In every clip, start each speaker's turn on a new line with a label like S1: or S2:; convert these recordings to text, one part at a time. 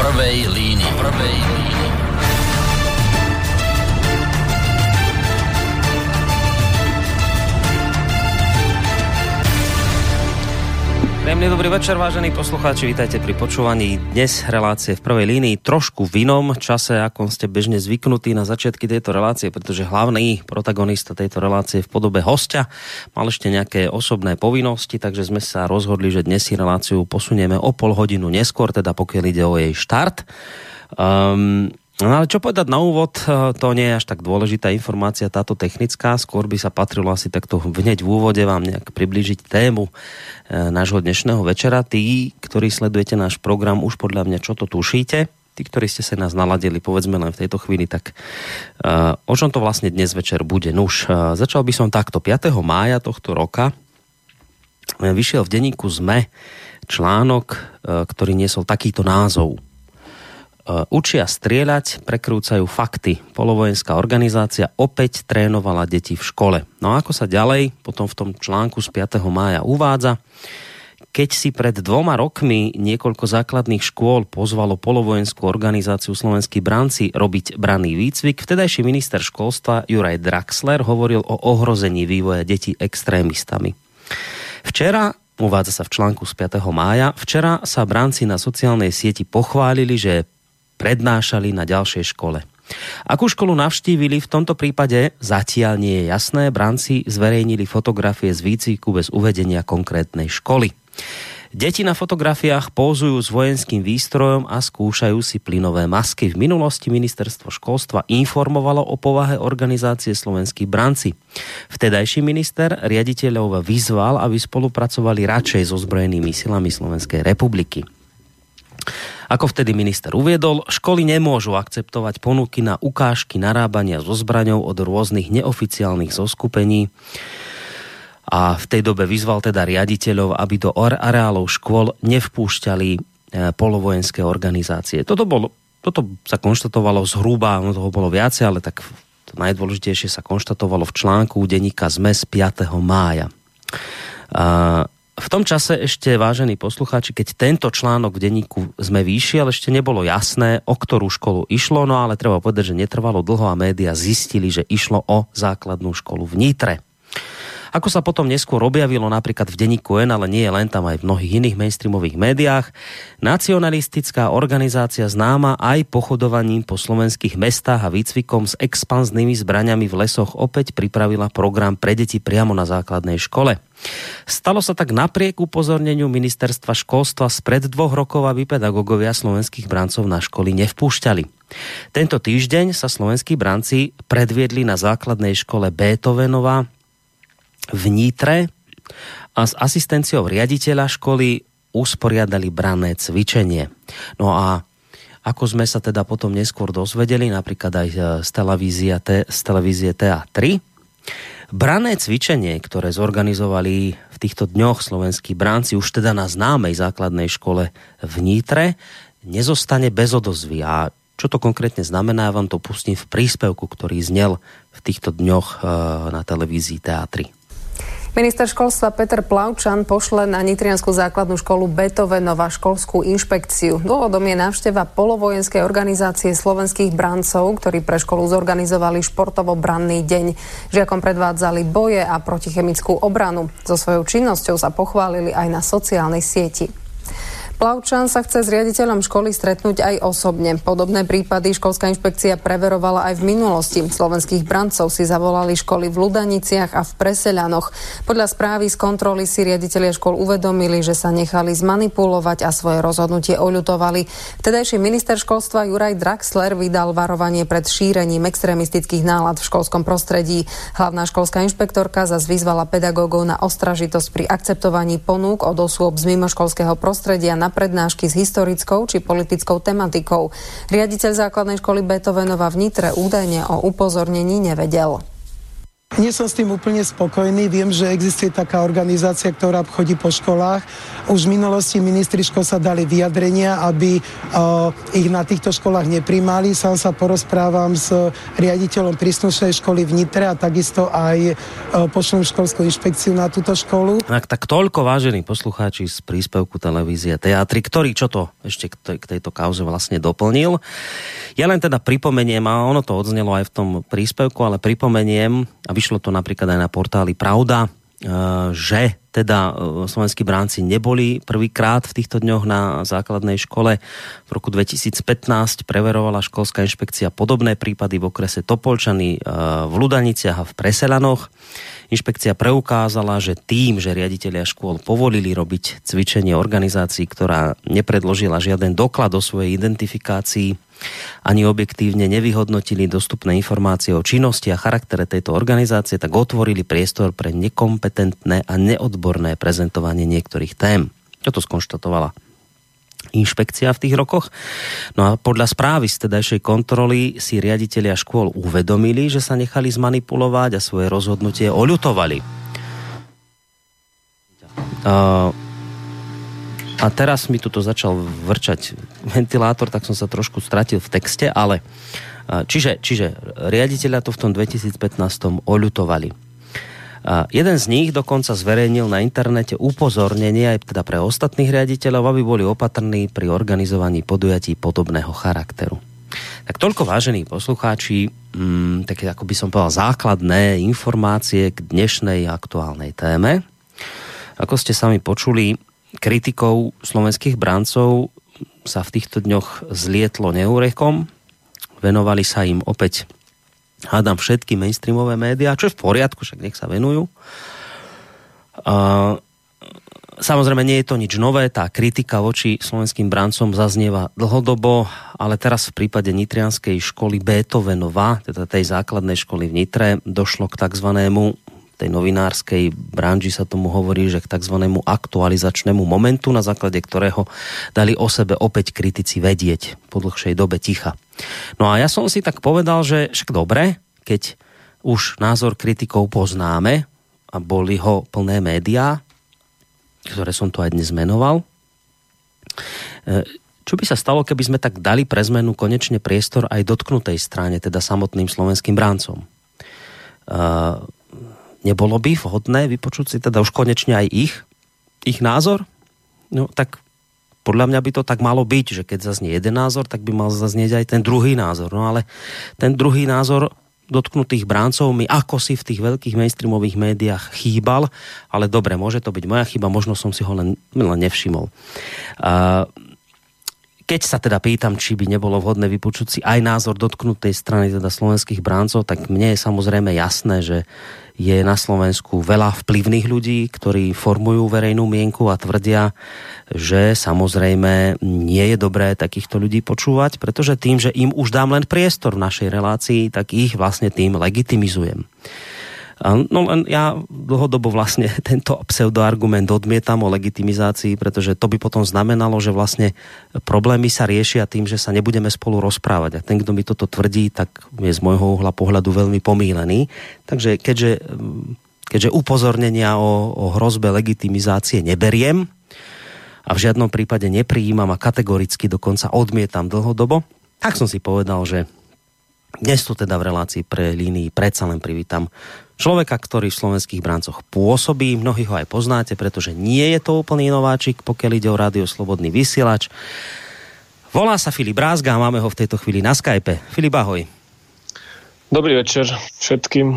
S1: prvej línii. Prvej.
S2: Príjemný dobrý večer, vážení poslucháči, vítajte pri počúvaní dnes relácie v prvej línii, trošku v inom čase, ako ste bežne zvyknutí na začiatky tejto relácie, pretože hlavný protagonista tejto relácie v podobe hostia mal ešte nejaké osobné povinnosti, takže sme sa rozhodli, že dnes si reláciu posunieme o pol hodinu neskôr, teda pokiaľ ide o jej štart. Um, No ale čo povedať na úvod, e, to nie je až tak dôležitá informácia, táto technická, skôr by sa patrilo asi takto hneď v úvode vám nejak priblížiť tému e, nášho dnešného večera. Tí, ktorí sledujete náš program, už podľa mňa čo to tušíte, tí, ktorí ste sa nás naladili, povedzme len v tejto chvíli, tak uh, o čom to vlastne dnes večer bude? Nuž, začal by som takto. 5. mája tohto roka vyšiel v denníku ZME článok, ktorý niesol takýto názov učia strieľať, prekrúcajú fakty. Polovojenská organizácia opäť trénovala deti v škole. No a ako sa ďalej potom v tom článku z 5. mája uvádza, keď si pred dvoma rokmi niekoľko základných škôl pozvalo polovojenskú organizáciu Slovenskí branci robiť braný výcvik, vtedajší minister školstva Juraj Draxler hovoril o ohrození vývoja detí extrémistami. Včera uvádza sa v článku z 5. mája, včera sa branci na sociálnej sieti pochválili, že prednášali na ďalšej škole. Akú školu navštívili, v tomto prípade zatiaľ nie je jasné. Branci zverejnili fotografie z výcviku bez uvedenia konkrétnej školy. Deti na fotografiách pózujú s vojenským výstrojom a skúšajú si plynové masky. V minulosti ministerstvo školstva informovalo o povahe organizácie Slovenskí branci. Vtedajší minister riaditeľov vyzval, aby spolupracovali radšej so zbrojenými silami Slovenskej republiky. Ako vtedy minister uviedol, školy nemôžu akceptovať ponuky na ukážky narábania so zbraňou od rôznych neoficiálnych zoskupení a v tej dobe vyzval teda riaditeľov, aby do areálov škôl nevpúšťali e, polovojenské organizácie. Toto, bol, toto sa konštatovalo zhruba, no toho bolo viacej, ale tak to najdôležitejšie sa konštatovalo v článku denníka ZME z 5. mája. A v tom čase ešte, vážení poslucháči, keď tento článok v denníku sme vyšiel, ešte nebolo jasné, o ktorú školu išlo, no ale treba povedať, že netrvalo dlho a média zistili, že išlo o základnú školu v Nitre. Ako sa potom neskôr objavilo napríklad v denníku N, ale nie len tam aj v mnohých iných mainstreamových médiách, nacionalistická organizácia známa aj pochodovaním po slovenských mestách a výcvikom s expanznými zbraňami v lesoch opäť pripravila program pre deti priamo na základnej škole. Stalo sa tak napriek upozorneniu ministerstva školstva spred dvoch rokov, aby pedagógovia slovenských brancov na školy nevpúšťali. Tento týždeň sa slovenskí branci predviedli na základnej škole Beethovenova v Nitre a s asistenciou riaditeľa školy usporiadali brané cvičenie. No a ako sme sa teda potom neskôr dozvedeli, napríklad aj z televízie, z televízie TA3, brané cvičenie, ktoré zorganizovali v týchto dňoch slovenskí bránci už teda na známej základnej škole v Nitre, nezostane bez odozvy. A čo to konkrétne znamená, vám to pustím v príspevku, ktorý znel v týchto dňoch eh, na televízii TA3.
S3: Minister školstva Peter Plavčan pošle na Nitrianskú základnú školu Beethovenova školskú inšpekciu. Dôvodom je návšteva polovojenskej organizácie slovenských brancov, ktorí pre školu zorganizovali športovo-branný deň. Žiakom predvádzali boje a protichemickú obranu. So svojou činnosťou sa pochválili aj na sociálnej sieti. Plavčan sa chce s riaditeľom školy stretnúť aj osobne. Podobné prípady školská inšpekcia preverovala aj v minulosti. Slovenských brancov si zavolali školy v Ludaniciach a v Preseľanoch. Podľa správy z kontroly si riaditeľia škol uvedomili, že sa nechali zmanipulovať a svoje rozhodnutie oľutovali. Vtedajší minister školstva Juraj Draxler vydal varovanie pred šírením extrémistických nálad v školskom prostredí. Hlavná školská inšpektorka zase vyzvala pedagógov na ostražitosť pri akceptovaní ponúk od osôb z mimoškolského prostredia na prednášky s historickou či politickou tematikou. Riaditeľ základnej školy Beethovenova v Nitre údajne o upozornení nevedel.
S4: Nie som s tým úplne spokojný. Viem, že existuje taká organizácia, ktorá chodí po školách. Už v minulosti ministri škol sa dali vyjadrenia, aby uh, ich na týchto školách neprimali. Sám sa porozprávam s riaditeľom príslušnej školy v Nitre a takisto aj uh, pošlem školskú inšpekciu na túto školu.
S2: Tak, tak toľko vážení poslucháči z príspevku televízie Teatry, ktorý čo to ešte k tejto kauze vlastne doplnil. Ja len teda pripomeniem, a ono to odznelo aj v tom príspevku, ale pripomeniem, aby vyšlo to napríklad aj na portáli Pravda, e, že teda e, slovenskí bránci neboli prvýkrát v týchto dňoch na základnej škole. V roku 2015 preverovala školská inšpekcia podobné prípady v okrese Topolčany, e, v Ludaniciach a v Preselanoch. Inšpekcia preukázala, že tým, že riaditeľia škôl povolili robiť cvičenie organizácií, ktorá nepredložila žiaden doklad o svojej identifikácii, ani objektívne nevyhodnotili dostupné informácie o činnosti a charaktere tejto organizácie, tak otvorili priestor pre nekompetentné a neodborné prezentovanie niektorých tém. Čo to skonštatovala inšpekcia v tých rokoch. No a podľa správy z tedajšej kontroly si riaditeľia škôl uvedomili, že sa nechali zmanipulovať a svoje rozhodnutie oľutovali. Uh, a teraz mi tuto začal vrčať ventilátor, tak som sa trošku stratil v texte, ale čiže, čiže riaditeľa to v tom 2015 oľutovali. Jeden z nich dokonca zverejnil na internete upozornenie aj teda pre ostatných riaditeľov, aby boli opatrní pri organizovaní podujatí podobného charakteru. Tak toľko vážení poslucháči, mm, také ako by som povedal základné informácie k dnešnej aktuálnej téme. Ako ste sami počuli, kritikou slovenských bráncov sa v týchto dňoch zlietlo neúrekom. Venovali sa im opäť hádam všetky mainstreamové médiá, čo je v poriadku, však nech sa venujú. A, samozrejme nie je to nič nové, tá kritika voči slovenským brancom zaznieva dlhodobo, ale teraz v prípade Nitrianskej školy Beethovenova, teda tej základnej školy v Nitre, došlo k takzvanému tej novinárskej branži sa tomu hovorí, že k tzv. aktualizačnému momentu, na základe ktorého dali o sebe opäť kritici vedieť po dlhšej dobe ticha. No a ja som si tak povedal, že však dobre, keď už názor kritikov poznáme a boli ho plné médiá, ktoré som tu aj dnes menoval, e, čo by sa stalo, keby sme tak dali pre zmenu konečne priestor aj dotknutej strane, teda samotným slovenským bráncom? Uh, nebolo by vhodné vypočuť si teda už konečne aj ich, ich názor? No tak podľa mňa by to tak malo byť, že keď zaznie jeden názor, tak by mal zaznieť aj ten druhý názor. No ale ten druhý názor dotknutých bráncov mi ako si v tých veľkých mainstreamových médiách chýbal, ale dobre, môže to byť moja chyba, možno som si ho len, len nevšimol. Uh, keď sa teda pýtam, či by nebolo vhodné vypočuť si aj názor dotknutej strany, teda slovenských bráncov, tak mne je samozrejme jasné, že je na Slovensku veľa vplyvných ľudí, ktorí formujú verejnú mienku a tvrdia, že samozrejme nie je dobré takýchto ľudí počúvať, pretože tým, že im už dám len priestor v našej relácii, tak ich vlastne tým legitimizujem. No len ja dlhodobo vlastne tento pseudoargument odmietam o legitimizácii, pretože to by potom znamenalo, že vlastne problémy sa riešia tým, že sa nebudeme spolu rozprávať. A ten, kto mi toto tvrdí, tak je z môjho uhla pohľadu veľmi pomílený. Takže keďže, keďže upozornenia o, o hrozbe legitimizácie neberiem a v žiadnom prípade neprijímam a kategoricky dokonca odmietam dlhodobo, tak som si povedal, že dnes tu teda v relácii pre línii predsa len privítam človeka, ktorý v slovenských bráncoch pôsobí. Mnohí ho aj poznáte, pretože nie je to úplný nováčik, pokiaľ ide o rádio Slobodný vysielač. Volá sa Filip Brázga a máme ho v tejto chvíli na Skype. Filip, ahoj.
S5: Dobrý večer všetkým.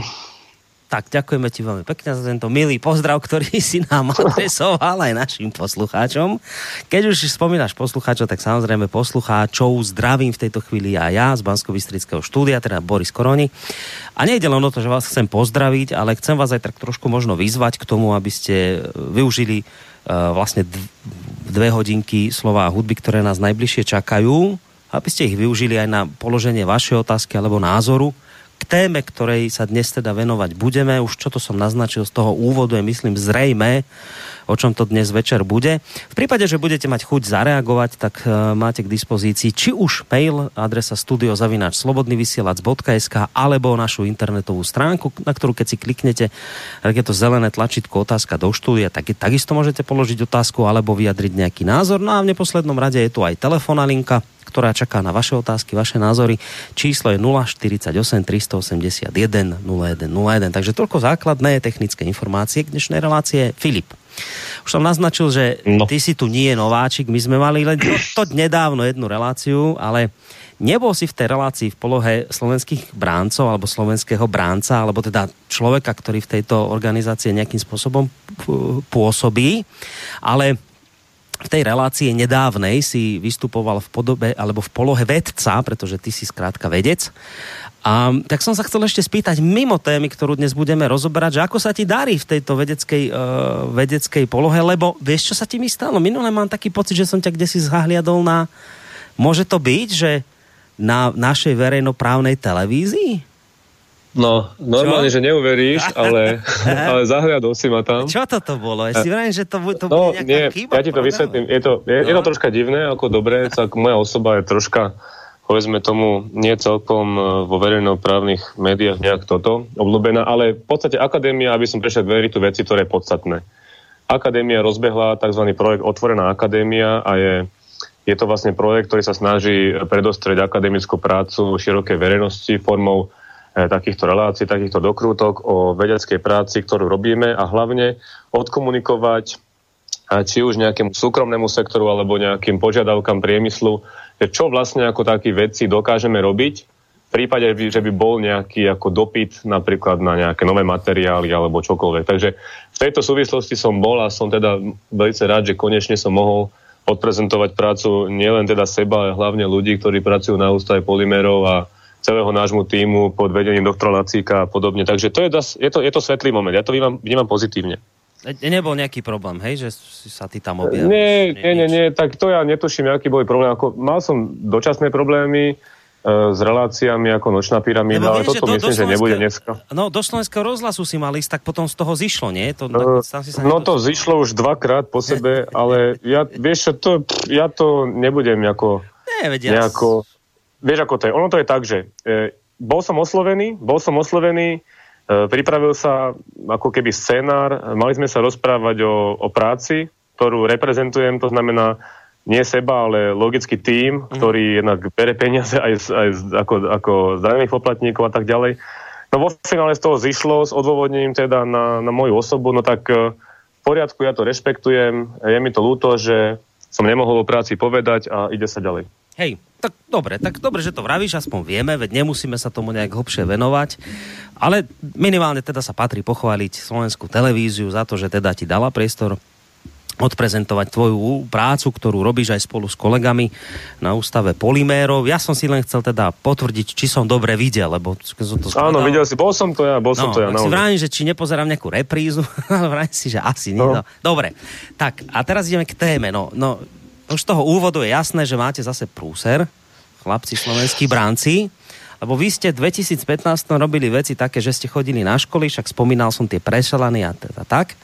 S2: Tak ďakujeme ti veľmi pekne za tento milý pozdrav, ktorý si nám adresoval aj našim poslucháčom. Keď už spomínaš poslucháčov, tak samozrejme poslucháčov zdravím v tejto chvíli aj ja z bansko štúdia, teda Boris Koroni. A nejde len o to, že vás chcem pozdraviť, ale chcem vás aj tak trošku možno vyzvať k tomu, aby ste využili uh, vlastne dve hodinky slova a hudby, ktoré nás najbližšie čakajú, aby ste ich využili aj na položenie vašej otázky alebo názoru k téme, ktorej sa dnes teda venovať budeme. Už čo to som naznačil z toho úvodu je myslím zrejme, o čom to dnes večer bude. V prípade, že budete mať chuť zareagovať, tak uh, máte k dispozícii či už mail, adresa studiozavináč slobodnyvysielac.sk alebo našu internetovú stránku, na ktorú keď si kliknete, tak je to zelené tlačítko otázka do štúdia, tak takisto môžete položiť otázku alebo vyjadriť nejaký názor. No a v neposlednom rade je tu aj telefónna linka, ktorá čaká na vaše otázky, vaše názory. Číslo je 048 381 0101. Takže toľko základné technické informácie k dnešnej relácie. Filip. Už som naznačil, že no. ty si tu nie je nováčik, my sme mali len to, to nedávno jednu reláciu, ale nebol si v tej relácii v polohe slovenských bráncov alebo slovenského bránca, alebo teda človeka, ktorý v tejto organizácii nejakým spôsobom pôsobí, ale v tej relácii nedávnej si vystupoval v podobe alebo v polohe vedca, pretože ty si skrátka vedec. A tak som sa chcel ešte spýtať mimo témy, ktorú dnes budeme rozoberať, že ako sa ti darí v tejto vedeckej, uh, vedeckej polohe, lebo vieš, čo sa ti mi stalo? Minule mám taký pocit, že som ťa kde si zhahliadol na... Môže to byť, že na našej verejnoprávnej televízii?
S5: No, normálne, Čo? že neuveríš, ale, ale zahliadol si ma tam.
S2: Čo toto bolo? Ja si vrajím, že to, to
S5: no, bude nejaká nie, chyba, ja ti to vysvetlím. Je to, je, no. je to no. troška divné, ako dobré, tak moja osoba je troška, povedzme tomu, nie celkom e, vo verejnoprávnych médiách nejak toto obľúbená, ale v podstate akadémia, aby som prešiel veriť tu veci, ktoré je podstatné. Akadémia rozbehla tzv. projekt Otvorená akadémia a je je to vlastne projekt, ktorý sa snaží predostrieť akademickú prácu širokej verejnosti formou takýchto relácií, takýchto dokrútok o vedeckej práci, ktorú robíme a hlavne odkomunikovať e, či už nejakému súkromnému sektoru alebo nejakým požiadavkám priemyslu, že čo vlastne ako takí vedci dokážeme robiť v prípade, že by bol nejaký ako dopyt napríklad na nejaké nové materiály alebo čokoľvek. Takže v tejto súvislosti som bol a som teda veľmi rád, že konečne som mohol odprezentovať prácu nielen teda seba, ale hlavne ľudí, ktorí pracujú na ústave polymerov a celého nášmu týmu pod vedením doktora Lacíka a podobne. Takže to je, je, to, je to svetlý moment. Ja to vnímam, vnímam pozitívne.
S2: Nebol nejaký problém, hej, že sa ty tam objavil?
S5: Nie, nie, nie, nie, tak to ja netuším, aký bol problém. Ako, mal som dočasné problémy, e, s reláciami ako Nočná pyramída, ale toto do, myslím, do že nebude dneska.
S2: No, do slovenského rozhlasu si mal ísť, tak potom z toho zišlo, nie? To,
S5: uh, si sa no to zišlo už dvakrát po sebe, ale ja, vieš čo, to, ja to nebudem ako,
S2: ne, vedia,
S5: nejako vieš ako to je. Ono to je tak, že e, bol som oslovený, bol som oslovený, e, pripravil sa ako keby scénár, mali sme sa rozprávať o, o práci, ktorú reprezentujem, to znamená nie seba, ale logický tím, mm. ktorý jednak bere peniaze aj, z, aj z, ako, ako zdanených poplatníkov a tak ďalej. No vo finále z toho zišlo s odôvodnením teda na, na moju osobu, no tak e, v poriadku, ja to rešpektujem, je mi to ľúto, že som nemohol o práci povedať a ide sa ďalej.
S2: Hej, tak dobre, tak dobre, že to vravíš, aspoň vieme, veď nemusíme sa tomu nejak hlbšie venovať, ale minimálne teda sa patrí pochváliť slovenskú televíziu za to, že teda ti dala priestor odprezentovať tvoju prácu, ktorú robíš aj spolu s kolegami na ústave Polymérov. Ja som si len chcel teda potvrdiť, či som dobre videl, lebo som to
S5: skladal. Áno, videl si, bol som to ja, bol no, som to ja.
S2: Si vránim, že či nepozerám nejakú reprízu, ale vránim si, že asi nie. No. Dobre, tak a teraz ideme k téme. No, no už z toho úvodu je jasné, že máte zase prúser, chlapci slovenskí bránci, lebo vy ste v 2015 robili veci také, že ste chodili na školy, však spomínal som tie prešelany a teda tak.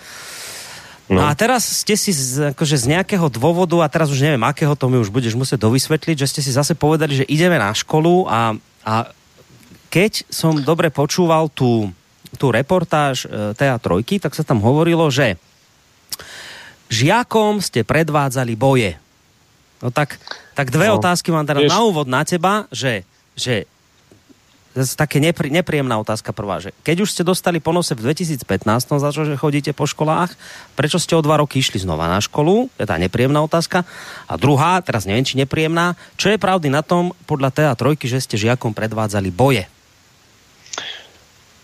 S2: No. a teraz ste si z, akože z nejakého dôvodu, a teraz už neviem akého, to mi už budeš musieť dovysvetliť, že ste si zase povedali, že ideme na školu a, a keď som dobre počúval tú, tú reportáž e, TA3, tak sa tam hovorilo, že žiakom ste predvádzali boje. No tak, tak dve no, otázky mám teda na úvod na teba, že, že také nepri, nepríjemná otázka prvá, že keď už ste dostali po nose v 2015 za to, že chodíte po školách, prečo ste o dva roky išli znova na školu? To je tá nepríjemná otázka. A druhá, teraz neviem, či nepríjemná, čo je pravdy na tom, podľa TA trojky, že ste žiakom predvádzali boje?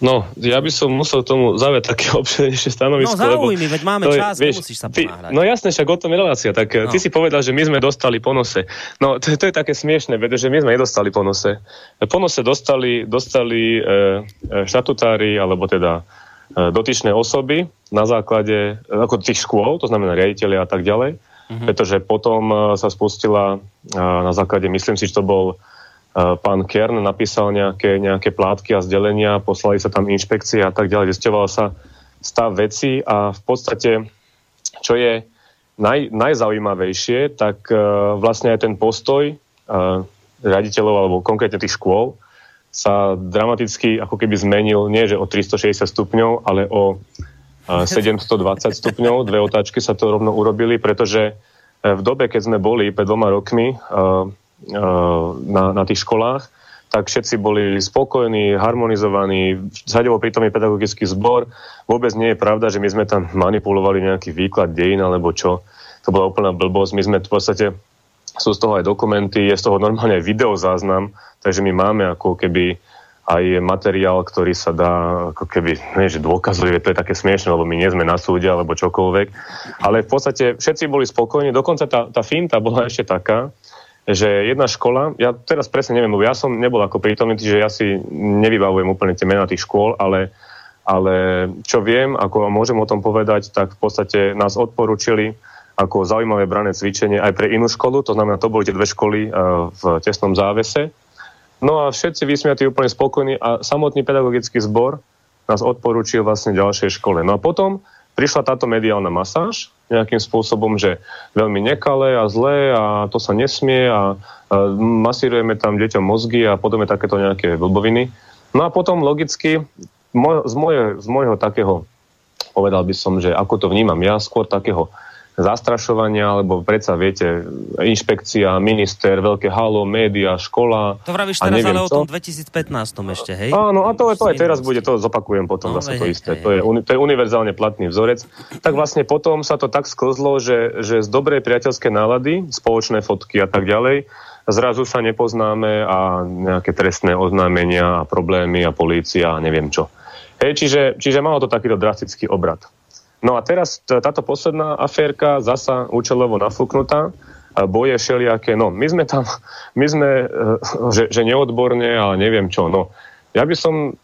S5: No, ja by som musel tomu zaujať také obširnejšie stanovisko.
S2: No zaujími, veď máme čas, vieš, nemusíš sa ty,
S5: No jasne, však o tom je relácia. Tak eh, no. ty si povedal, že my sme dostali ponose. No to, to je také smiešne, že my sme nedostali ponose. Ponose dostali, dostali e, štatutári, alebo teda e, dotyčné osoby na základe ako tých škôl, to znamená riaditeľi a tak ďalej. Mm-hmm. Pretože potom e, sa spustila e, na základe, myslím si, že to bol pán Kern napísal nejaké, nejaké plátky a zdelenia, poslali sa tam inšpekcie a tak ďalej, zisťoval sa stav veci a v podstate, čo je naj, najzaujímavejšie, tak uh, vlastne aj ten postoj uh, riaditeľov alebo konkrétne tých škôl sa dramaticky ako keby zmenil, nie že o 360 stupňov, ale o uh, 720 stupňov. Dve otáčky sa to rovno urobili, pretože v dobe, keď sme boli pred dvoma rokmi uh, na, na tých školách, tak všetci boli spokojní, harmonizovaní, zhadevo prítomný pedagogický zbor. Vôbec nie je pravda, že my sme tam manipulovali nejaký výklad dejín alebo čo. To bola úplná blbosť. My sme v podstate, sú z toho aj dokumenty, je z toho normálne aj videozáznam, takže my máme ako keby aj materiál, ktorý sa dá ako keby, nie že dôkazuje, to je také smiešne, lebo my nie sme na súde alebo čokoľvek. Ale v podstate všetci boli spokojní, dokonca tá, tá finta bola ešte taká, že jedna škola, ja teraz presne neviem, lebo ja som nebol ako prítomný, že ja si nevybavujem úplne tie mená tých škôl, ale, ale čo viem, ako môžem o tom povedať, tak v podstate nás odporúčili ako zaujímavé brané cvičenie aj pre inú školu, to znamená, to boli tie dve školy uh, v tesnom závese. No a všetci vysmiatí úplne spokojní a samotný pedagogický zbor nás odporúčil vlastne ďalšej škole. No a potom prišla táto mediálna masáž nejakým spôsobom, že veľmi nekalé a zlé a to sa nesmie a, a masírujeme tam deťom mozgy a podobne takéto nejaké blboviny. No a potom logicky z, moje, z môjho takého, povedal by som, že ako to vnímam ja, skôr takého zastrašovania, alebo predsa viete, inšpekcia, minister, veľké halo, média, škola.
S2: To vravíš teraz ale o tom 2015 ešte, hej?
S5: Áno, a to, to aj teraz bude, to zopakujem potom no, zase hej, to isté. Hej, to, je, to je univerzálne platný vzorec. Tak vlastne potom sa to tak sklzlo, že, že z dobrej priateľskej nálady, spoločné fotky a tak ďalej, zrazu sa nepoznáme a nejaké trestné oznámenia a problémy a polícia a neviem čo. Hej, čiže, čiže malo to takýto drastický obrad. No a teraz táto posledná aférka zasa účelovo nafúknutá, boje všelijaké, no my sme tam, my sme, e, že, že neodborne, ale neviem čo, no. Ja by som,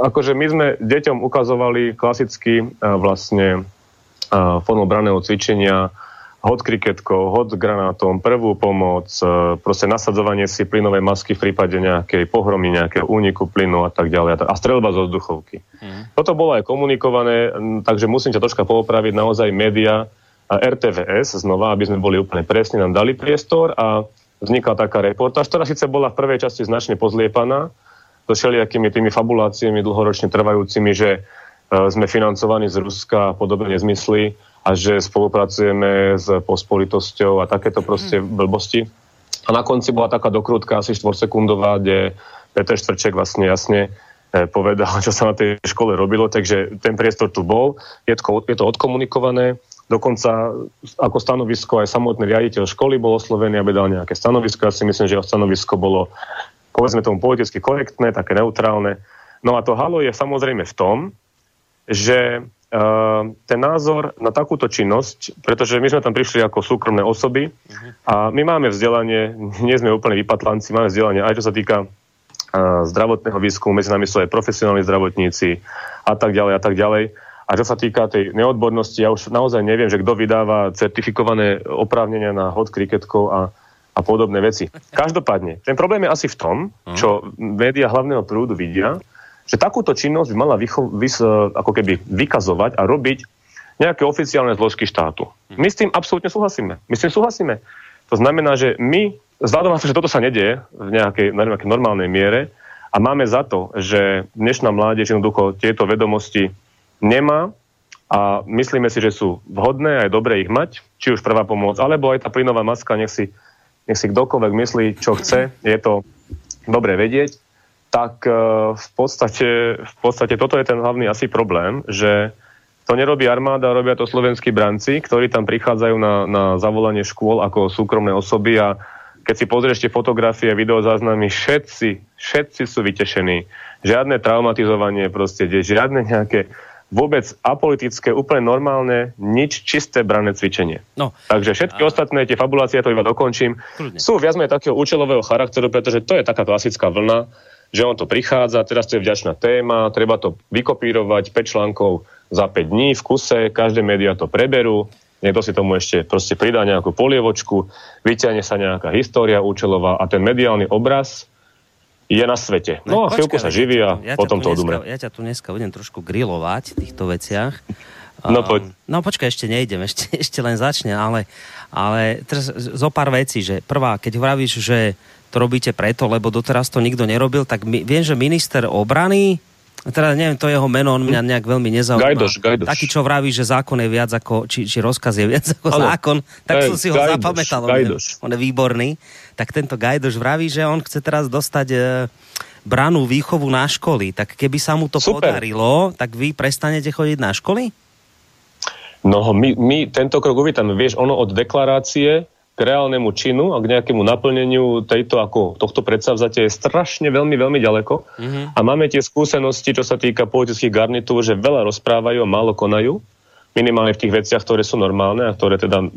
S5: akože my sme deťom ukazovali klasicky e, vlastne e, formou braného cvičenia, hod kriketkou, hod granátom, prvú pomoc, e, proste nasadzovanie si plynovej masky v prípade nejakej pohromy, nejakého úniku plynu a tak ďalej. A strelba zo vzduchovky. Mm. Toto bolo aj komunikované, takže musím ťa troška poopraviť. Naozaj média a RTVS znova, aby sme boli úplne presní, nám dali priestor a vznikla taká reportáž, ktorá síce bola v prvej časti značne pozliepaná, so všelijakými tými fabuláciami dlhoročne trvajúcimi, že e, sme financovaní z Ruska a podobne nezmysly a že spolupracujeme s pospolitosťou a takéto proste mhm. blbosti. A na konci bola taká dokrutka asi 4 sekundová, kde Peter Štvrček vlastne jasne eh, povedal, čo sa na tej škole robilo, takže ten priestor tu bol, je to, je to odkomunikované, dokonca ako stanovisko aj samotný riaditeľ školy bol oslovený, aby dal nejaké stanovisko. Ja si myslím, že jeho stanovisko bolo, povedzme tomu, politicky korektné, také neutrálne. No a to halo je samozrejme v tom, že Ehm, ten názor na takúto činnosť, pretože my sme tam prišli ako súkromné osoby a my máme vzdelanie, nie sme úplne vypatlanci, máme vzdelanie aj čo sa týka zdravotného výskumu, medzi nami sú aj profesionálni zdravotníci a tak ďalej a tak ďalej. A čo sa týka tej neodbornosti, ja už naozaj neviem, že kto vydáva certifikované oprávnenia na hod kriketkov a, a podobné veci. Každopádne, ten problém je asi v tom, čo médiá hlavného prúdu vidia, že takúto činnosť by mala vycho- vys- e, ako keby vykazovať a robiť nejaké oficiálne zložky štátu. My s tým absolútne súhlasíme. My s tým súhlasíme. To znamená, že my, vzhľadom na to, že toto sa nedieje v nejakej, na nejakej normálnej miere a máme za to, že dnešná mládež jednoducho tieto vedomosti nemá a myslíme si, že sú vhodné a je dobré ich mať, či už prvá pomoc, alebo aj tá plynová maska, nech si, nech si kdokoľvek myslí, čo chce, je to dobre vedieť tak e, v podstate, v podstate toto je ten hlavný asi problém, že to nerobí armáda, robia to slovenskí branci, ktorí tam prichádzajú na, na zavolanie škôl ako súkromné osoby a keď si pozrieš tie fotografie, videozáznamy, všetci, všetci sú vytešení. Žiadne traumatizovanie proste, žiadne nejaké vôbec apolitické, úplne normálne, nič čisté brané cvičenie. No. Takže všetky a... ostatné tie fabulácie, ja to iba dokončím, Kľudne. sú viac menej takého účelového charakteru, pretože to je taká klasická vlna, že on to prichádza, teraz to je vďačná téma, treba to vykopírovať 5 článkov za 5 dní v kuse, každé médiá to preberú, niekto si tomu ešte proste pridá nejakú polievočku, vyťahne sa nejaká história účelová a ten mediálny obraz je na svete. No, no a chvíľku sa živí a ja potom to odumre.
S2: Ja ťa tu dneska budem trošku grilovať v týchto veciach.
S5: No poď.
S2: No počkaj, ešte nejdem, ešte, ešte len začne, ale, ale teraz zo pár vecí, že prvá, keď vravíš, že to robíte preto, lebo doteraz to nikto nerobil, tak my, viem, že minister obrany, teda neviem, to jeho meno, on mňa nejak veľmi nezaujíma.
S5: Gajdoš, Gajdoš.
S2: Taký, čo vraví, že zákon je viac ako, či, či rozkaz je viac ako ano. zákon, tak Gaj, som si ho Gajdoš, zapamätal. Gajdoš. On, je, on je výborný. Tak tento Gajdoš vraví, že on chce teraz dostať e, branú výchovu na školy. Tak keby sa mu to Super. podarilo, tak vy prestanete chodiť na školy?
S5: No, my, my tento krok uvítame. Vieš, ono od deklarácie k reálnemu činu a k nejakému naplneniu tejto, ako tohto predsavzatia je strašne veľmi, veľmi ďaleko. Mm-hmm. A máme tie skúsenosti, čo sa týka politických garnitúr, že veľa rozprávajú a málo konajú. Minimálne v tých veciach, ktoré sú normálne a ktoré teda e,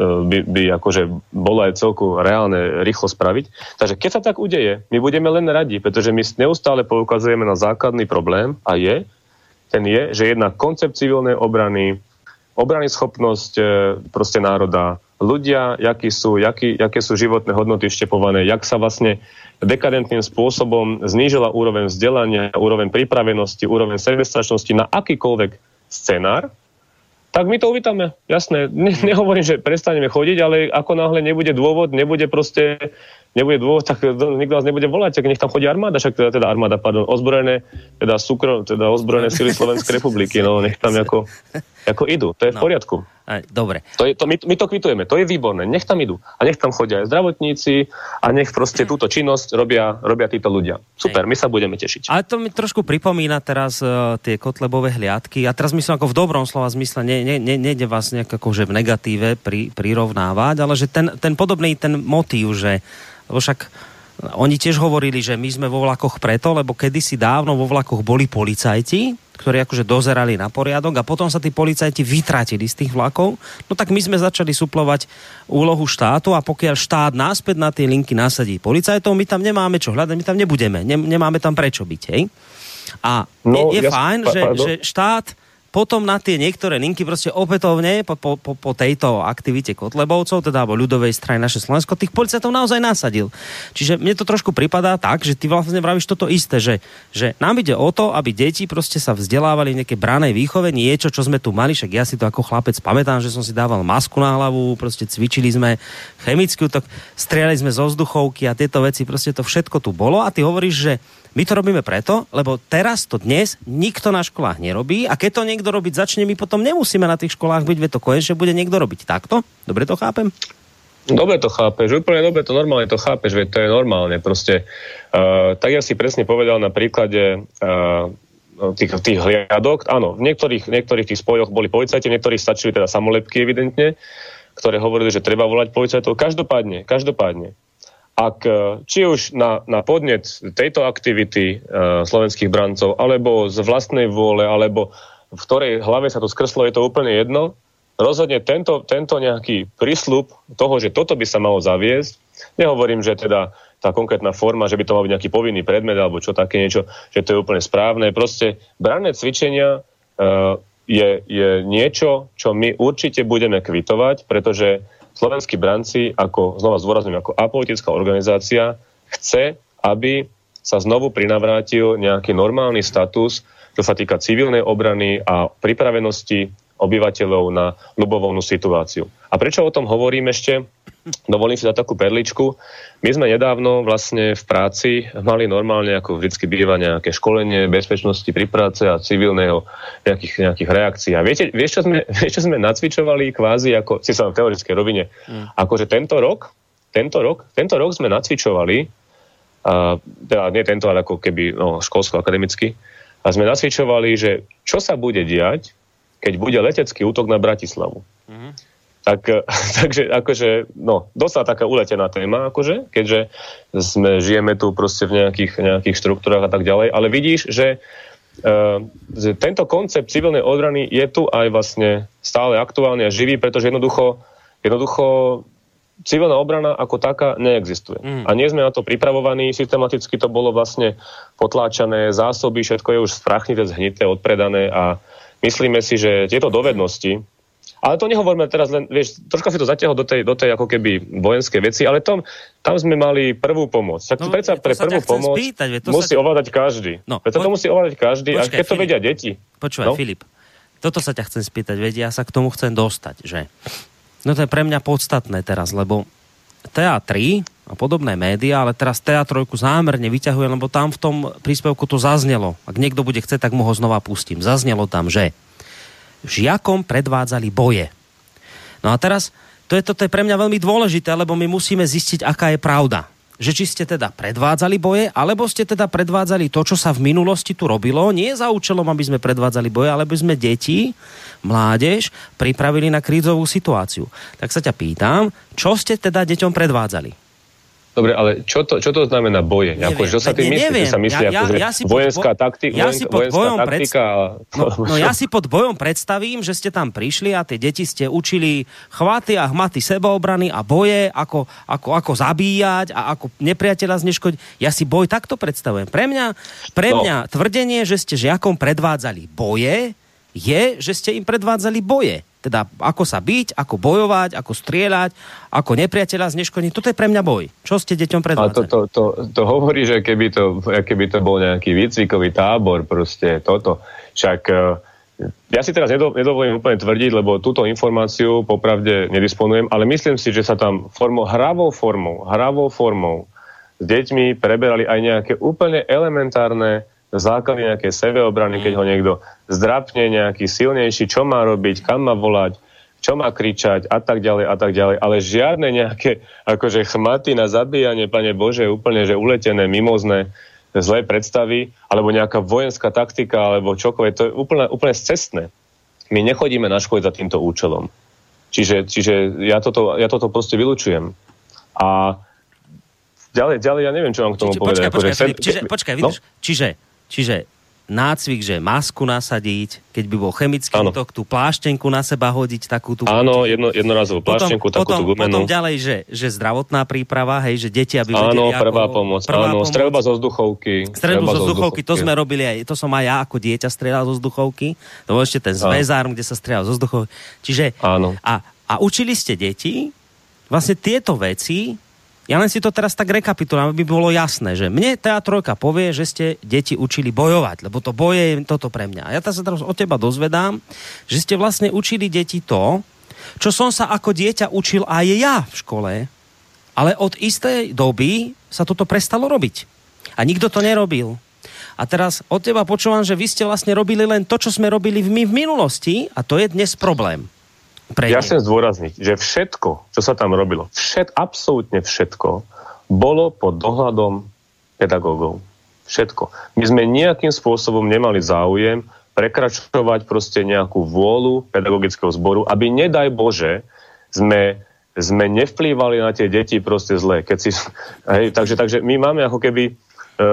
S5: by, by akože bolo aj celku reálne rýchlo spraviť. Takže keď sa tak udeje, my budeme len radi, pretože my neustále poukazujeme na základný problém a je, ten je, že jedna koncept civilnej obrany, obrany schopnosť e, proste národa, ľudia, jakí sú, jaký, jaké sú životné hodnoty štepované, jak sa vlastne dekadentným spôsobom znížila úroveň vzdelania, úroveň pripravenosti, úroveň sebestačnosti na akýkoľvek scenár, tak my to uvítame. Jasné, ne, nehovorím, že prestaneme chodiť, ale ako náhle nebude dôvod, nebude proste nebude dôvod, tak nikto nás nebude volať, tak nech tam chodí armáda, však teda, teda armáda, pardon, ozbrojené, teda, súkro, teda ozbrojené sily Slovenskej republiky, no nech tam ako, ako idú, to je v no. poriadku.
S2: Dobre.
S5: To je, to, my, my to kvitujeme, to je výborné, nech tam idú. A nech tam chodia aj zdravotníci a nech proste túto činnosť robia, robia títo ľudia. Super, Aj. my sa budeme tešiť.
S2: Ale to mi trošku pripomína teraz uh, tie kotlebové hliadky. A teraz myslím ako v dobrom slova zmysle, ne, ne, ne, nejde vás nejak akože v negatíve pri, prirovnávať, ale že ten, ten podobný ten motív, že však oni tiež hovorili, že my sme vo vlakoch preto, lebo kedysi dávno vo vlakoch boli policajti, ktorí akože dozerali na poriadok a potom sa tí policajti vytratili z tých vlakov. No tak my sme začali suplovať úlohu štátu a pokiaľ štát náspäť na tie linky nasadí policajtov, my tam nemáme čo hľadať, my tam nebudeme, nemáme tam prečo byť. Hej? A no, je, je ja, fajn, že, že štát potom na tie niektoré linky proste opätovne po, po, po, po tejto aktivite Kotlebovcov, teda alebo ľudovej strany naše Slovensko, tých policajtov naozaj nasadil. Čiže mne to trošku pripadá tak, že ty vlastne vravíš toto isté, že, že nám ide o to, aby deti proste sa vzdelávali v nejakej branej výchove, niečo, čo sme tu mali, však ja si to ako chlapec pamätám, že som si dával masku na hlavu, proste cvičili sme chemický útok, strieľali sme zo vzduchovky a tieto veci, proste to všetko tu bolo a ty hovoríš, že my to robíme preto, lebo teraz to dnes nikto na školách nerobí a keď to niekto robiť začne, my potom nemusíme na tých školách byť, veď to konečne bude niekto robiť takto. Dobre to chápem?
S5: Dobre to chápeš, úplne dobre to normálne to chápeš, veď to je normálne. Proste, uh, tak ja si presne povedal na príklade uh, tých, tých hliadok, áno, v niektorých, niektorých tých spojoch boli policajti, v niektorých stačili teda samolepky evidentne, ktoré hovorili, že treba volať policajtov. Každopádne, každopádne, ak e, či už na, na podnet tejto aktivity uh, slovenských brancov, alebo z vlastnej vôle, alebo v ktorej hlave sa to skrslo, je to úplne jedno. Rozhodne tento, tento nejaký prísľub toho, že toto by sa malo zaviesť, nehovorím, že teda tá konkrétna forma, že by to mal byť nejaký povinný predmet alebo čo také niečo, že to je úplne správne. Proste branné cvičenia uh, je, je niečo, čo my určite budeme kvitovať, pretože slovenskí branci, ako znova zdôrazňujem, ako apolitická organizácia, chce, aby sa znovu prinavrátil nejaký normálny status, čo sa týka civilnej obrany a pripravenosti obyvateľov na ľubovolnú situáciu. A prečo o tom hovorím ešte? Dovolím si dať takú perličku. My sme nedávno vlastne v práci mali normálne, ako vždycky býva, nejaké školenie bezpečnosti pri práce a civilného nejakých, nejakých reakcií. A viete, vieš, čo sme, vieš, čo sme nacvičovali kvázi, ako, si sa v teoretickej rovine, mm. akože tento rok, tento rok, tento rok sme nacvičovali, a, teda nie tento, ale ako keby no, školsko-akademicky, a sme nacvičovali, že čo sa bude diať, keď bude letecký útok na Bratislavu. Mm-hmm. Tak, takže akože, no, dosť taká uletená téma, akože, keďže sme, žijeme tu proste v nejakých, nejakých štruktúrach a tak ďalej, ale vidíš, že uh, tento koncept civilnej odrany je tu aj vlastne stále aktuálny a živý, pretože jednoducho, jednoducho civilná obrana ako taká neexistuje. Mm. A nie sme na to pripravovaní, systematicky to bolo vlastne potláčané, zásoby, všetko je už sprachnité, zhnité, odpredané a myslíme si, že tieto dovednosti Ale to nehovoríme teraz len, vieš, troška si to zatiahol do tej, do tej ako keby vojenskej veci, ale tam, tam sme mali prvú pomoc. Tak no, predsa pre prvú pomoc spýtať, to musí sa... ovládať každý. No, Preto po... to musí ovládať každý, počkaj, a keď Filip, to vedia deti.
S2: Počúvaj, no? Filip, toto sa ťa chcem spýtať, vedia, ja sa k tomu chcem dostať, že no to je pre mňa podstatné teraz, lebo TA3 a podobné médiá, ale teraz TA3 zámerne vyťahuje, lebo tam v tom príspevku to zaznelo. Ak niekto bude chcieť, tak mu ho znova pustím. Zaznelo tam, že žiakom predvádzali boje. No a teraz, to je, toto je pre mňa veľmi dôležité, lebo my musíme zistiť, aká je pravda. Že či ste teda predvádzali boje, alebo ste teda predvádzali to, čo sa v minulosti tu robilo, nie za účelom, aby sme predvádzali boje, ale aby sme deti, mládež pripravili na krízovú situáciu. Tak sa ťa pýtam, čo ste teda deťom predvádzali?
S5: Dobre, ale čo to, čo to znamená boje? Neviem, ako, čo sa tým myslí? Sa myslí ja, ako, ja, ja si vojenská, bo... takti- ja si pod bojom taktika?
S2: Predst... No, no ja si pod bojom predstavím, že ste tam prišli a tie deti ste učili chvaty a hmaty sebaobrany a boje, ako, ako, ako zabíjať a ako nepriateľa zneškodiť. Ja si boj takto predstavujem. Pre mňa, pre no. mňa no. tvrdenie, že ste žiakom predvádzali boje, je, že ste im predvádzali boje. Teda ako sa byť, ako bojovať, ako strieľať, ako nepriateľa zneškodniť. Toto je pre mňa boj. Čo ste deťom predvádzali?
S5: To, to, to, to hovorí, že keby to, keby to bol nejaký výcvikový tábor, proste toto. Však e, ja si teraz nedovolím úplne tvrdiť, lebo túto informáciu popravde nedisponujem, ale myslím si, že sa tam formou, hravou formou, hravou formou s deťmi preberali aj nejaké úplne elementárne základy nejaké sebeobrany, keď ho niekto zdrapne nejaký silnejší, čo má robiť, kam má volať, čo má kričať a tak ďalej a tak ďalej. Ale žiadne nejaké akože chmaty na zabíjanie, pane Bože, úplne že uletené, mimozné, zlé predstavy, alebo nejaká vojenská taktika, alebo čokoľvek, to je úplne, úplne cestné. My nechodíme na školy za týmto účelom. Čiže, čiže ja, toto, ja toto proste vylučujem. A ďalej, ďalej ja neviem, čo vám k tomu
S2: čiže,
S5: povedať.
S2: Počkaj, počkaj, sem... čiže, počkaj, no? čiže Čiže nácvik, že masku nasadiť, keď by bol chemický ano. útok, tú pláštenku na seba hodiť, takú tú...
S5: Áno, jedno, jednorazovú pláštenku, takú
S2: potom,
S5: tú gumenú.
S2: Potom ďalej, že, že zdravotná príprava, hej, že deti, aby
S5: Áno, prvá ako, pomoc, prvá áno, pomoc. strelba zo vzduchovky.
S2: Strelbu zo vzduchovky, to sme robili aj, to som aj ja ako dieťa strelal zo vzduchovky, to bol ešte ten zväzárm, kde sa strelal zo vzduchovky. Čiže, áno. A, a učili ste deti, vlastne tieto veci, ja len si to teraz tak rekapitulujem, aby bolo jasné, že mne tá trojka povie, že ste deti učili bojovať, lebo to boje je toto pre mňa. A ja sa teraz od teba dozvedám, že ste vlastne učili deti to, čo som sa ako dieťa učil aj ja v škole, ale od istej doby sa toto prestalo robiť. A nikto to nerobil. A teraz od teba počúvam, že vy ste vlastne robili len to, čo sme robili my v minulosti a to je dnes problém.
S5: Pre ja chcem zdôrazniť, že všetko, čo sa tam robilo, všet, absolútne všetko, bolo pod dohľadom pedagógov. Všetko. My sme nejakým spôsobom nemali záujem prekračovať proste nejakú vôľu pedagogického zboru, aby nedaj Bože sme, sme nevplývali na tie deti proste zle. Keď si, hej, takže, takže my máme ako keby e,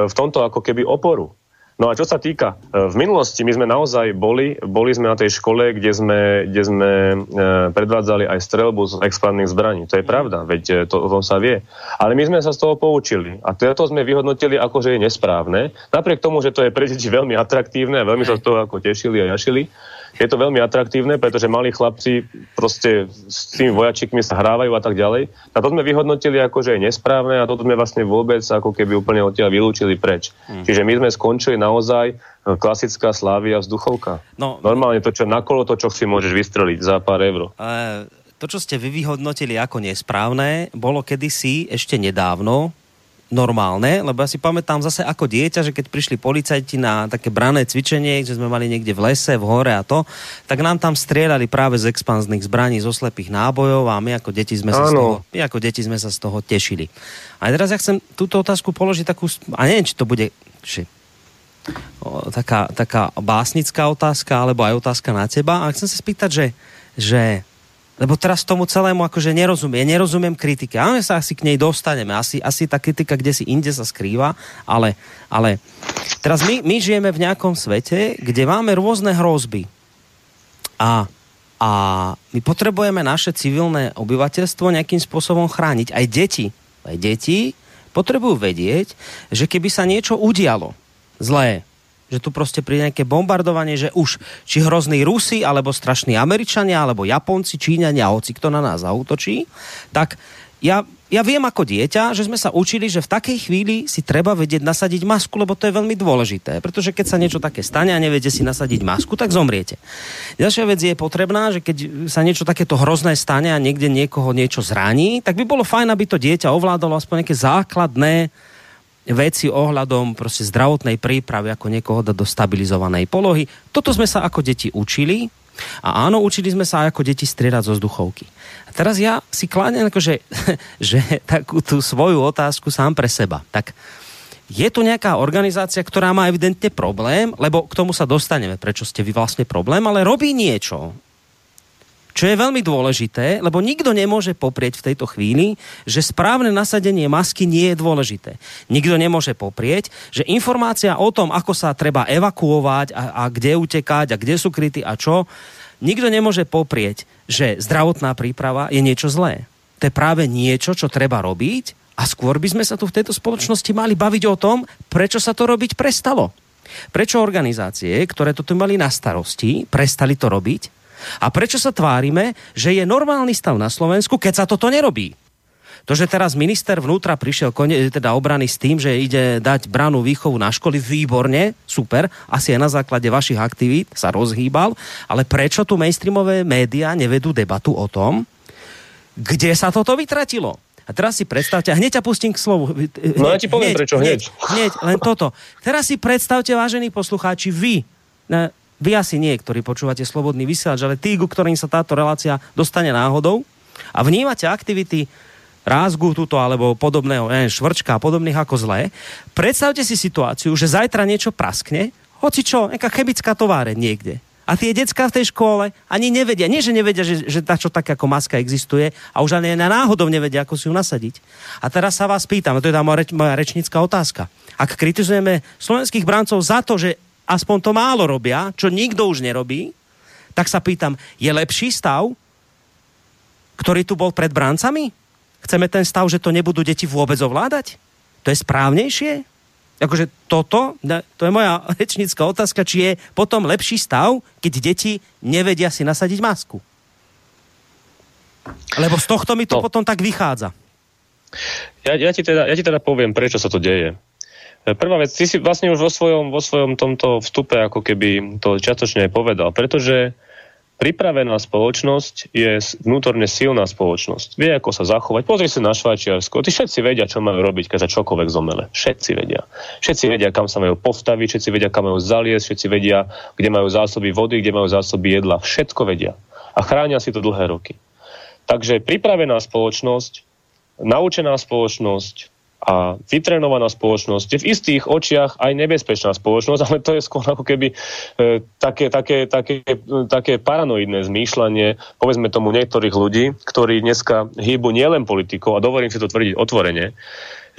S5: v tomto ako keby oporu. No a čo sa týka, e, v minulosti my sme naozaj boli, boli sme na tej škole, kde sme, kde sme e, predvádzali aj strelbu z expandných zbraní. To je pravda, veď e, to o tom sa vie. Ale my sme sa z toho poučili. A to sme vyhodnotili ako, že je nesprávne. Napriek tomu, že to je pre deti veľmi atraktívne a veľmi sa z toho ako tešili a jašili je to veľmi atraktívne, pretože malí chlapci proste s tými vojačikmi sa hrávajú a tak ďalej. A to sme vyhodnotili ako, že je nesprávne a toto sme vlastne vôbec ako keby úplne odtiaľ vylúčili preč. Hmm. Čiže my sme skončili naozaj e, klasická Slávia vzduchovka. No, Normálne to, čo na kolo to, čo si môžeš vystreliť za pár eur.
S2: Uh, to, čo ste vy vyhodnotili ako nesprávne, bolo kedysi ešte nedávno, normálne, lebo ja si pamätám zase ako dieťa, že keď prišli policajti na také brané cvičenie, že sme mali niekde v lese, v hore a to, tak nám tam strieľali práve z expanzných zbraní, zo slepých nábojov a my ako deti sme sa z toho, my ako deti sme sa z toho tešili. A teraz ja chcem túto otázku položiť takú, a neviem, či to bude, či, o, taká, taká básnická otázka, alebo aj otázka na teba. A chcem sa spýtať, že, že lebo teraz tomu celému akože nerozumiem. Ja nerozumiem kritike. Ale sa asi k nej dostaneme. Asi, asi tá kritika kde si inde sa skrýva, ale, ale teraz my, my žijeme v nejakom svete, kde máme rôzne hrozby. A, a my potrebujeme naše civilné obyvateľstvo nejakým spôsobom chrániť. Aj deti. Aj deti potrebujú vedieť, že keby sa niečo udialo zlé, že tu proste príde nejaké bombardovanie, že už či hrozní Rusi, alebo strašní Američania, alebo Japonci, Číňania, hoci kto na nás zautočí, tak ja, ja viem ako dieťa, že sme sa učili, že v takej chvíli si treba vedieť nasadiť masku, lebo to je veľmi dôležité. Pretože keď sa niečo také stane a neviete si nasadiť masku, tak zomriete. Ďalšia vec je potrebná, že keď sa niečo takéto hrozné stane a niekde niekoho niečo zraní, tak by bolo fajn, aby to dieťa ovládalo aspoň nejaké základné veci ohľadom proste zdravotnej prípravy, ako niekoho dať do stabilizovanej polohy. Toto sme sa ako deti učili, a áno, učili sme sa aj ako deti striedať zo vzduchovky. A teraz ja si kláňam akože, že takú tú svoju otázku sám pre seba. Tak je tu nejaká organizácia, ktorá má evidentne problém, lebo k tomu sa dostaneme, prečo ste vy vlastne problém, ale robí niečo, čo je veľmi dôležité, lebo nikto nemôže poprieť v tejto chvíli, že správne nasadenie masky nie je dôležité. Nikto nemôže poprieť, že informácia o tom, ako sa treba evakuovať a, a kde utekať a kde sú kryty a čo, nikto nemôže poprieť, že zdravotná príprava je niečo zlé. To je práve niečo, čo treba robiť a skôr by sme sa tu v tejto spoločnosti mali baviť o tom, prečo sa to robiť prestalo. Prečo organizácie, ktoré toto mali na starosti, prestali to robiť a prečo sa tvárime, že je normálny stav na Slovensku, keď sa toto nerobí? To, že teraz minister vnútra prišiel kone, teda obrany s tým, že ide dať branu výchovu na školy, výborne, super, asi aj na základe vašich aktivít sa rozhýbal, ale prečo tu mainstreamové médiá nevedú debatu o tom, kde sa toto vytratilo? A teraz si predstavte, a hneď ťa pustím k slovu.
S5: Hneď, no ja ti poviem hneď, prečo, hneď. hneď.
S2: Hneď, len toto. Teraz si predstavte, vážení poslucháči, vy, vy asi nie, ktorí počúvate Slobodný vysielač, ale tí, ku ktorým sa táto relácia dostane náhodou a vnímate aktivity rázgu túto alebo podobného, neviem, švrčka a podobných ako zlé. Predstavte si situáciu, že zajtra niečo praskne, hoci čo, nejaká chemická továreň niekde. A tie decka v tej škole ani nevedia, nie že nevedia, že, že tá čo tak ako maska existuje a už ani na náhodou nevedia, ako si ju nasadiť. A teraz sa vás pýtam, to je tá moja, reč, moja rečnická otázka. Ak kritizujeme slovenských brancov za to, že aspoň to málo robia, čo nikto už nerobí, tak sa pýtam, je lepší stav, ktorý tu bol pred brancami? Chceme ten stav, že to nebudú deti vôbec ovládať? To je správnejšie? Akože toto, to je moja rečnická otázka, či je potom lepší stav, keď deti nevedia si nasadiť masku. Lebo z tohto mi to no. potom tak vychádza.
S5: Ja, ja, ti teda, ja ti teda poviem, prečo sa to deje. Prvá vec, ty si vlastne už vo svojom, vo svojom tomto vstupe ako keby to čiastočne aj povedal, pretože pripravená spoločnosť je vnútorne silná spoločnosť. Vie, ako sa zachovať. Pozri sa na Švajčiarsko. Tí všetci vedia, čo majú robiť, keď sa čokoľvek zomele. Všetci vedia. Všetci vedia, kam sa majú postaviť, všetci vedia, kam majú zaliesť, všetci vedia, kde majú zásoby vody, kde majú zásoby jedla. Všetko vedia. A chránia si to dlhé roky. Takže pripravená spoločnosť, naučená spoločnosť, a vytrenovaná spoločnosť je v istých očiach aj nebezpečná spoločnosť, ale to je skôr ako keby e, také, také, také, také paranoidné zmýšľanie, povedzme tomu niektorých ľudí, ktorí dneska hýbu nielen politikou, a dovolím si to tvrdiť otvorene,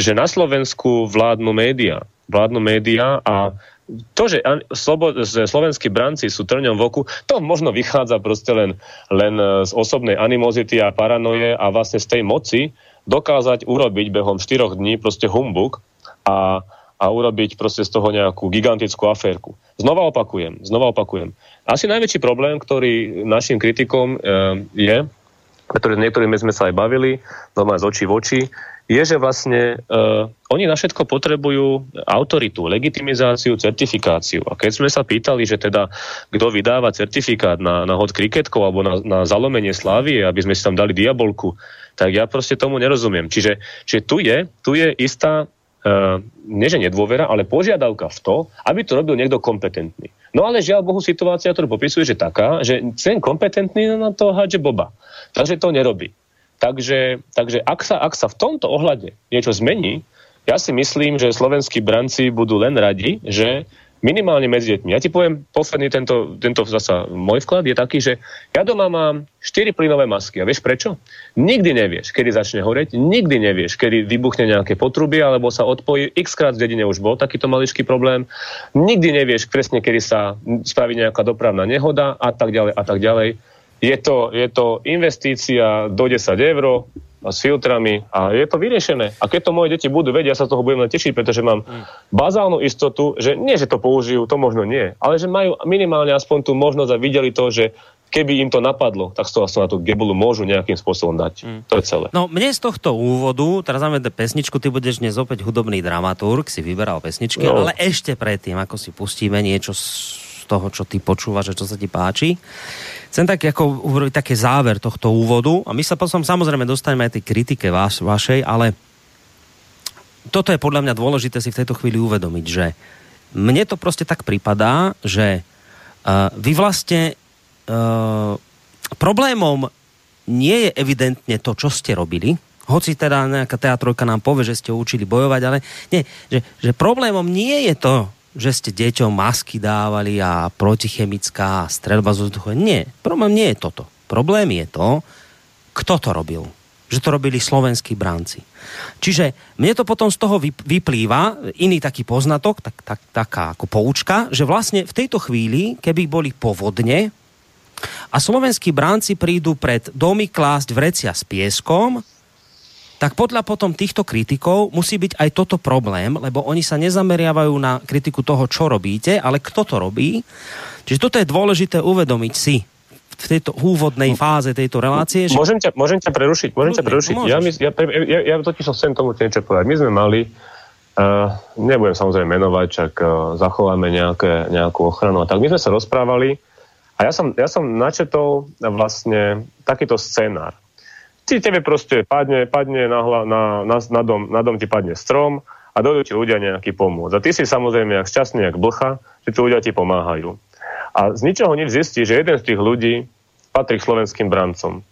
S5: že na Slovensku vládnu média. Vládnu média a to, že, slovenskí branci sú trňom v oku, to možno vychádza proste len, len z osobnej animozity a paranoje a vlastne z tej moci, dokázať urobiť behom 4 dní proste humbuk a, a urobiť proste z toho nejakú gigantickú aférku. Znova opakujem, znova opakujem. Asi najväčší problém, ktorý našim kritikom e, je, pretože niektorými sme sa aj bavili, doma z očí v oči, je, že vlastne uh, oni na všetko potrebujú autoritu, legitimizáciu, certifikáciu. A keď sme sa pýtali, že teda kto vydáva certifikát na, na hod kriketkov alebo na, na zalomenie slávy, aby sme si tam dali diabolku, tak ja proste tomu nerozumiem. Čiže, čiže tu, je, tu je istá, uh, nie že nedôvera, ale požiadavka v to, aby to robil niekto kompetentný. No ale žiaľ Bohu situácia, ktorú popisuje, že taká, že ten kompetentný na to hádže boba. Takže to nerobí. Takže, takže ak, sa, ak sa v tomto ohľade niečo zmení, ja si myslím, že slovenskí branci budú len radi, že minimálne medzi deťmi. Ja ti poviem, posledný tento, tento zasa môj vklad je taký, že ja doma mám 4 plynové masky. A vieš prečo? Nikdy nevieš, kedy začne horeť, nikdy nevieš, kedy vybuchne nejaké potrubie, alebo sa odpojí. X krát v dedine už bol takýto maličký problém. Nikdy nevieš presne, kedy sa spraví nejaká dopravná nehoda a tak ďalej a tak ďalej. Je to, je to investícia do 10 eur, s filtrami a je to vyriešené. A keď to moje deti budú vedieť, ja sa z toho budem len tešiť, pretože mám bazálnu istotu, že nie, že to použijú, to možno nie, ale že majú minimálne aspoň tú možnosť a videli to, že keby im to napadlo, tak z toho na tú gebulu môžu nejakým spôsobom dať. Mm. To je celé.
S2: No mne z tohto úvodu, teraz máme pesničku, ty budeš dnes opäť hudobný dramaturg, si vyberal pesničky, no. ale ešte predtým, ako si pustíme niečo z toho, čo ty počúvaš, čo sa ti páči, chcem tak ako urobiť také záver tohto úvodu a my sa potom samozrejme dostaneme aj tej kritike vaš, vašej, ale toto je podľa mňa dôležité si v tejto chvíli uvedomiť, že mne to proste tak pripadá, že uh, vy vlastne uh, problémom nie je evidentne to, čo ste robili, hoci teda nejaká teatrojka nám povie, že ste učili bojovať, ale nie, že, že problémom nie je to, že ste deťom masky dávali a protichemická strelba z vzduchu. Nie, problém nie je toto. Problém je to, kto to robil. Že to robili slovenskí bránci. Čiže mne to potom z toho vyplýva, iný taký poznatok, tak, tak, taká ako poučka, že vlastne v tejto chvíli, keby boli povodne, a slovenskí bránci prídu pred domy klásť vrecia s pieskom, tak podľa potom týchto kritikov musí byť aj toto problém, lebo oni sa nezameriavajú na kritiku toho, čo robíte, ale kto to robí. Čiže toto je dôležité uvedomiť si v tejto úvodnej fáze tejto relácie.
S5: Že... Môžem, ťa, môžem ťa prerušiť? Môžem ťa prerušiť? Ja, my, ja, ja, ja totiž chcem tomu niečo povedať. My sme mali, uh, nebudem samozrejme menovať, čak uh, zachováme nejaké, nejakú ochranu a tak. My sme sa rozprávali a ja som, ja som načetol vlastne takýto scenár. Ti tebe proste padne, padne na, na, na, na, dom, na dom ti padne strom a dojdú ti ľudia nejaký pomôcť. A ty si samozrejme jak šťastný, jak blcha, že tí ľudia ti pomáhajú. A z ničoho nič zistí, že jeden z tých ľudí patrí k slovenským brancom.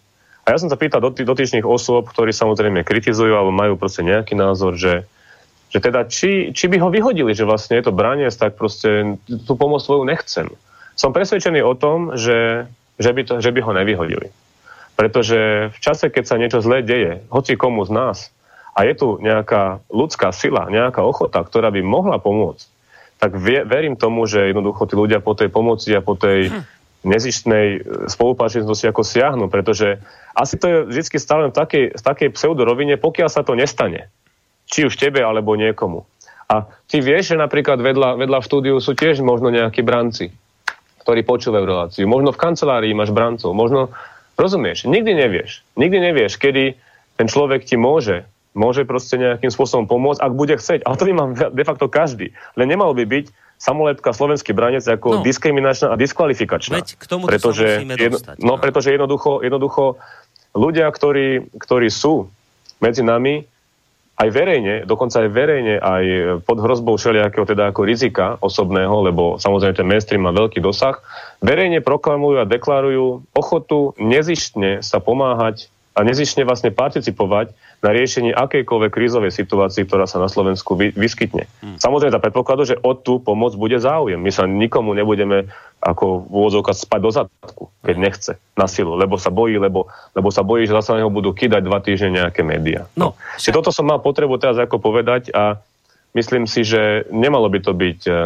S5: A ja som sa pýtal dotý, dotyčných osôb, ktorí samozrejme kritizujú alebo majú proste nejaký názor, že, že teda či, či by ho vyhodili, že vlastne je to braniec, tak proste tú pomoc svoju nechcem som presvedčený o tom, že, že, by to, že by ho nevyhodili. Pretože v čase, keď sa niečo zlé deje, hoci komu z nás, a je tu nejaká ľudská sila, nejaká ochota, ktorá by mohla pomôcť, tak vie, verím tomu, že jednoducho tí ľudia po tej pomoci a po tej hm. nezištnej e, spolupáčnosti ako siahnu, pretože asi to je vždy stále v takej, v takej pseudorovine, pokiaľ sa to nestane. Či už tebe, alebo niekomu. A ty vieš, že napríklad vedľa, vedľa v štúdiu sú tiež možno nejakí branci ktorí počúvajú reláciu. Možno v kancelárii máš brancov, možno, rozumieš, nikdy nevieš. Nikdy nevieš, kedy ten človek ti môže, môže proste nejakým spôsobom pomôcť, ak bude chceť. Ale to by mal de facto každý. Len nemal by byť samoletka slovenský branec ako no. diskriminačná a diskvalifikačná.
S2: Veď k tomu pretože, sa jedno, dostať.
S5: No, no, pretože jednoducho, jednoducho ľudia, ktorí, ktorí sú medzi nami, aj verejne, dokonca aj verejne, aj pod hrozbou všelijakého teda ako rizika osobného, lebo samozrejme ten mainstream má veľký dosah, verejne proklamujú a deklarujú ochotu nezištne sa pomáhať a nezišne vlastne participovať na riešení akejkoľvek krízovej situácii, ktorá sa na Slovensku vy, vyskytne. Hmm. Samozrejme za predpokladu, že o tú pomoc bude záujem. My sa nikomu nebudeme ako v úvodzovkách spať do zadku, keď hmm. nechce na silu, lebo sa bojí, lebo, lebo sa bojí, že zase na neho budú kýdať dva týždne nejaké médiá. No, no. Však... toto som mal potrebu teraz ako povedať a myslím si, že nemalo by to byť eh,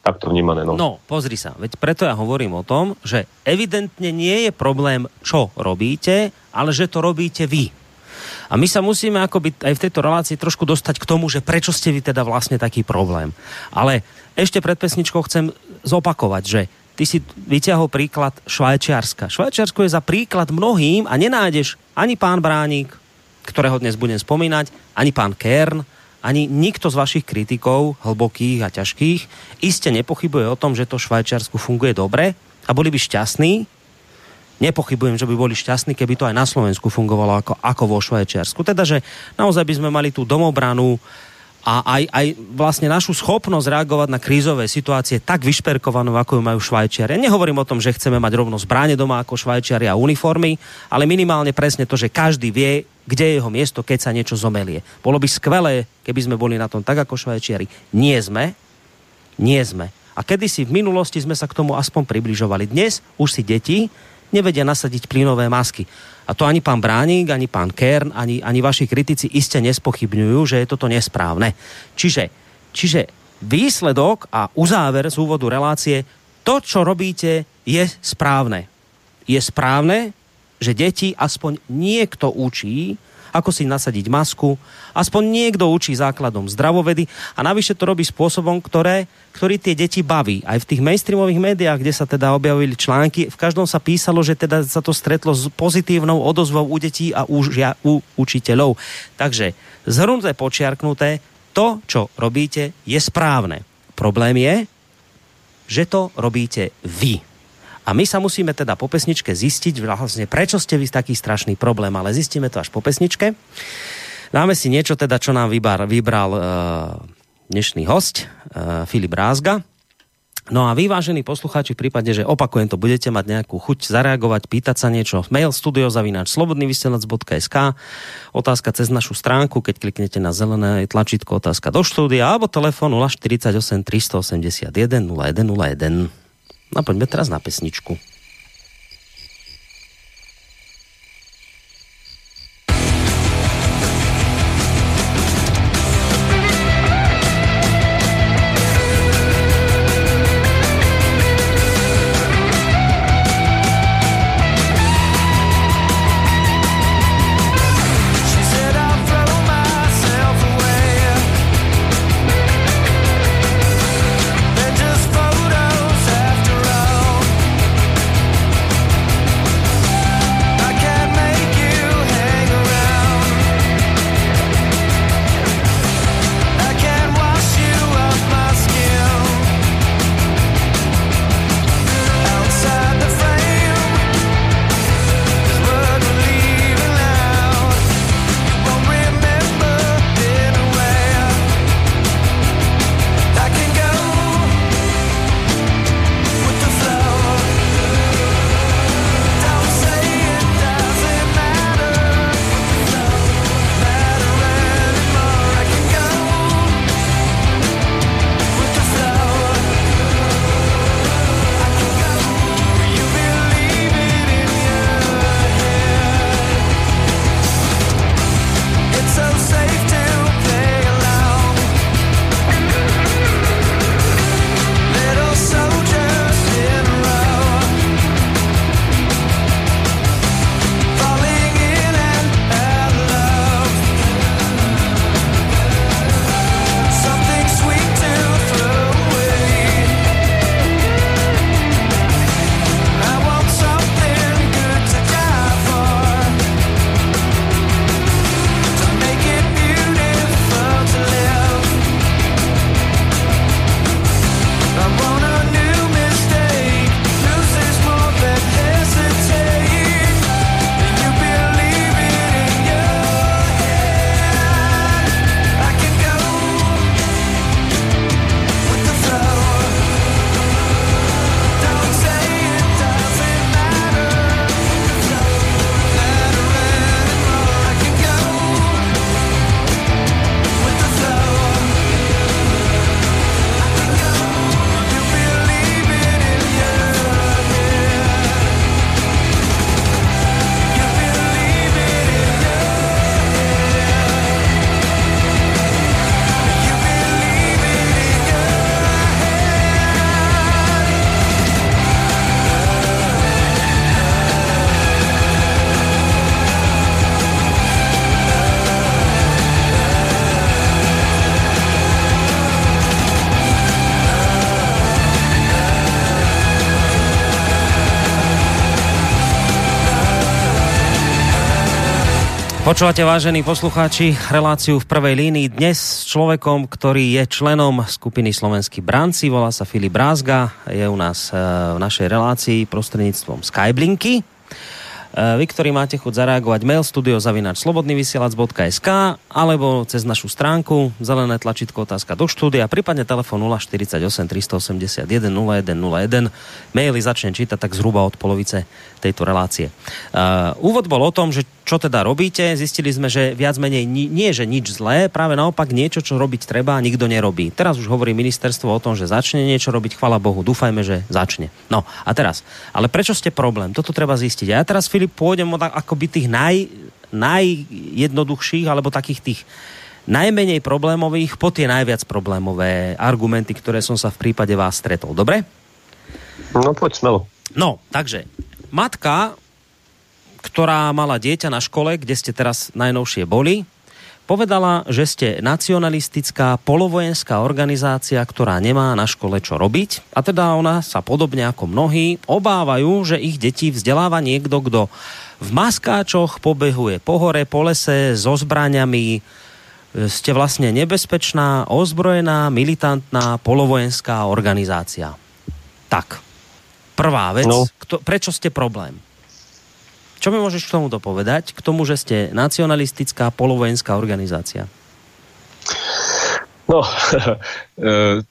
S5: takto vnímané. No.
S2: no, pozri sa, veď preto ja hovorím o tom, že evidentne nie je problém, čo robíte, ale že to robíte vy. A my sa musíme akoby aj v tejto relácii trošku dostať k tomu, že prečo ste vy teda vlastne taký problém. Ale ešte pred pesničkou chcem zopakovať, že ty si vyťahol príklad Švajčiarska. Švajčiarsko je za príklad mnohým a nenájdeš ani pán Bránik, ktorého dnes budem spomínať, ani pán Kern, ani nikto z vašich kritikov, hlbokých a ťažkých, iste nepochybuje o tom, že to Švajčiarsku funguje dobre a boli by šťastní. Nepochybujem, že by boli šťastní, keby to aj na Slovensku fungovalo ako, ako vo Švajčiarsku. Teda, že naozaj by sme mali tú domobranu, a aj, aj vlastne našu schopnosť reagovať na krízové situácie tak vyšperkovanú, ako ju majú Švajčiari. Nehovorím o tom, že chceme mať rovno zbráne doma ako Švajčiari a uniformy, ale minimálne presne to, že každý vie, kde je jeho miesto, keď sa niečo zomelie. Bolo by skvelé, keby sme boli na tom tak ako Švajčiari. Nie sme. Nie sme. A kedysi v minulosti sme sa k tomu aspoň približovali. Dnes už si deti nevedia nasadiť plynové masky. A to ani pán Bránik, ani pán Kern, ani, ani vaši kritici iste nespochybňujú, že je toto nesprávne. Čiže, čiže výsledok a uzáver z úvodu relácie, to, čo robíte, je správne. Je správne, že deti aspoň niekto učí ako si nasadiť masku. Aspoň niekto učí základom zdravovedy a navyše to robí spôsobom, ktoré, ktorý tie deti baví. Aj v tých mainstreamových médiách, kde sa teda objavili články, v každom sa písalo, že teda sa to stretlo s pozitívnou odozvou u detí a u, žia, u učiteľov. Takže zhrnuté počiarknuté, to, čo robíte, je správne. Problém je, že to robíte vy. A my sa musíme teda po pesničke zistiť vlastne, prečo ste vy taký strašný problém, ale zistíme to až po pesničke. Dáme si niečo teda, čo nám vybral, vybral uh, dnešný host, uh, Filip Rázga. No a vy, vážení poslucháči, v prípade, že opakujem to, budete mať nejakú chuť zareagovať, pýtať sa niečo, mail studiozavináč slobodnyvysielac.sk otázka cez našu stránku, keď kliknete na zelené tlačítko otázka do štúdia, alebo telefon 048 381 0101. No poďme teraz na pesničku. Počúvate, vážení poslucháči, reláciu v prvej línii dnes s človekom, ktorý je členom skupiny Slovenskí branci, volá sa Filip Brázga, je u nás eh, v našej relácii prostredníctvom Skyblinky. Eh, vy, ktorí máte chuť zareagovať, mail studiozavinač.slobodnyvysielac.sk alebo cez našu stránku zelené tlačítko otázka do štúdia, prípadne telefon 048 381 0101. Maily začnem čítať tak zhruba od polovice tejto relácie. Uh, úvod bol o tom, že čo teda robíte. Zistili sme, že viac menej nie, nie že nič zlé, práve naopak niečo, čo robiť treba, nikto nerobí. Teraz už hovorí ministerstvo o tom, že začne niečo robiť, chvala Bohu, dúfajme, že začne. No a teraz, ale prečo ste problém? Toto treba zistiť. A ja teraz, Filip, pôjdem od akoby tých naj, najjednoduchších, alebo takých tých najmenej problémových po tie najviac problémové argumenty, ktoré som sa v prípade vás stretol. Dobre?
S5: No poď smelo.
S2: No, takže matka ktorá mala dieťa na škole, kde ste teraz najnovšie boli, povedala, že ste nacionalistická polovojenská organizácia, ktorá nemá na škole čo robiť. A teda ona sa podobne ako mnohí obávajú, že ich deti vzdeláva niekto, kto v maskáčoch pobehuje po hore, po lese so zbraňami. Ste vlastne nebezpečná, ozbrojená, militantná polovojenská organizácia. Tak, prvá vec, no. kto, prečo ste problém? Čo mi môžeš k tomuto povedať? K tomu, že ste nacionalistická polovojenská organizácia.
S5: No, e,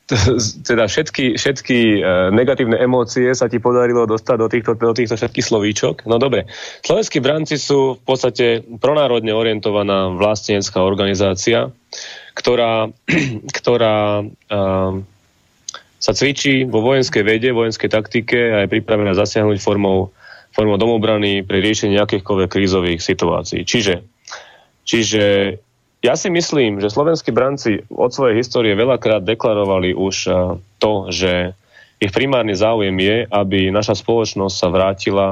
S5: teda všetky, všetky e, negatívne emócie sa ti podarilo dostať do týchto, do týchto všetkých slovíčok. No dobre, slovenskí branci sú v podstate pronárodne orientovaná vlastnenská organizácia, ktorá, ktorá uh, sa cvičí vo vojenskej vede, vojenskej taktike a je pripravená zasiahnuť formou formou domobrany pri riešení akýchkoľvek krízových situácií. Čiže, čiže ja si myslím, že slovenskí branci od svojej histórie veľakrát deklarovali už to, že ich primárny záujem je, aby naša spoločnosť sa vrátila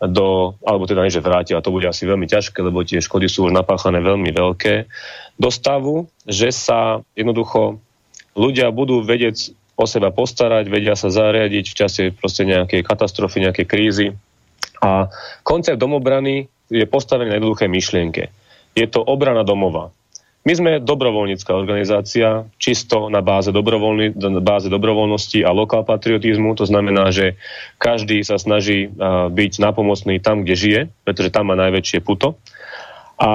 S5: do, alebo teda nie, že vrátila, to bude asi veľmi ťažké, lebo tie škody sú už napáchané veľmi veľké, do stavu, že sa jednoducho ľudia budú vedieť o seba postarať, vedia sa zariadiť v čase proste nejakej katastrofy, nejakej krízy, a koncept domobrany je postavený na jednoduché myšlienke. Je to obrana domova. My sme dobrovoľnícká organizácia, čisto na báze, dobrovoľni, báze dobrovoľnosti a lokál patriotizmu. To znamená, že každý sa snaží byť napomocný tam, kde žije, pretože tam má najväčšie puto. A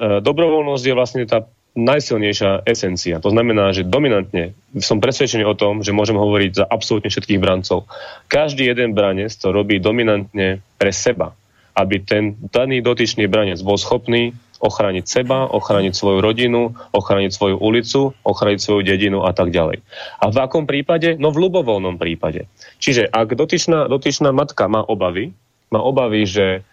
S5: e, dobrovoľnosť je vlastne tá najsilnejšia esencia. To znamená, že dominantne som presvedčený o tom, že môžem hovoriť za absolútne všetkých brancov. Každý jeden branec to robí dominantne pre seba, aby ten daný dotyčný branec bol schopný ochrániť seba, ochrániť svoju rodinu, ochrániť svoju ulicu, ochrániť svoju dedinu a tak ďalej. A v akom prípade? No v ľubovoľnom prípade. Čiže ak dotyčná, dotyčná matka má obavy, má obavy, že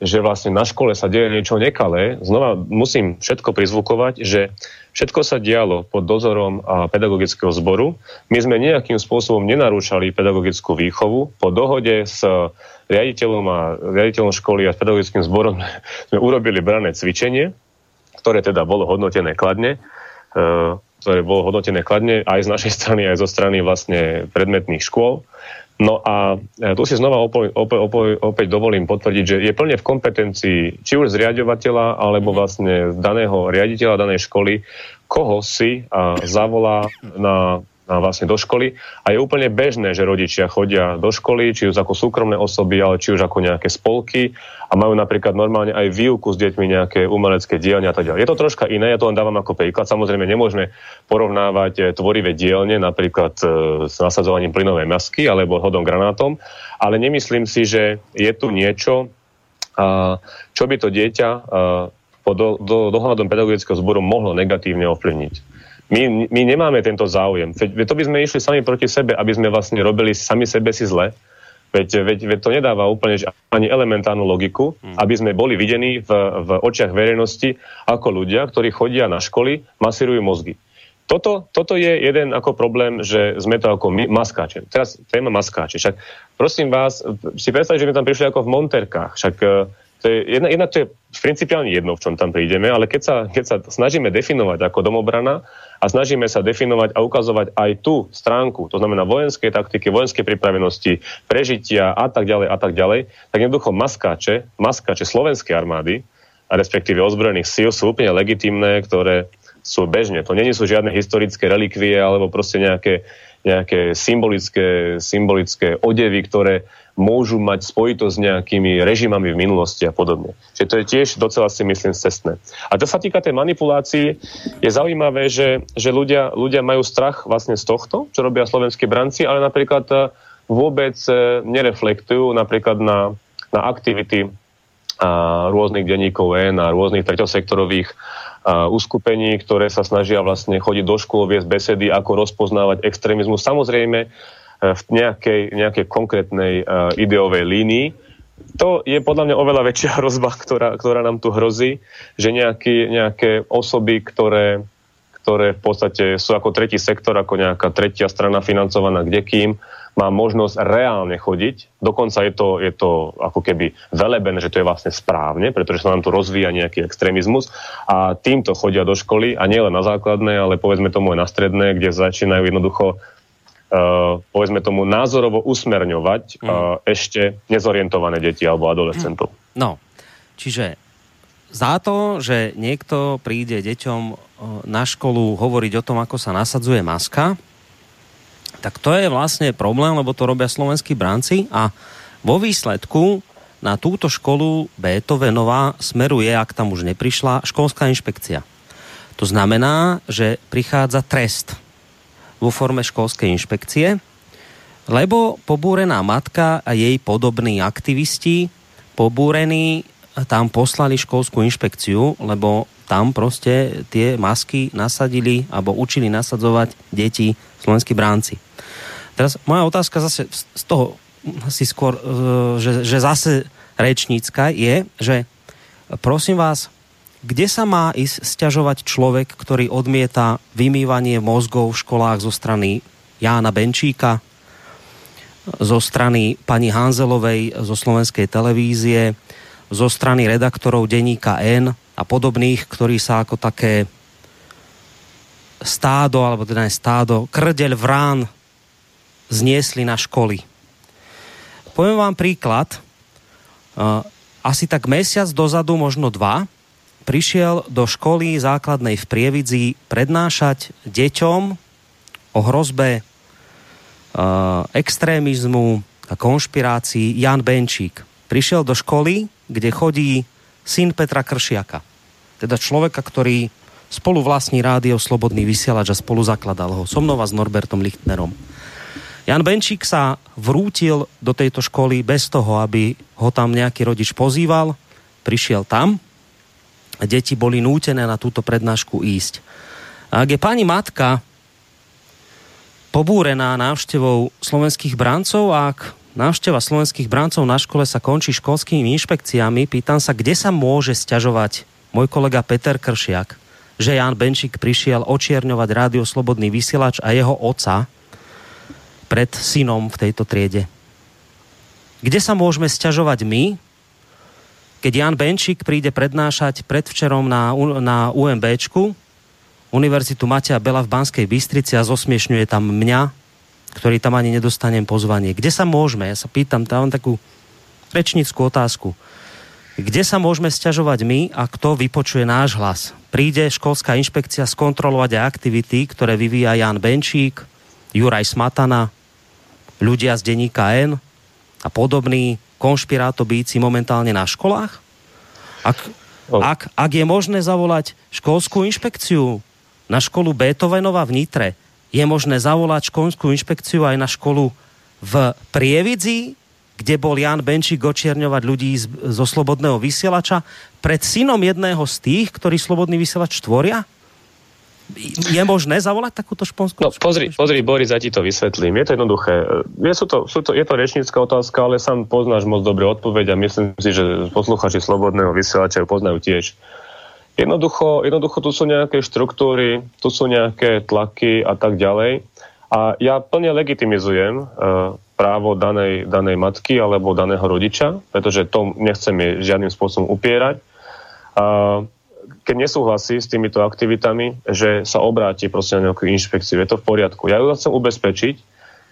S5: že vlastne na škole sa deje niečo nekalé, znova musím všetko prizvukovať, že všetko sa dialo pod dozorom a pedagogického zboru. My sme nejakým spôsobom nenarúšali pedagogickú výchovu. Po dohode s riaditeľom a riaditeľom školy a s pedagogickým zborom sme urobili brané cvičenie, ktoré teda bolo hodnotené kladne e, ktoré bolo hodnotené kladne aj z našej strany, aj zo strany vlastne predmetných škôl. No a e, tu si znova opäť, opäť, opäť dovolím potvrdiť, že je plne v kompetencii či už zriadovateľa, alebo vlastne daného riaditeľa danej školy, koho si a zavolá na vlastne do školy a je úplne bežné, že rodičia chodia do školy, či už ako súkromné osoby, ale či už ako nejaké spolky a majú napríklad normálne aj výuku s deťmi nejaké umelecké dielne a tak ďalej. Je to troška iné, ja to len dávam ako príklad. Samozrejme nemôžeme porovnávať eh, tvorivé dielne napríklad eh, s nasadzovaním plynovej masky alebo hodom granátom, ale nemyslím si, že je tu niečo, čo by to dieťa pod dohľadom pedagogického zboru mohlo negatívne ovplyvniť. My, my nemáme tento záujem. Veď to by sme išli sami proti sebe, aby sme vlastne robili sami sebe si zle. Veď, veď, veď to nedáva úplne ani elementárnu logiku, hmm. aby sme boli videní v, v očiach verejnosti ako ľudia, ktorí chodia na školy, masírujú mozgy. Toto, toto je jeden ako problém, že sme to ako my, maskáče. Teraz téma maskáče. Však prosím vás, si predstavte, že sme tam prišli ako v monterkách. Však to je, jedna, jedna to je principiálne jedno, v čom tam prídeme, ale keď sa, keď sa snažíme definovať ako domobrana a snažíme sa definovať a ukazovať aj tú stránku, to znamená vojenské taktiky, vojenské pripravenosti, prežitia a tak ďalej a tak ďalej, tak jednoducho maskáče, maskáče slovenskej armády, a respektíve ozbrojených síl sú úplne legitimné, ktoré sú bežne. To není sú žiadne historické relikvie alebo proste nejaké, nejaké symbolické, symbolické odevy, ktoré môžu mať spojitosť s nejakými režimami v minulosti a podobne. Čiže to je tiež docela si myslím cestné. A čo sa týka tej manipulácii, je zaujímavé, že, že ľudia, ľudia majú strach vlastne z tohto, čo robia slovenskí branci, ale napríklad e, vôbec e, nereflektujú napríklad na, na aktivity a rôznych denníkov N a rôznych treťosektorových a uskupení, ktoré sa snažia vlastne chodiť do škôl, viesť besedy, ako rozpoznávať extrémizmus. Samozrejme, v nejakej, nejakej konkrétnej uh, ideovej línii. To je podľa mňa oveľa väčšia hrozba, ktorá, ktorá nám tu hrozí, že nejaký, nejaké osoby, ktoré, ktoré v podstate sú ako tretí sektor, ako nejaká tretia strana financovaná kde kým, má možnosť reálne chodiť. Dokonca je to, je to ako keby velebené, že to je vlastne správne, pretože sa nám tu rozvíja nejaký extrémizmus a týmto chodia do školy a nielen na základné, ale povedzme tomu aj na stredné, kde začínajú jednoducho povedzme tomu názorovo usmerňovať uh, ešte nezorientované deti alebo adolescentov.
S2: No, čiže za to, že niekto príde deťom uh, na školu hovoriť o tom, ako sa nasadzuje maska, tak to je vlastne problém, lebo to robia slovenskí branci a vo výsledku na túto školu Beethovenová smeruje, ak tam už neprišla, školská inšpekcia. To znamená, že prichádza trest vo forme školskej inšpekcie, lebo pobúrená matka a jej podobní aktivisti pobúrení tam poslali školskú inšpekciu, lebo tam proste tie masky nasadili alebo učili nasadzovať deti slovenskí bránci. Teraz moja otázka zase z toho asi skôr, e, že, že zase rečnícka je, že prosím vás, kde sa má ísť stiažovať človek, ktorý odmieta vymývanie mozgov v školách zo strany Jána Benčíka, zo strany pani Hanzelovej zo slovenskej televízie, zo strany redaktorov denníka N a podobných, ktorí sa ako také stádo, alebo teda ne stádo, krdeľ vrán zniesli na školy. Poviem vám príklad. Asi tak mesiac dozadu, možno dva, prišiel do školy základnej v Prievidzi prednášať deťom o hrozbe extrémizmu a konšpirácii Jan Benčík. Prišiel do školy, kde chodí syn Petra Kršiaka. Teda človeka, ktorý spolu vlastní rádio Slobodný vysielač a spolu zakladal ho. So mnou a s Norbertom Lichtnerom. Jan Benčík sa vrútil do tejto školy bez toho, aby ho tam nejaký rodič pozýval. Prišiel tam, deti boli nútené na túto prednášku ísť. A ak je pani matka pobúrená návštevou slovenských brancov a ak návšteva slovenských brancov na škole sa končí školskými inšpekciami, pýtam sa, kde sa môže stiažovať môj kolega Peter Kršiak, že Jan Benčík prišiel očierňovať rádio Slobodný vysielač a jeho oca, pred synom v tejto triede. Kde sa môžeme sťažovať my, keď Jan Benčík príde prednášať predvčerom na, na UMBčku, Univerzitu Matia Bela v Banskej Bystrici a zosmiešňuje tam mňa, ktorý tam ani nedostanem pozvanie. Kde sa môžeme? Ja sa pýtam, tam takú rečnickú otázku. Kde sa môžeme sťažovať my a kto vypočuje náš hlas? Príde školská inšpekcia skontrolovať aj aktivity, ktoré vyvíja Jan Benčík, Juraj Smatana, ľudia z denníka N a podobní konšpirátobíci momentálne na školách? Ak, oh. ak, ak je možné zavolať školskú inšpekciu na školu Beethovenova v Nitre, je možné zavolať školskú inšpekciu aj na školu v Prievidzi, kde bol Jan Benčík očierňovať ľudí z, zo Slobodného vysielača pred synom jedného z tých, ktorí Slobodný vysielač tvoria? Je možné zavolať takúto šponskú?
S5: No, pozri, pozri, Boris, ja ti to vysvetlím. Je to jednoduché. Je, sú to, sú to, je to rečnícka otázka, ale sám poznáš moc dobre odpoveď a myslím si, že posluchači Slobodného vysielača poznajú tiež. Jednoducho, jednoducho tu sú nejaké štruktúry, tu sú nejaké tlaky a tak ďalej. A ja plne legitimizujem uh, právo danej, danej matky alebo daného rodiča, pretože to nechcem žiadnym spôsobom upierať. Uh, keď nesúhlasí s týmito aktivitami, že sa obráti proste na nejakú inšpekciu. Je to v poriadku. Ja ju chcem ubezpečiť,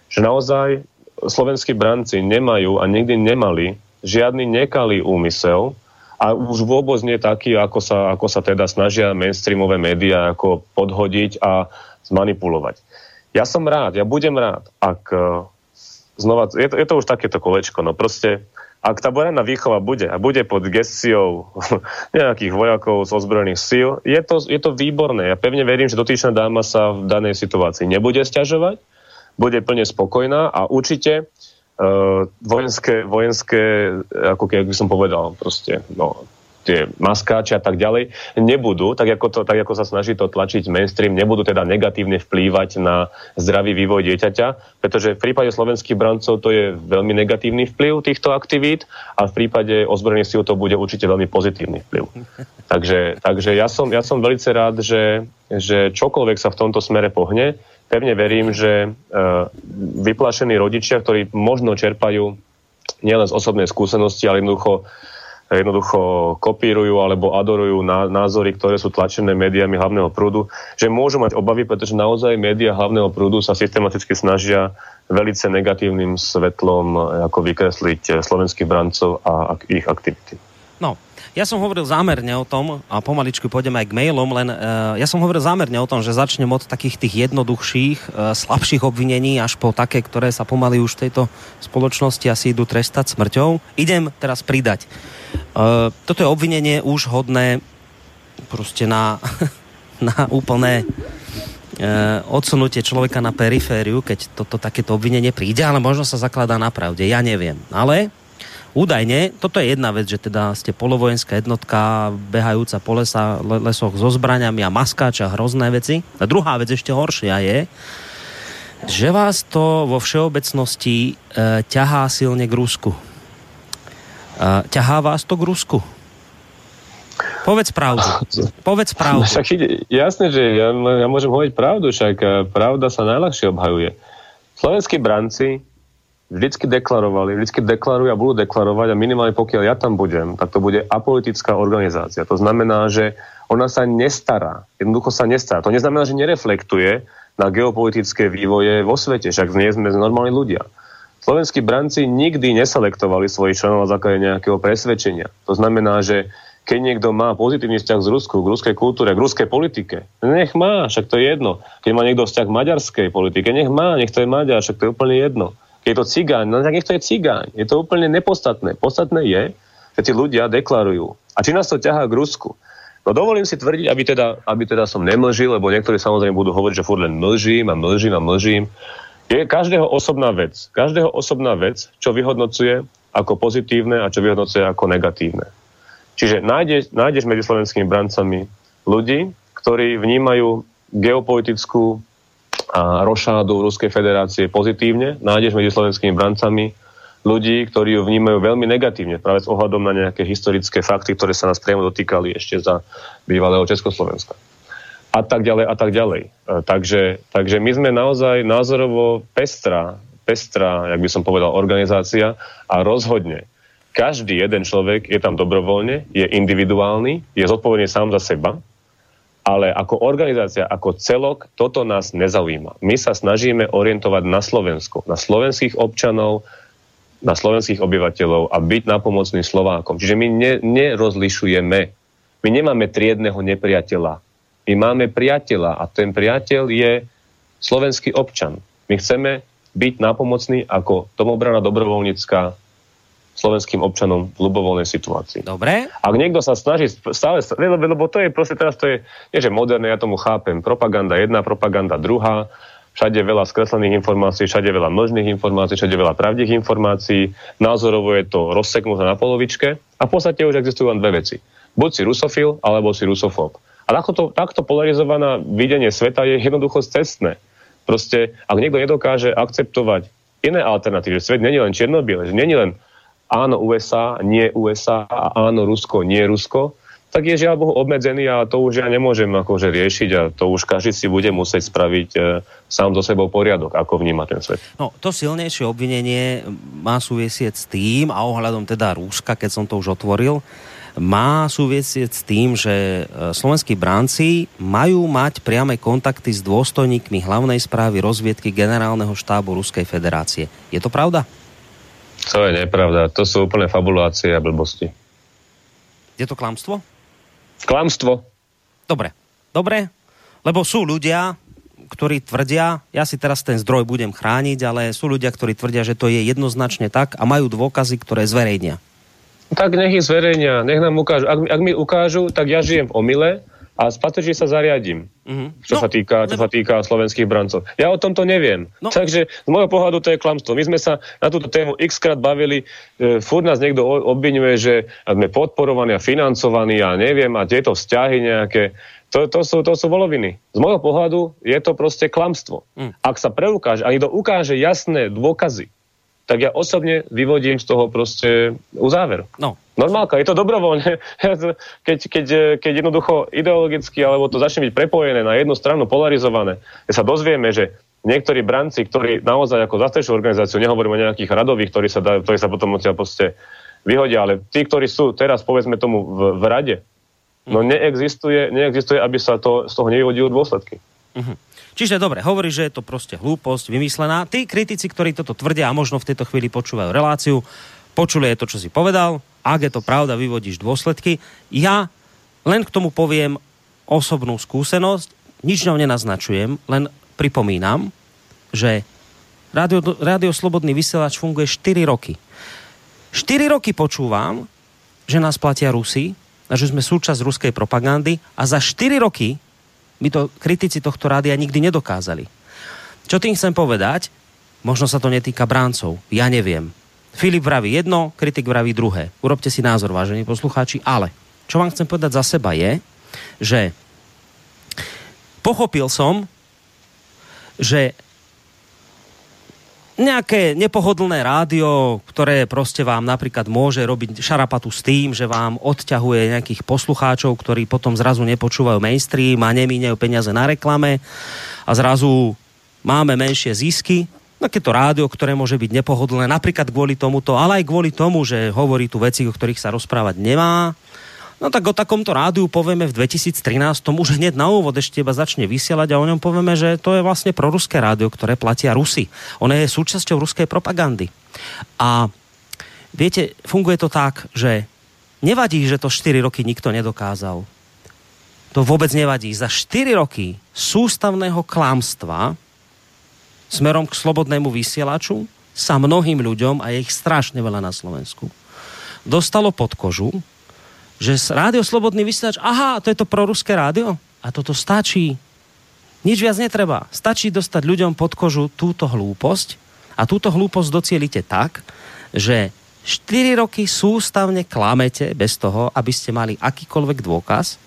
S5: že naozaj slovenskí branci nemajú a nikdy nemali žiadny nekalý úmysel a už vôbec nie taký, ako sa, ako sa teda snažia mainstreamové médiá ako podhodiť a zmanipulovať. Ja som rád, ja budem rád, ak e, znova, je to, je to už takéto kolečko, no proste ak tá vojenná výchova bude a bude pod gestiou nejakých vojakov z ozbrojených síl, je to, je to výborné. Ja pevne verím, že dotyčná dáma sa v danej situácii nebude stiažovať, bude plne spokojná a určite uh, vojenské, vojenské, ako keby som povedal, proste, no, tie maskáči a tak ďalej, nebudú, tak ako, to, tak ako sa snaží to tlačiť mainstream, nebudú teda negatívne vplývať na zdravý vývoj dieťaťa, pretože v prípade slovenských brancov to je veľmi negatívny vplyv týchto aktivít a v prípade ozbrojených síl to bude určite veľmi pozitívny vplyv. Takže, takže ja, som, ja som veľmi rád, že, že čokoľvek sa v tomto smere pohne, pevne verím, že uh, vyplašení rodičia, ktorí možno čerpajú nielen z osobnej skúsenosti, ale jednoducho jednoducho kopírujú alebo adorujú názory, ktoré sú tlačené médiami hlavného prúdu, že môžu mať obavy, pretože naozaj médiá hlavného prúdu sa systematicky snažia velice negatívnym svetlom eh, ako vykresliť eh, slovenských brancov a ich aktivity.
S2: No, ja som hovoril zámerne o tom, a pomaličku pôjdeme aj k mailom, len uh, ja som hovoril zámerne o tom, že začnem od takých tých jednoduchších, uh, slabších obvinení až po také, ktoré sa pomaly už v tejto spoločnosti asi idú trestať smrťou. Idem teraz pridať. Uh, toto je obvinenie už hodné proste na, na úplné uh, odsunutie človeka na perifériu, keď toto takéto obvinenie príde, ale možno sa zakladá na pravde, ja neviem. Ale údajne, toto je jedna vec, že teda ste polovojenská jednotka, behajúca po lesa, lesoch so zbraňami a maskáča, hrozné veci. A druhá vec ešte horšia je, že vás to vo všeobecnosti e, ťahá silne k Rusku. Ťahá vás to k Rusku? Povedz pravdu. Povedz pravdu.
S5: Však ide, jasné, že ja, ja môžem hovoriť pravdu, však e, pravda sa najľahšie obhajuje. Slovenskí branci vždycky deklarovali, vždycky deklarujú a budú deklarovať a minimálne pokiaľ ja tam budem, tak to bude apolitická organizácia. To znamená, že ona sa nestará, jednoducho sa nestará. To neznamená, že nereflektuje na geopolitické vývoje vo svete, však nie sme normálni ľudia. Slovenskí branci nikdy neselektovali svojich členov na základe nejakého presvedčenia. To znamená, že keď niekto má pozitívny vzťah z Rusku, k ruskej kultúre, k ruskej politike, nech má, však to je jedno. Keď má niekto vzťah k maďarskej politike, nech má, nech to je Maďar, však to je úplne jedno je to cigáň, no tak nech to je cigáň. Je to úplne nepodstatné. Podstatné je, že tí ľudia deklarujú. A či nás to ťahá k Rusku? No dovolím si tvrdiť, aby teda, aby teda som nemlžil, lebo niektorí samozrejme budú hovoriť, že furt len mlžím a mlžím a mlžím. Je každého osobná vec. Každého osobná vec, čo vyhodnocuje ako pozitívne a čo vyhodnocuje ako negatívne. Čiže nájdeš, nájdeš medzi slovenskými brancami ľudí, ktorí vnímajú geopolitickú a rošádu Ruskej federácie pozitívne. Nájdeš medzi slovenskými brancami ľudí, ktorí ju vnímajú veľmi negatívne, práve s ohľadom na nejaké historické fakty, ktoré sa nás priamo dotýkali ešte za bývalého Československa. A tak ďalej, a tak ďalej. E, takže, takže my sme naozaj názorovo pestrá, pestrá, jak by som povedal, organizácia a rozhodne každý jeden človek je tam dobrovoľne, je individuálny, je zodpovedný sám za seba ale ako organizácia, ako celok, toto nás nezaujíma. My sa snažíme orientovať na Slovensko, na slovenských občanov, na slovenských obyvateľov a byť napomocným Slovákom. Čiže my ne, nerozlišujeme. My nemáme triedného nepriateľa. My máme priateľa a ten priateľ je slovenský občan. My chceme byť napomocní ako domobrana dobrovoľnícka slovenským občanom v ľubovoľnej situácii.
S2: Dobre.
S5: Ak niekto sa snaží stále, lebo, to je proste teraz, to je, nie že moderné, ja tomu chápem, propaganda jedna, propaganda druhá, všade veľa skreslených informácií, všade veľa možných informácií, všade veľa pravdých informácií, názorovo je to rozseknuté na polovičke a v podstate už existujú len dve veci. Buď si rusofil, alebo si rusofób. A takto, takto polarizované videnie sveta je jednoducho cestné. Proste, ak niekto nedokáže akceptovať iné alternatívy, že svet není len čierno-biele, že není len áno USA, nie USA a áno Rusko, nie Rusko, tak je žiaľ Bohu obmedzený a to už ja nemôžem akože riešiť a to už každý si bude musieť spraviť e, sám so sebou poriadok, ako vníma ten svet.
S2: No, to silnejšie obvinenie má súvisieť s tým, a ohľadom teda Rúska, keď som to už otvoril, má súvisieť s tým, že e, slovenskí bránci majú mať priame kontakty s dôstojníkmi hlavnej správy rozviedky generálneho štábu Ruskej federácie. Je to pravda?
S5: To je nepravda. To sú úplné fabulácie a blbosti.
S2: Je to klamstvo?
S5: Klamstvo.
S2: Dobre. Dobre. Lebo sú ľudia, ktorí tvrdia, ja si teraz ten zdroj budem chrániť, ale sú ľudia, ktorí tvrdia, že to je jednoznačne tak a majú dôkazy, ktoré zverejnia.
S5: Tak nech ich zverejnia, nech nám ukážu. Ak, ak mi ukážu, tak ja žijem v omyle, a patrične sa zariadím, mm-hmm. čo, no, sa týka, čo sa týka slovenských brancov. Ja o tomto neviem. No. Takže z môjho pohľadu to je klamstvo. My sme sa na túto tému x krát bavili, e, furt nás niekto obvinuje, že sme podporovaní a financovaní a neviem, a tieto vzťahy nejaké. To, to, sú, to sú voloviny. Z môjho pohľadu je to proste klamstvo. Mm. Ak sa preukáže, a niekto ukáže jasné dôkazy, tak ja osobne vyvodím z toho proste uzáver. No. Normálka, je to dobrovoľne. Keď, keď, keď jednoducho ideologicky, alebo to začne byť prepojené na jednu stranu, polarizované, sa dozvieme, že niektorí branci, ktorí naozaj ako zastrešujú organizáciu, nehovorím o nejakých radových, ktorí sa, dá, ktorí sa potom odtiaľ proste vyhodia, ale tí, ktorí sú teraz, povedzme tomu, v, v rade, no neexistuje, neexistuje, aby sa to, z toho nevyvodili dôsledky. Uh-huh.
S2: Čiže dobre, hovorí, že je to proste hlúposť, vymyslená. Tí kritici, ktorí toto tvrdia a možno v tejto chvíli počúvajú reláciu, počuli je to, čo si povedal. Ak je to pravda, vyvodíš dôsledky. Ja len k tomu poviem osobnú skúsenosť, nič ňou nenaznačujem, len pripomínam, že Rádio, Rádio Slobodný vysielač funguje 4 roky. 4 roky počúvam, že nás platia Rusi a že sme súčasť ruskej propagandy a za 4 roky by to kritici tohto rádia nikdy nedokázali. Čo tým chcem povedať? Možno sa to netýka bráncov. Ja neviem. Filip vraví jedno, kritik vraví druhé. Urobte si názor, vážení poslucháči, ale čo vám chcem povedať za seba je, že pochopil som, že nejaké nepohodlné rádio, ktoré proste vám napríklad môže robiť šarapatu s tým, že vám odťahuje nejakých poslucháčov, ktorí potom zrazu nepočúvajú mainstream a nemíňajú peniaze na reklame a zrazu máme menšie zisky. Takéto rádio, ktoré môže byť nepohodlné napríklad kvôli tomuto, ale aj kvôli tomu, že hovorí tu veci, o ktorých sa rozprávať nemá No tak o takomto rádiu povieme v 2013, už hneď na úvod ešte iba začne vysielať a o ňom povieme, že to je vlastne proruské rádio, ktoré platia Rusy. Ono je súčasťou ruskej propagandy. A viete, funguje to tak, že nevadí, že to 4 roky nikto nedokázal. To vôbec nevadí. Za 4 roky sústavného klamstva smerom k slobodnému vysielaču sa mnohým ľuďom, a je ich strašne veľa na Slovensku, dostalo pod kožu, že rádio Slobodný vysielač, aha, to je to proruské rádio? A toto stačí. Nič viac netreba. Stačí dostať ľuďom pod kožu túto hlúposť a túto hlúposť docielite tak, že 4 roky sústavne klamete bez toho, aby ste mali akýkoľvek dôkaz.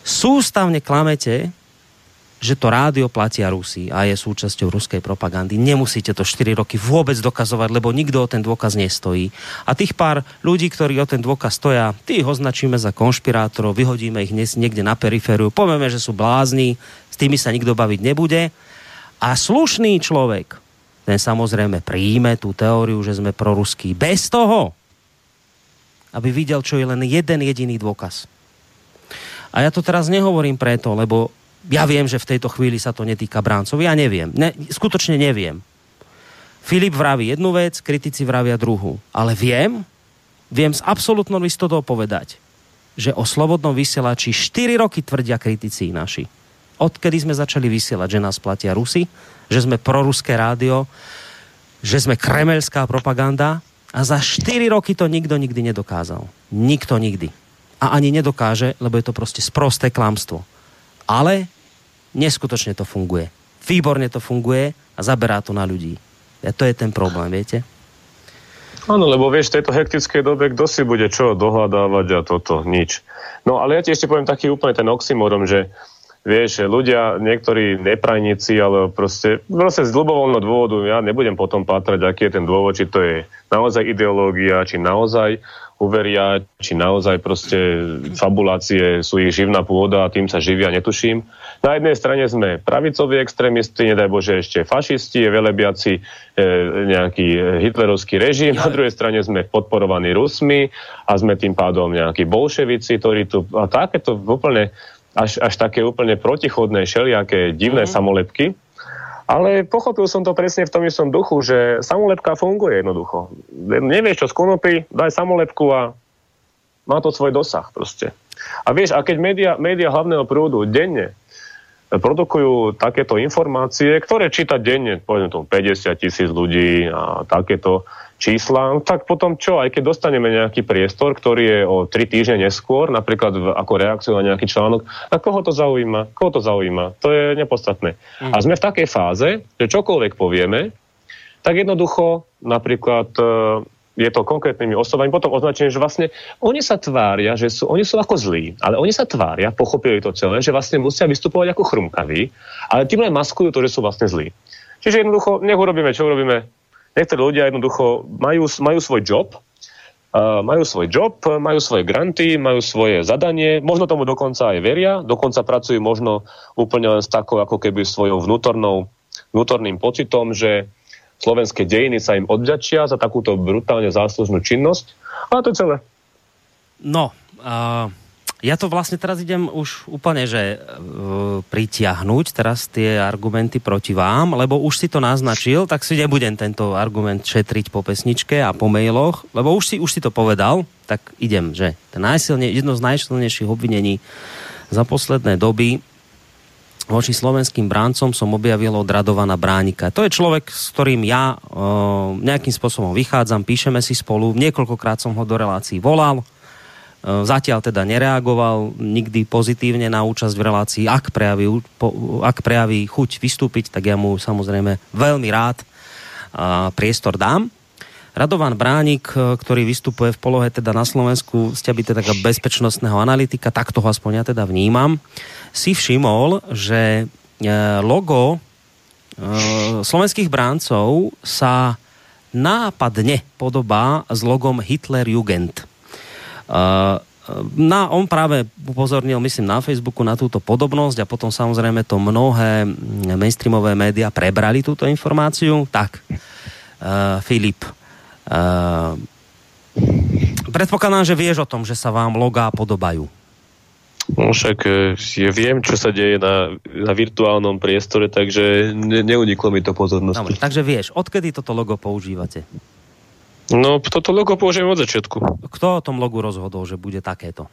S2: Sústavne klamete že to rádio platia Rusi a je súčasťou ruskej propagandy. Nemusíte to 4 roky vôbec dokazovať, lebo nikto o ten dôkaz nestojí. A tých pár ľudí, ktorí o ten dôkaz stoja, tých označíme za konšpirátorov, vyhodíme ich niekde na perifériu, povieme, že sú blázni, s tými sa nikto baviť nebude. A slušný človek, ten samozrejme príjme tú teóriu, že sme proruskí, bez toho, aby videl, čo je len jeden jediný dôkaz. A ja to teraz nehovorím preto, lebo ja viem, že v tejto chvíli sa to netýka bráncov. Ja neviem. Ne, skutočne neviem. Filip vraví jednu vec, kritici vravia druhú. Ale viem, viem s absolútnou istotou povedať, že o slobodnom vysielači 4 roky tvrdia kritici naši. Odkedy sme začali vysielať, že nás platia Rusy, že sme proruské rádio, že sme kremelská propaganda a za 4 roky to nikto nikdy nedokázal. Nikto nikdy. A ani nedokáže, lebo je to proste sprosté klamstvo ale neskutočne to funguje. Výborne to funguje a zaberá to na ľudí. A to je ten problém, viete?
S5: Áno, lebo vieš, v tejto hektickej dobe kto si bude čo dohľadávať a toto, nič. No ale ja ti ešte poviem taký úplne ten oxymorom, že vieš, ľudia, niektorí neprajníci, ale proste, proste z ľubovoľného dôvodu, ja nebudem potom pátrať, aký je ten dôvod, či to je naozaj ideológia, či naozaj uveria, či naozaj proste fabulácie sú ich živná pôda a tým sa živia, netuším. Na jednej strane sme pravicoví extrémisti, nedaj Bože ešte fašisti, velebiaci e, nejaký hitlerovský režim, na druhej strane sme podporovaní Rusmi a sme tým pádom nejakí bolševici, ktorí tu, a takéto úplne, až, až také úplne protichodné, šeliaké divné mm-hmm. samolepky, ale pochopil som to presne v tom istom duchu, že samolepka funguje jednoducho. Nevieš čo z konopy, daj samolepku a má to svoj dosah proste. A vieš, a keď média, média hlavného prúdu denne produkujú takéto informácie, ktoré číta denne, povedzme tomu 50 tisíc ľudí a takéto čísla, no tak potom čo, aj keď dostaneme nejaký priestor, ktorý je o 3 týždne neskôr, napríklad v, ako reakciu na nejaký článok, a koho to zaujíma? Koho to zaujíma? To je nepodstatné. Mm. A sme v takej fáze, že čokoľvek povieme, tak jednoducho napríklad je to konkrétnymi osobami, potom označenie, že vlastne oni sa tvária, že sú, oni sú ako zlí, ale oni sa tvária, pochopili to celé, že vlastne musia vystupovať ako chrumkaví, ale tým len maskujú to, že sú vlastne zlí. Čiže jednoducho, nech urobíme, čo urobíme. Niektorí ľudia jednoducho majú, majú svoj job, uh, majú svoj job, majú svoje granty, majú svoje zadanie, možno tomu dokonca aj veria, dokonca pracujú možno úplne len s takou ako keby svojou vnútornou, vnútorným pocitom, že slovenské dejiny sa im odďačia za takúto brutálne záslužnú činnosť. A to je celé.
S2: No, uh, ja to vlastne teraz idem už úplne, že uh, pritiahnuť teraz tie argumenty proti vám, lebo už si to naznačil, tak si nebudem tento argument šetriť po pesničke a po mailoch, lebo už si, už si to povedal, tak idem, že najsilne, jedno z najsilnejších obvinení za posledné doby voči slovenským bráncom som objavil od Bránika. To je človek, s ktorým ja o, nejakým spôsobom vychádzam, píšeme si spolu, niekoľkokrát som ho do relácií volal, zatiaľ teda nereagoval nikdy pozitívne na účasť v relácii. Ak prejaví, ak prejaví chuť vystúpiť, tak ja mu samozrejme veľmi rád priestor dám. Radovan Bránik, ktorý vystupuje v polohe teda na Slovensku, ste byť teda bezpečnostného analytika, tak ho aspoň ja teda vnímam si všimol, že e, logo slovenských bráncov sa nápadne podobá s logom Hitler Jugend. Na, on práve upozornil, myslím, na Facebooku na túto podobnosť a potom samozrejme to mnohé mainstreamové médiá prebrali túto informáciu. Tak, uh, Filip, uh, predpokladám, že vieš o tom, že sa vám logá podobajú.
S5: No však e, ja viem, čo sa deje na, na virtuálnom priestore, takže ne, neuniklo mi to pozornosti.
S2: Dobre, takže vieš, odkedy toto logo používate?
S5: No, toto logo použijem od začiatku.
S2: Kto o tom logu rozhodol, že bude takéto?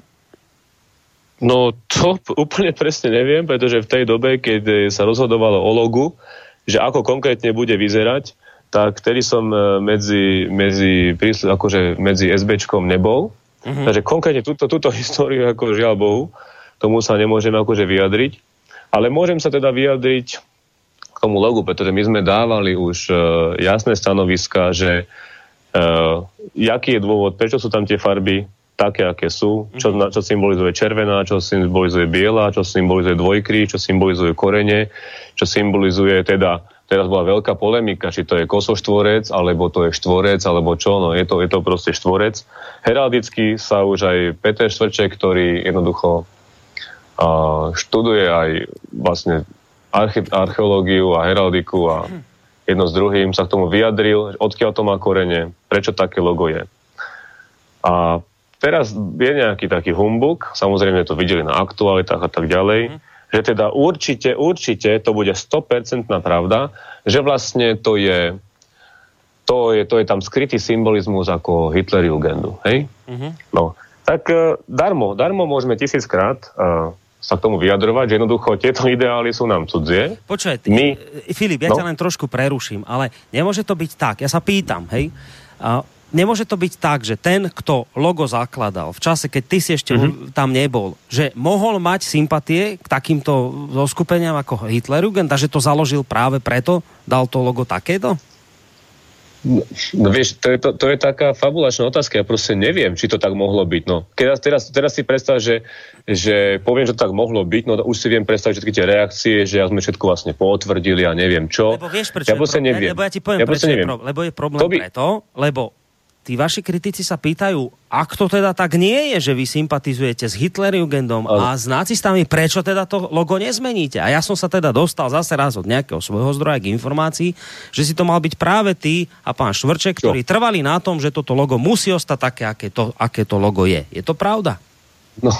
S5: No, to úplne presne neviem, pretože v tej dobe, keď sa rozhodovalo o logu, že ako konkrétne bude vyzerať, tak vtedy som e, medzi, medzi, akože medzi SBčkom nebol, Uh-huh. Takže konkrétne túto, túto históriu, ako žiaľ Bohu, tomu sa nemôžem akože vyjadriť. Ale môžem sa teda vyjadriť k tomu logu, pretože my sme dávali už uh, jasné stanoviska, že jaký je dôvod, prečo sú tam tie farby také, aké sú, čo, čo symbolizuje červená, čo symbolizuje biela, čo symbolizuje dvojkry, čo symbolizuje korene, čo symbolizuje teda teraz bola veľká polemika, či to je kosoštvorec, alebo to je štvorec, alebo čo, no je to, je to proste štvorec. Heraldicky sa už aj Peter Švrček, ktorý jednoducho uh, študuje aj vlastne arche- archeológiu a heraldiku a jedno s druhým sa k tomu vyjadril, odkiaľ to má korene, prečo také logo je. A teraz je nejaký taký humbuk, samozrejme to videli na aktualitách a tak ďalej, mm že teda určite, určite to bude 100% pravda, že vlastne to je, to je, to je tam skrytý symbolizmus ako Hitlerjugendu, hej? Mm-hmm. No, tak uh, darmo, darmo môžeme tisíckrát uh, sa k tomu vyjadrovať, že jednoducho tieto ideály sú nám cudzie.
S2: Počkaj, My... Filip, ja no? ťa len trošku preruším, ale nemôže to byť tak, ja sa pýtam, hej, uh, nemôže to byť tak, že ten, kto logo zakladal v čase, keď ty si ešte mm-hmm. tam nebol, že mohol mať sympatie k takýmto zoskupeniam ako Hitlerjugend a že to založil práve preto, dal to logo takéto?
S5: No, vieš, to je, to, to je taká fabulačná otázka, ja proste neviem, či to tak mohlo byť. No. Keď, teraz, teraz si predstav, že, že poviem, že to tak mohlo byť, no už si viem predstaviť všetky tie reakcie, že ja sme všetko vlastne potvrdili a neviem čo.
S2: Lebo vieš, prečo ja je pro... neviem. Lebo ja ti poviem, ja prečo je pro... lebo je problém by... preto, lebo tí vaši kritici sa pýtajú, ak to teda tak nie je, že vy sympatizujete s Hitlerjugendom a s nacistami, prečo teda to logo nezmeníte? A ja som sa teda dostal zase raz od nejakého svojho zdroja k informácii, že si to mal byť práve ty a pán Švrček, ktorí trvali na tom, že toto logo musí ostať také, aké to, aké to logo je. Je to pravda?
S5: No,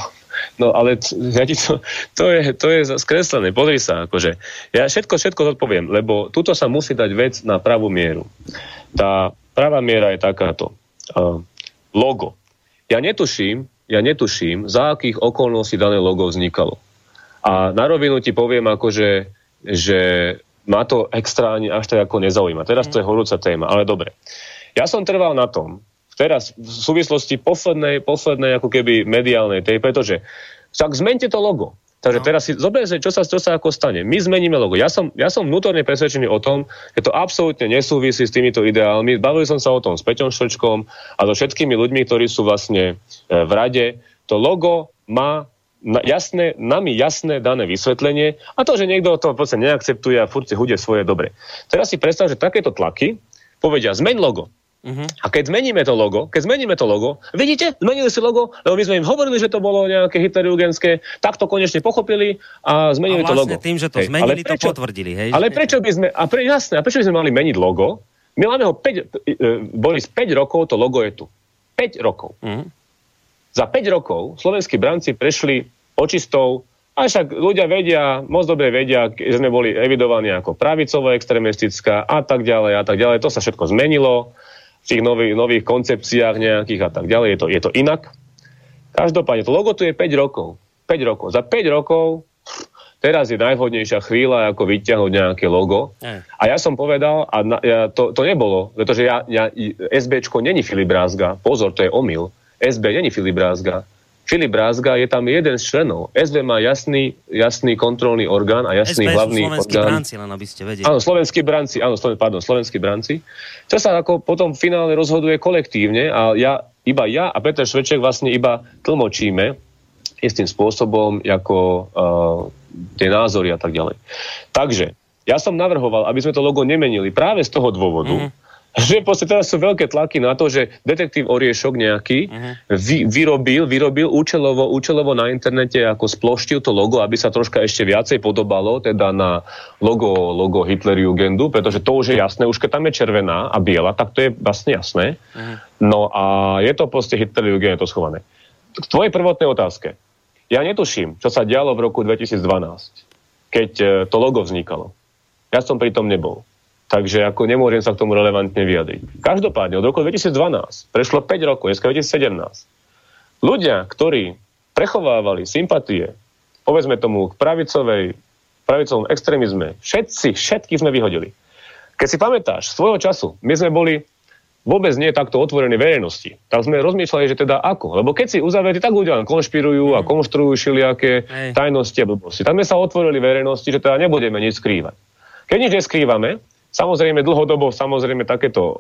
S5: No ale ja ti to, to, je, to je skreslené, pozri sa, akože. Ja všetko, všetko odpoviem, lebo tuto sa musí dať vec na pravú mieru. Tá Pravá miera je takáto. Uh, logo. Ja netuším, ja netuším, za akých okolností dané logo vznikalo. A na rovinu ti poviem, akože, že ma to extra ani až tak ako nezaujíma. Teraz to je horúca téma, ale dobre. Ja som trval na tom, teraz v súvislosti poslednej, poslednej ako keby mediálnej tej, pretože však zmente to logo. Takže no. teraz si zoberte, čo sa, čo sa ako stane. My zmeníme logo. Ja som, ja som vnútorne presvedčený o tom, že to absolútne nesúvisí s týmito ideálmi. Bavil som sa o tom s Peťom Šočkom a so všetkými ľuďmi, ktorí sú vlastne e, v rade. To logo má jasné, nami jasné dané vysvetlenie a to, že niekto to podstate neakceptuje a furt si hudie svoje dobre. Teraz si predstav, že takéto tlaky povedia, zmeň logo. Uh-huh. A keď zmeníme to logo, keď zmeníme to logo, vidíte, zmenili si logo, lebo my sme im hovorili, že to bolo nejaké hitlerjugenské, tak to konečne pochopili a zmenili
S2: a vlastne
S5: to logo.
S2: tým, že to hej, zmenili, prečo, to potvrdili. Hej,
S5: ale prečo by sme, a pre, jasné, a prečo by sme mali meniť logo? My máme ho 5, e, boli z 5 rokov, to logo je tu. 5 rokov. Uh-huh. Za 5 rokov slovenskí branci prešli očistou a však ľudia vedia, moc dobre vedia, že sme boli evidovaní ako pravicovo-extremistická a tak ďalej a tak ďalej. To sa všetko zmenilo v tých nových, nových koncepciách nejakých a tak ďalej. Je to, je to inak. Každopádne, to logo tu je 5 rokov. 5 rokov. Za 5 rokov teraz je najvhodnejšia chvíľa, ako vyťahnuť nejaké logo. A ja som povedal, a na, ja, to, to nebolo, pretože ja, ja, SBčko není Filip Brázga. Pozor, to je omyl. SB není Filip Brázga. Filip Brázga je tam jeden z členov. SV má jasný, jasný kontrolný orgán a jasný
S2: SV
S5: hlavný
S2: slovenskí
S5: orgán.
S2: branci, len aby ste vedeli.
S5: Áno, slovenskí branci, áno, sloven, pardon, slovenskí branci. Čo sa ako potom v finále rozhoduje kolektívne a ja, iba ja a Peter Šveček vlastne iba tlmočíme istým spôsobom ako uh, tie názory a tak ďalej. Takže, ja som navrhoval, aby sme to logo nemenili práve z toho dôvodu, mm-hmm že proste teraz sú veľké tlaky na to, že detektív Oriešok nejaký uh-huh. vy, vyrobil, vyrobil účelovo, účelovo na internete ako sploštil to logo, aby sa troška ešte viacej podobalo teda na logo, logo Hitlerjugendu, pretože to už je jasné, už keď tam je červená a biela, tak to je vlastne jasné. Uh-huh. No a je to proste Hitlerjugend, je to schované. K tvojej prvotnej otázke. Ja netuším, čo sa dialo v roku 2012, keď e, to logo vznikalo. Ja som pri tom nebol. Takže ako nemôžem sa k tomu relevantne vyjadriť. Každopádne od roku 2012 prešlo 5 rokov, dneska 2017. Ľudia, ktorí prechovávali sympatie, povedzme tomu, k pravicovej, pravicovom extrémizme, všetci, všetky sme vyhodili. Keď si pamätáš, svojho času, my sme boli vôbec nie takto otvorení verejnosti. Tak sme rozmýšľali, že teda ako. Lebo keď si uzavretí, tak ľudia konšpirujú a konštruujú šiliaké tajnosti a blbosti. Tak sme sa otvorili verejnosti, že teda nebudeme nič skrývať. Keď nič neskrývame, Samozrejme dlhodobo, samozrejme takéto uh,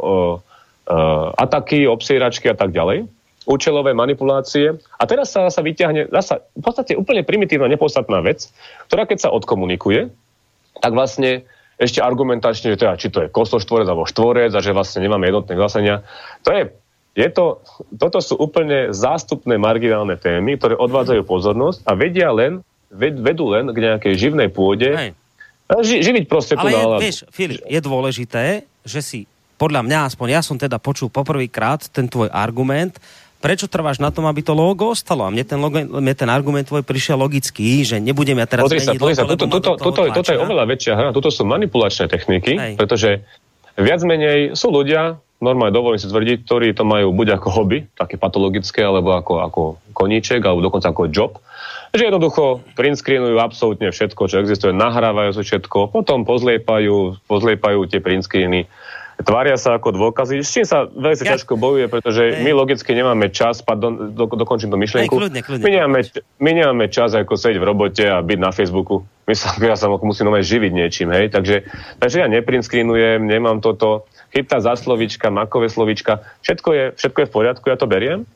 S5: uh, ataky, obsieračky a tak ďalej, účelové manipulácie. A teraz sa, sa vyťahne zasa, v podstate úplne primitívna, nepodstatná vec, ktorá keď sa odkomunikuje, tak vlastne ešte argumentačne, že teda, či to je kostoštvorec alebo štvorec a že vlastne nemáme jednotné hlasenia. To je, je to, toto sú úplne zástupné marginálne témy, ktoré odvádzajú pozornosť a vedia len, ved, vedú len k nejakej živnej pôde, Hej Ži, živiť proste tú
S2: Ale
S5: je,
S2: vieš, Filip, je dôležité, že si, podľa mňa aspoň, ja som teda počul poprvýkrát ten tvoj argument, prečo trváš na tom, aby to logo ostalo? A mne ten, logo, mne ten argument tvoj prišiel logický, že nebudeme ja teraz
S5: pozri sa, pozri sa, toto, toto, toto, toto je oveľa väčšia hra, toto sú manipulačné techniky, Hej. pretože viac menej sú ľudia, normálne dovolím si tvrdiť, ktorí to majú buď ako hobby, také patologické, alebo ako, ako koníček, alebo dokonca ako job, že jednoducho print screenujú absolútne všetko, čo existuje, nahrávajú si všetko, potom pozliepajú, pozliepajú tie print screeny, tvária sa ako dôkazy, s čím sa veľmi ja. ťažko bojuje, pretože Ej. my logicky nemáme čas, pardon, do, dokončím tú myšlienku, Ej, kľudne, kľudne, my, nemáme, my nemáme čas ako sedieť v robote a byť na Facebooku. My sa, ja sa musím nové živiť niečím, hej, takže, takže ja neprint screenujem, nemám toto, chytá za slovička, makové slovička, všetko je, všetko je v poriadku, ja to beriem.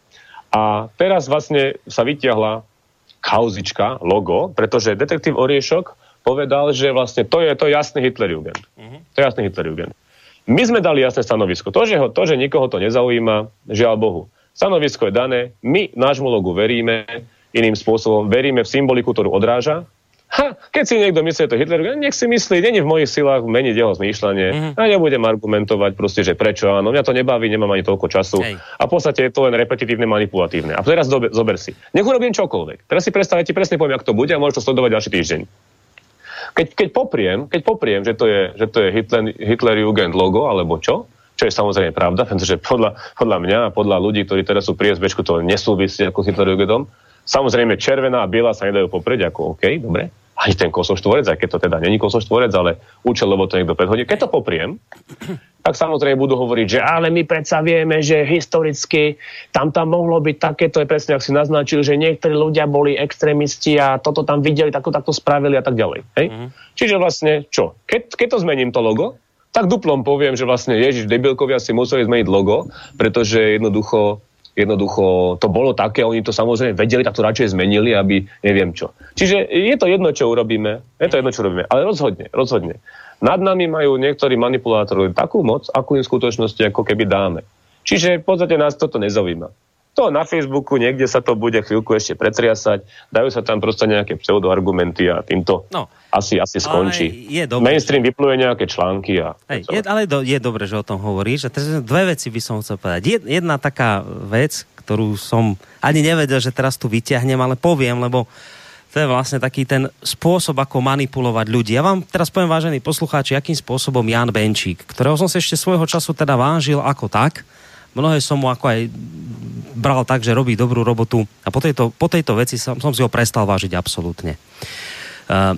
S5: A teraz vlastne sa vytiahla kauzička, logo, pretože detektív Oriešok povedal, že vlastne to je to jasný Hitlerjugend. Uh-huh. To je jasný Hitlerjugend. My sme dali jasné stanovisko. To že, ho, to, že nikoho to nezaujíma, žiaľ Bohu. Stanovisko je dané, my nášmu logu veríme, iným spôsobom veríme v symboliku, ktorú odráža, Ha, keď si niekto myslí, to Hitler, nech si myslí, není v mojich silách meniť jeho zmýšľanie. Mm-hmm. A nebudem argumentovať proste, že prečo áno, mňa to nebaví, nemám ani toľko času. Hej. A v podstate je to len repetitívne, manipulatívne. A teraz dobe, zober si. Nech urobím čokoľvek. Teraz si predstavte, presne poviem, ako to bude a môžeš to sledovať ďalší týždeň. Keď, keď, popriem, keď popriem, že to je, že to je Hitler, Hitler Jugend logo, alebo čo, čo je samozrejme pravda, pretože podľa, podľa mňa a podľa ľudí, ktorí teraz sú pri SBčku, to nesúvisí ako Hitler Jugendom. Samozrejme, červená a biela sa nedajú poprieť, ako OK, dobre. Ani ten kosoštvorec, aj keď to teda není kosoštvorec, ale účelovo to niekto predhodí. Keď to popriem, tak samozrejme budú hovoriť, že ale my predsa vieme, že historicky tam tam mohlo byť také, to je presne, ak si naznačil, že niektorí ľudia boli extrémisti a toto tam videli, takto takto spravili a tak ďalej. Hej? Mm-hmm. Čiže vlastne čo? Keď, keď to zmením to logo, tak duplom poviem, že vlastne Ježiš, debilkovia si museli zmeniť logo, pretože jednoducho jednoducho to bolo také, oni to samozrejme vedeli, tak to radšej zmenili, aby neviem čo. Čiže je to jedno, čo urobíme, je to jedno, čo robíme, ale rozhodne, rozhodne. Nad nami majú niektorí manipulátori takú moc, akú im v skutočnosti ako keby dáme. Čiže v podstate nás toto nezaujíma. To na Facebooku niekde sa to bude chvíľku ešte pretriasať, dajú sa tam proste nejaké pseudoargumenty a týmto no, asi, asi skončí.
S2: Je dobré,
S5: Mainstream že... vypluje nejaké články. A
S2: Hej, je, ale do, je dobré, že o tom hovoríš. A dve veci by som chcel povedať. Jedna taká vec, ktorú som ani nevedel, že teraz tu vyťahnem, ale poviem, lebo to je vlastne taký ten spôsob, ako manipulovať ľudí. Ja vám teraz poviem, vážení poslucháči, akým spôsobom Jan Benčík, ktorého som si ešte svojho času teda vážil ako tak, mnohé som mu ako aj bral tak, že robí dobrú robotu a po tejto, po tejto veci som, som si ho prestal vážiť absolútne. Uh,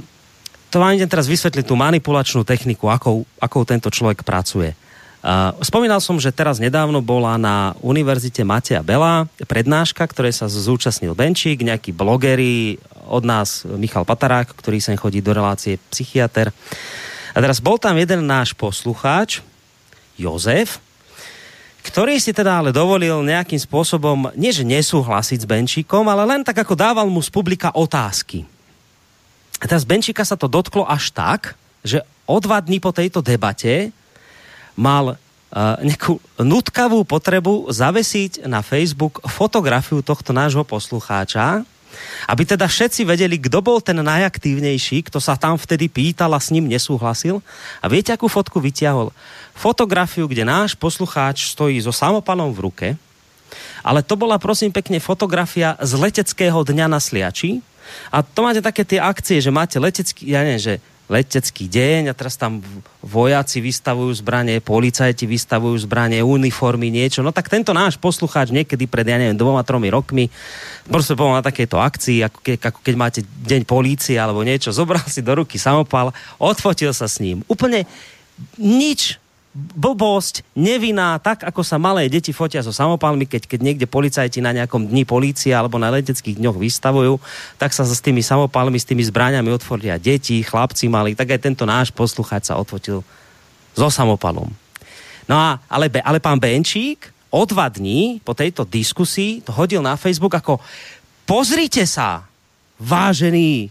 S2: to vám idem teraz vysvetliť tú manipulačnú techniku, akou, akou tento človek pracuje. Uh, spomínal som, že teraz nedávno bola na Univerzite Mateja Bela prednáška, ktoré sa zúčastnil Benčík, nejakí blogeri, od nás Michal Patarák, ktorý sem chodí do relácie psychiatr. A teraz bol tam jeden náš poslucháč, Jozef, ktorý si teda ale dovolil nejakým spôsobom, nie že nesúhlasiť s Benčíkom, ale len tak ako dával mu z publika otázky. A teraz Benčíka sa to dotklo až tak, že o dva dní po tejto debate mal uh, nejakú nutkavú potrebu zavesiť na Facebook fotografiu tohto nášho poslucháča, aby teda všetci vedeli, kto bol ten najaktívnejší, kto sa tam vtedy pýtal a s ním nesúhlasil. A viete, akú fotku vyťahol? Fotografiu, kde náš poslucháč stojí so samopalom v ruke, ale to bola prosím pekne fotografia z leteckého dňa na Sliači. A to máte také tie akcie, že máte letecký, ja neviem, že letecký deň a teraz tam vojaci vystavujú zbranie, policajti vystavujú zbranie, uniformy, niečo. No tak tento náš poslucháč niekedy pred, ja neviem, dvoma, tromi rokmi proste bol na takéto akcii, ako, ke, ako keď máte deň polície alebo niečo, zobral si do ruky samopal, odfotil sa s ním. Úplne nič blbosť, nevinná, tak ako sa malé deti fotia so samopalmi, keď, keď niekde policajti na nejakom dni polícia alebo na leteckých dňoch vystavujú, tak sa s tými samopalmi, s tými zbraniami otvoria deti, chlapci mali, tak aj tento náš poslucháč sa otvotil so samopalom. No a, ale, ale pán Benčík o dva dní po tejto diskusii to hodil na Facebook ako pozrite sa, vážený,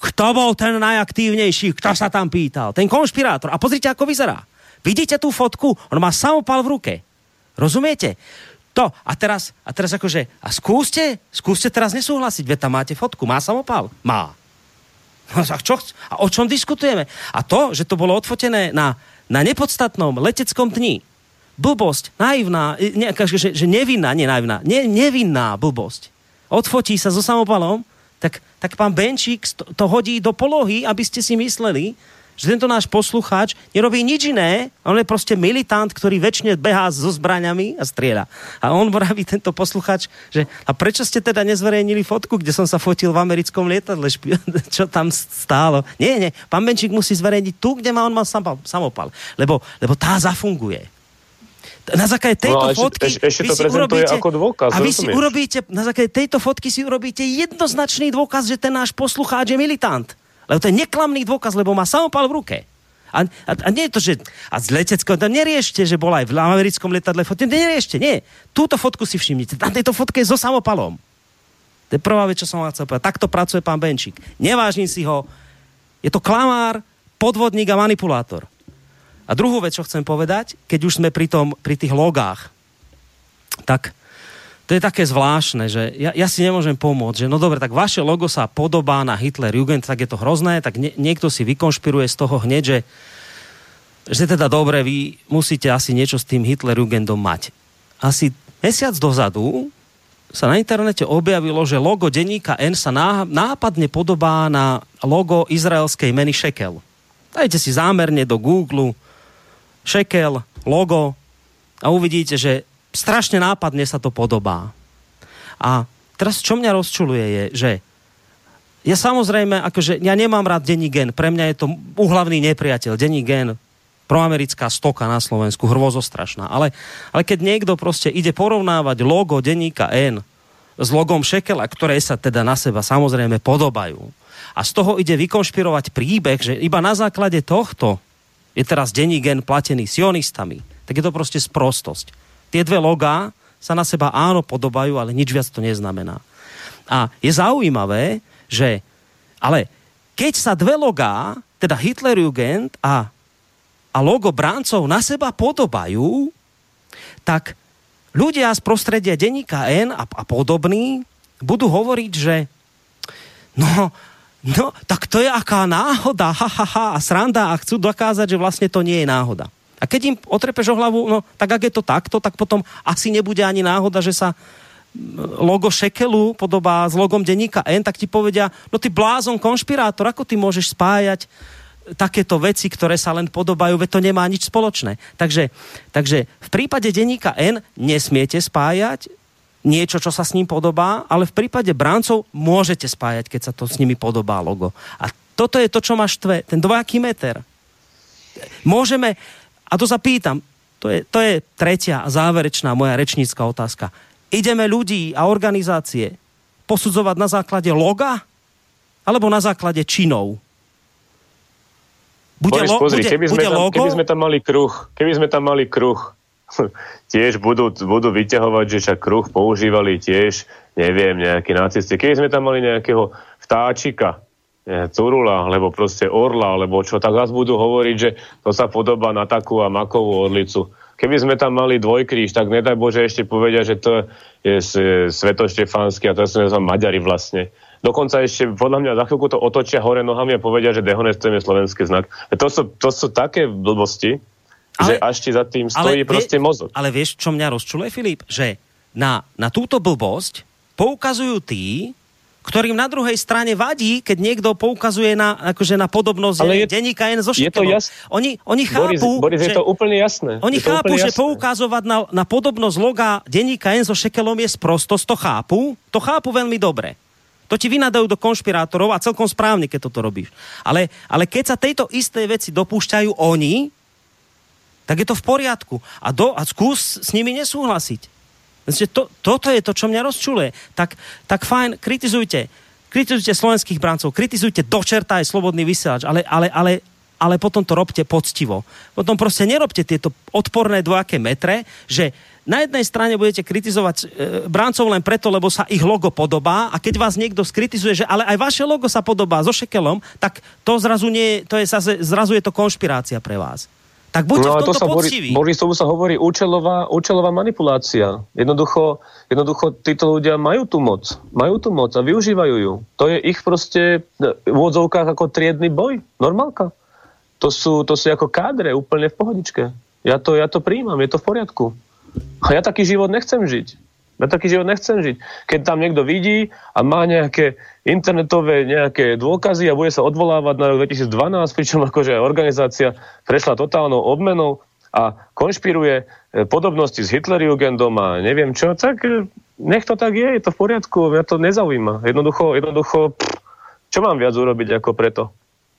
S2: kto bol ten najaktívnejší, kto sa tam pýtal, ten konšpirátor. A pozrite, ako vyzerá Vidíte tú fotku? On má samopal v ruke. Rozumiete? To. A teraz, a teraz akože, a skúste, skúste teraz nesúhlasiť, veď tam máte fotku. Má samopal? Má. No, a, čo, a o čom diskutujeme? A to, že to bolo odfotené na, na nepodstatnom leteckom dni, blbosť, naivná, ne, že, že nevinná, nie naivná, ne, nevinná blbosť. Odfotí sa so samopalom, tak, tak pán Benčík to hodí do polohy, aby ste si mysleli, že tento náš poslucháč nerobí nič iné, on je proste militant, ktorý väčšine behá so zbraňami a strieľa. A on vraví tento poslucháč, že a prečo ste teda nezverejnili fotku, kde som sa fotil v americkom lietadle, čo tam stálo? Nie, nie, pán Benčík musí zverejniť tu, kde má on mal samopal, lebo, lebo tá zafunguje na základe tejto no, fotky
S5: ešte, ešte to si urobíte, ako dôkaz.
S2: A vy si urobíte, na základe tejto fotky si urobíte jednoznačný dôkaz, že ten náš poslucháč je militant. Lebo to je neklamný dôkaz, lebo má samopal v ruke. A, a, a nie je to, že a z leteckého, tam neriešte, že bola aj v americkom letadle fotka, neriešte, nie. Túto fotku si všimnite, na tejto fotke je so samopalom. To je prvá vec, čo som vám chcel povedať. Takto pracuje pán Benčík. Nevážim si ho. Je to klamár, podvodník a manipulátor. A druhú vec, čo chcem povedať, keď už sme pri, tom, pri tých logách, tak to je také zvláštne, že ja, ja si nemôžem pomôcť, že no dobre, tak vaše logo sa podobá na Hitler Jugend, tak je to hrozné, tak nie, niekto si vykonšpiruje z toho hneď, že, že teda dobre, vy musíte asi niečo s tým Hitler Jugendom mať. Asi mesiac dozadu sa na internete objavilo, že logo denníka N sa nápadne podobá na logo izraelskej meny Shekel. Dajte si zámerne do Google Shekel, logo a uvidíte, že strašne nápadne sa to podobá. A teraz čo mňa rozčuluje je, že ja samozrejme, akože ja nemám rád denní gen, pre mňa je to uhlavný nepriateľ, denní gen, proamerická stoka na Slovensku, hrvozostrašná. Ale, ale keď niekto proste ide porovnávať logo denníka N s logom Šekela, ktoré sa teda na seba samozrejme podobajú, a z toho ide vykonšpirovať príbeh, že iba na základe tohto je teraz denní gen platený sionistami, tak je to proste sprostosť. Tie dve logá sa na seba áno podobajú, ale nič viac to neznamená. A je zaujímavé, že ale keď sa dve logá, teda Hitlerjugend a, a logo bráncov na seba podobajú, tak ľudia z prostredia denníka N a, a podobní budú hovoriť, že no, no, tak to je aká náhoda, ha, ha, ha, a sranda a chcú dokázať, že vlastne to nie je náhoda. A keď im otrepeš o hlavu, no tak ak je to takto, tak potom asi nebude ani náhoda, že sa logo Šekelu podobá s logom denníka N, tak ti povedia, no ty blázon konšpirátor, ako ty môžeš spájať takéto veci, ktoré sa len podobajú, veď to nemá nič spoločné. Takže, takže v prípade denníka N nesmiete spájať niečo, čo sa s ním podobá, ale v prípade bráncov môžete spájať, keď sa to s nimi podobá logo. A toto je to, čo máš tve, ten dvojaký meter. Môžeme, a to sa pýtam, to je, to je tretia a záverečná moja rečnícka otázka ideme ľudí a organizácie posudzovať na základe loga alebo na základe činov?
S5: Bude, Boris, lo, pozri, bude, keby, sme bude tam, logo? keby sme tam mali kruh, keby sme tam mali kruh, tiež budú, budú vyťahovať, že však kruh používali tiež, neviem, nejakí nacisti. Keby sme tam mali nejakého vtáčika, curula, alebo proste orla, alebo čo, tak vás budú hovoriť, že to sa podobá na takú a makovú orlicu. Keby sme tam mali dvojkríž, tak nedaj Bože ešte povedia, že to je svetoštefánsky a to sú Maďari vlastne. Dokonca ešte podľa mňa za chvíľku to otočia hore nohami a povedia, že dehonestujeme slovenský znak. To sú, to sú také blbosti, ale, že až ti za tým stojí ale, proste mozog.
S2: Ale vieš, čo mňa rozčuluje, Filip? Že na, na túto blbosť poukazujú tí, ktorým na druhej strane vadí, keď niekto poukazuje na, akože na podobnosť Ale je, denníka N so Je to
S5: jasné.
S2: Oni, oni chápu,
S5: Boris, Boris, že, je to úplne jasné.
S2: Oni chápu, že jasné. poukazovať na, na podobnosť loga denníka N so Šekelom je sprostosť, to chápu, to chápu veľmi dobre. To ti vynadajú do konšpirátorov a celkom správne, keď toto robíš. Ale, ale keď sa tejto istej veci dopúšťajú oni, tak je to v poriadku. A, do, a skús s nimi nesúhlasiť. To, toto je to, čo mňa rozčuluje. Tak, tak fajn, kritizujte. Kritizujte slovenských brancov, kritizujte dočerta aj slobodný vysielač, ale, ale, ale, ale potom to robte poctivo. Potom proste nerobte tieto odporné dvojaké metre, že na jednej strane budete kritizovať e, brancov len preto, lebo sa ich logo podobá a keď vás niekto skritizuje, že ale aj vaše logo sa podobá so šekelom, tak to zrazu, nie, to je, zrazu je to konšpirácia pre vás. Tak buďte no, v tomto to sa poctiví.
S5: Boris, tomu sa hovorí účelová, účelová manipulácia. Jednoducho, jednoducho títo ľudia majú tú moc. Majú tú moc a využívajú ju. To je ich proste v úvodzovkách ako triedny boj. Normálka. To sú, to sú ako kádre, úplne v pohodičke. Ja to, ja to príjmam, je to v poriadku. A ja taký život nechcem žiť. Ja taký život nechcem žiť. Keď tam niekto vidí a má nejaké internetové nejaké dôkazy a bude sa odvolávať na rok 2012, pričom akože organizácia prešla totálnou obmenou a konšpiruje e, podobnosti s Hitlerjugendom a neviem čo, tak e, nech to tak je, je to v poriadku, mňa to nezaujíma. Jednoducho, jednoducho, pff, čo mám viac urobiť ako preto?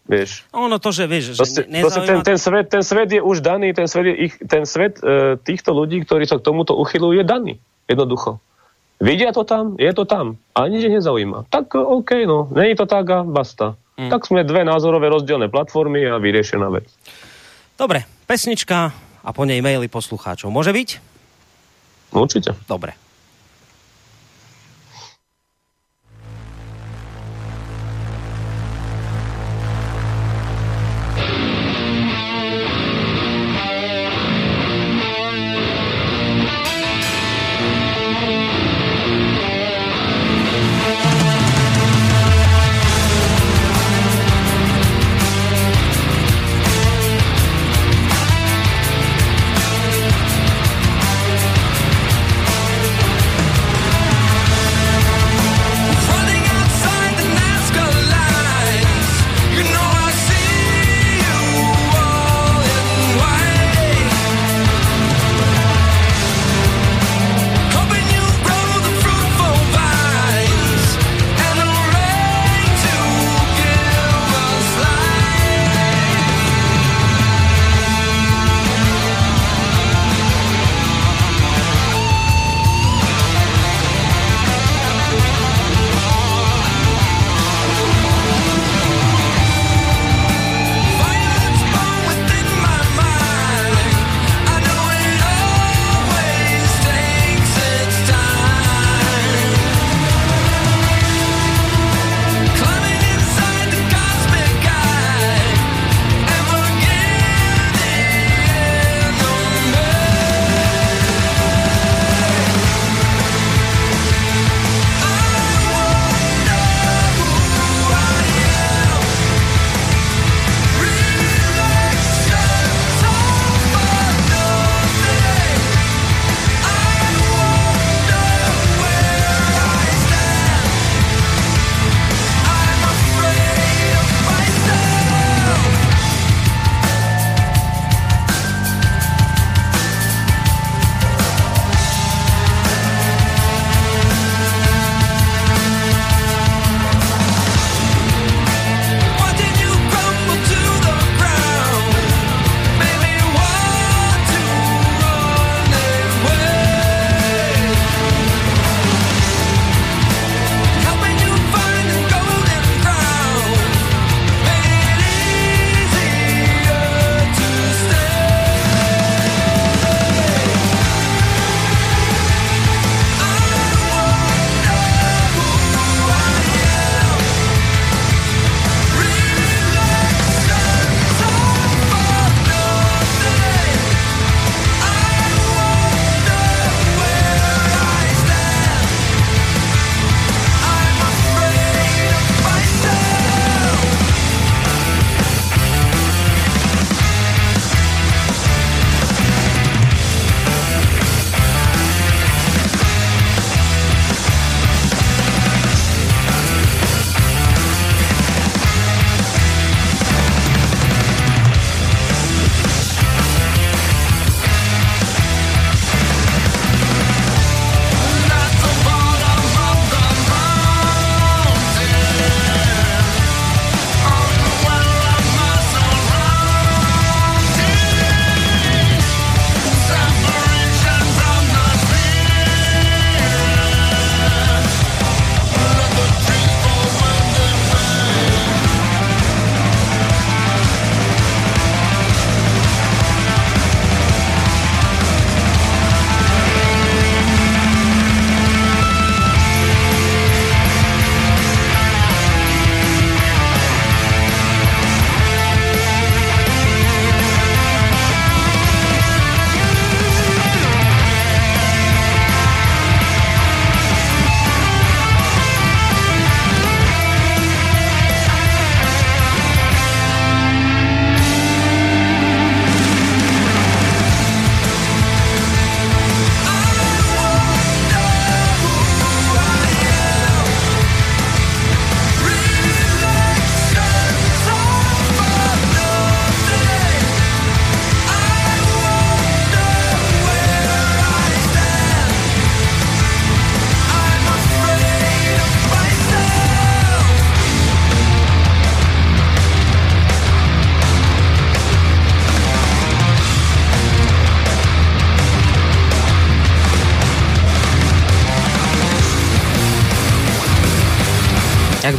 S5: Vieš.
S2: Ono to, že vieš, že
S5: nezaujíma... ten, ten, svet, ten svet je už daný, ten svet, je ich, ten svet e, týchto ľudí, ktorí sa k tomuto uchylujú, je daný. Jednoducho. Vidia to tam, je to tam. A nič nezaujíma. Tak OK, no, není to tak a basta. Mm. Tak sme dve názorové rozdielne platformy a vyriešená vec.
S2: Dobre, pesnička a po nej maily poslucháčov. Môže byť?
S5: Určite.
S2: Dobre.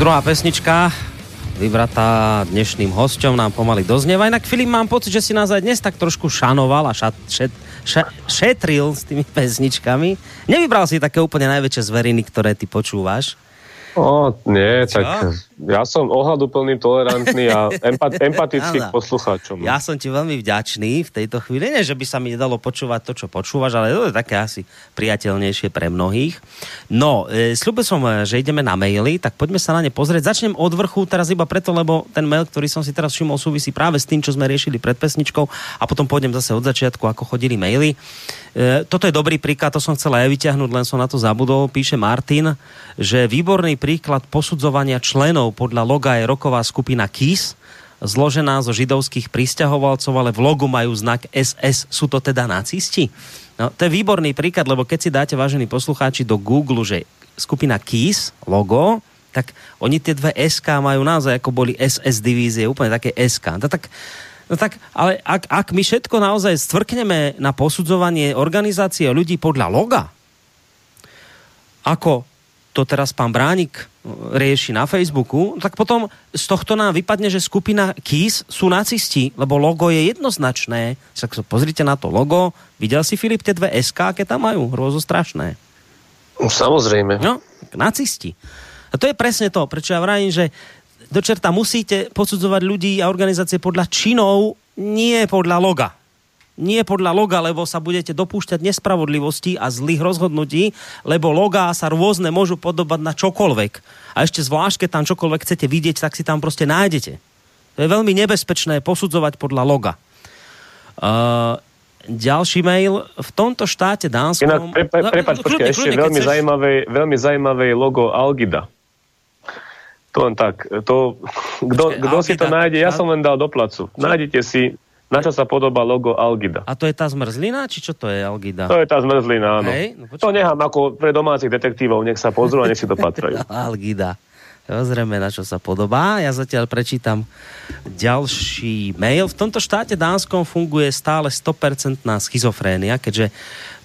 S2: Druhá pesnička, vybratá dnešným hosťom, nám pomaly doznieva. Inak Filip, mám pocit, že si nás aj dnes tak trošku šanoval a šat, šet, ša, šetril s tými pesničkami. Nevybral si také úplne najväčšie zveriny, ktoré ty počúvaš.
S5: O, nie, Čo? tak ja som ohľaduplný, tolerantný a empat, empatický k poslucháčom.
S2: Ja som ti veľmi vďačný v tejto chvíli. Nie, že by sa mi nedalo počúvať to, čo počúvaš, ale to je také asi priateľnejšie pre mnohých. No, e, slúbil som, e, že ideme na maily, tak poďme sa na ne pozrieť. Začnem od vrchu teraz iba preto, lebo ten mail, ktorý som si teraz všimol, súvisí práve s tým, čo sme riešili pred pesničkou a potom pôjdem zase od začiatku, ako chodili maily. E, toto je dobrý príklad, to som chcel aj vyťahnuť, len som na to zabudol. Píše Martin, že výborný príklad posudzovania členov podľa loga je roková skupina KIS, zložená zo židovských pristahovalcov, ale v logu majú znak SS. Sú to teda nacisti? No, to je výborný príklad, lebo keď si dáte, vážení poslucháči, do Google, že skupina KIS, logo, tak oni tie dve SK majú naozaj, ako boli SS divízie, úplne také SK. No, tak, no tak, ale ak, ak my všetko naozaj stvrkneme na posudzovanie organizácie ľudí podľa loga, ako to teraz pán Bránik e, rieši na Facebooku, tak potom z tohto nám vypadne, že skupina KIS sú nacisti, lebo logo je jednoznačné. Tak pozrite na to logo. Videl si, Filip, tie dve SK, aké tam majú? Hrozostrašné.
S5: Samozrejme.
S2: No, nacisti. A to je presne to, prečo ja vravím, že do čerta musíte posudzovať ľudí a organizácie podľa činov, nie podľa loga nie podľa loga, lebo sa budete dopúšťať nespravodlivosti a zlých rozhodnutí, lebo logá sa rôzne môžu podobať na čokoľvek. A ešte zvlášť, keď tam čokoľvek chcete vidieť, tak si tam proste nájdete. To je veľmi nebezpečné posudzovať podľa loga. Uh, ďalší mail. V tomto štáte Dánskom... Inak,
S5: pre, pre, prepač, no, počkej, ešte veľmi, chceš... zaujímavé, veľmi zaujímavé logo Algida. To len tak. To, kto si to nájde, ja som len dal do placu. Nájdete si na čo sa podobá logo Algida.
S2: A to je tá zmrzlina, či čo to je Algida?
S5: To je tá zmrzlina, áno. Hej, no to nechám ako pre domácich detektívov, nech sa pozrú a nech si to patrajú.
S2: Algida. Pozrieme, na čo sa podobá. Ja zatiaľ prečítam ďalší mail. V tomto štáte Dánskom funguje stále 100% schizofrénia, keďže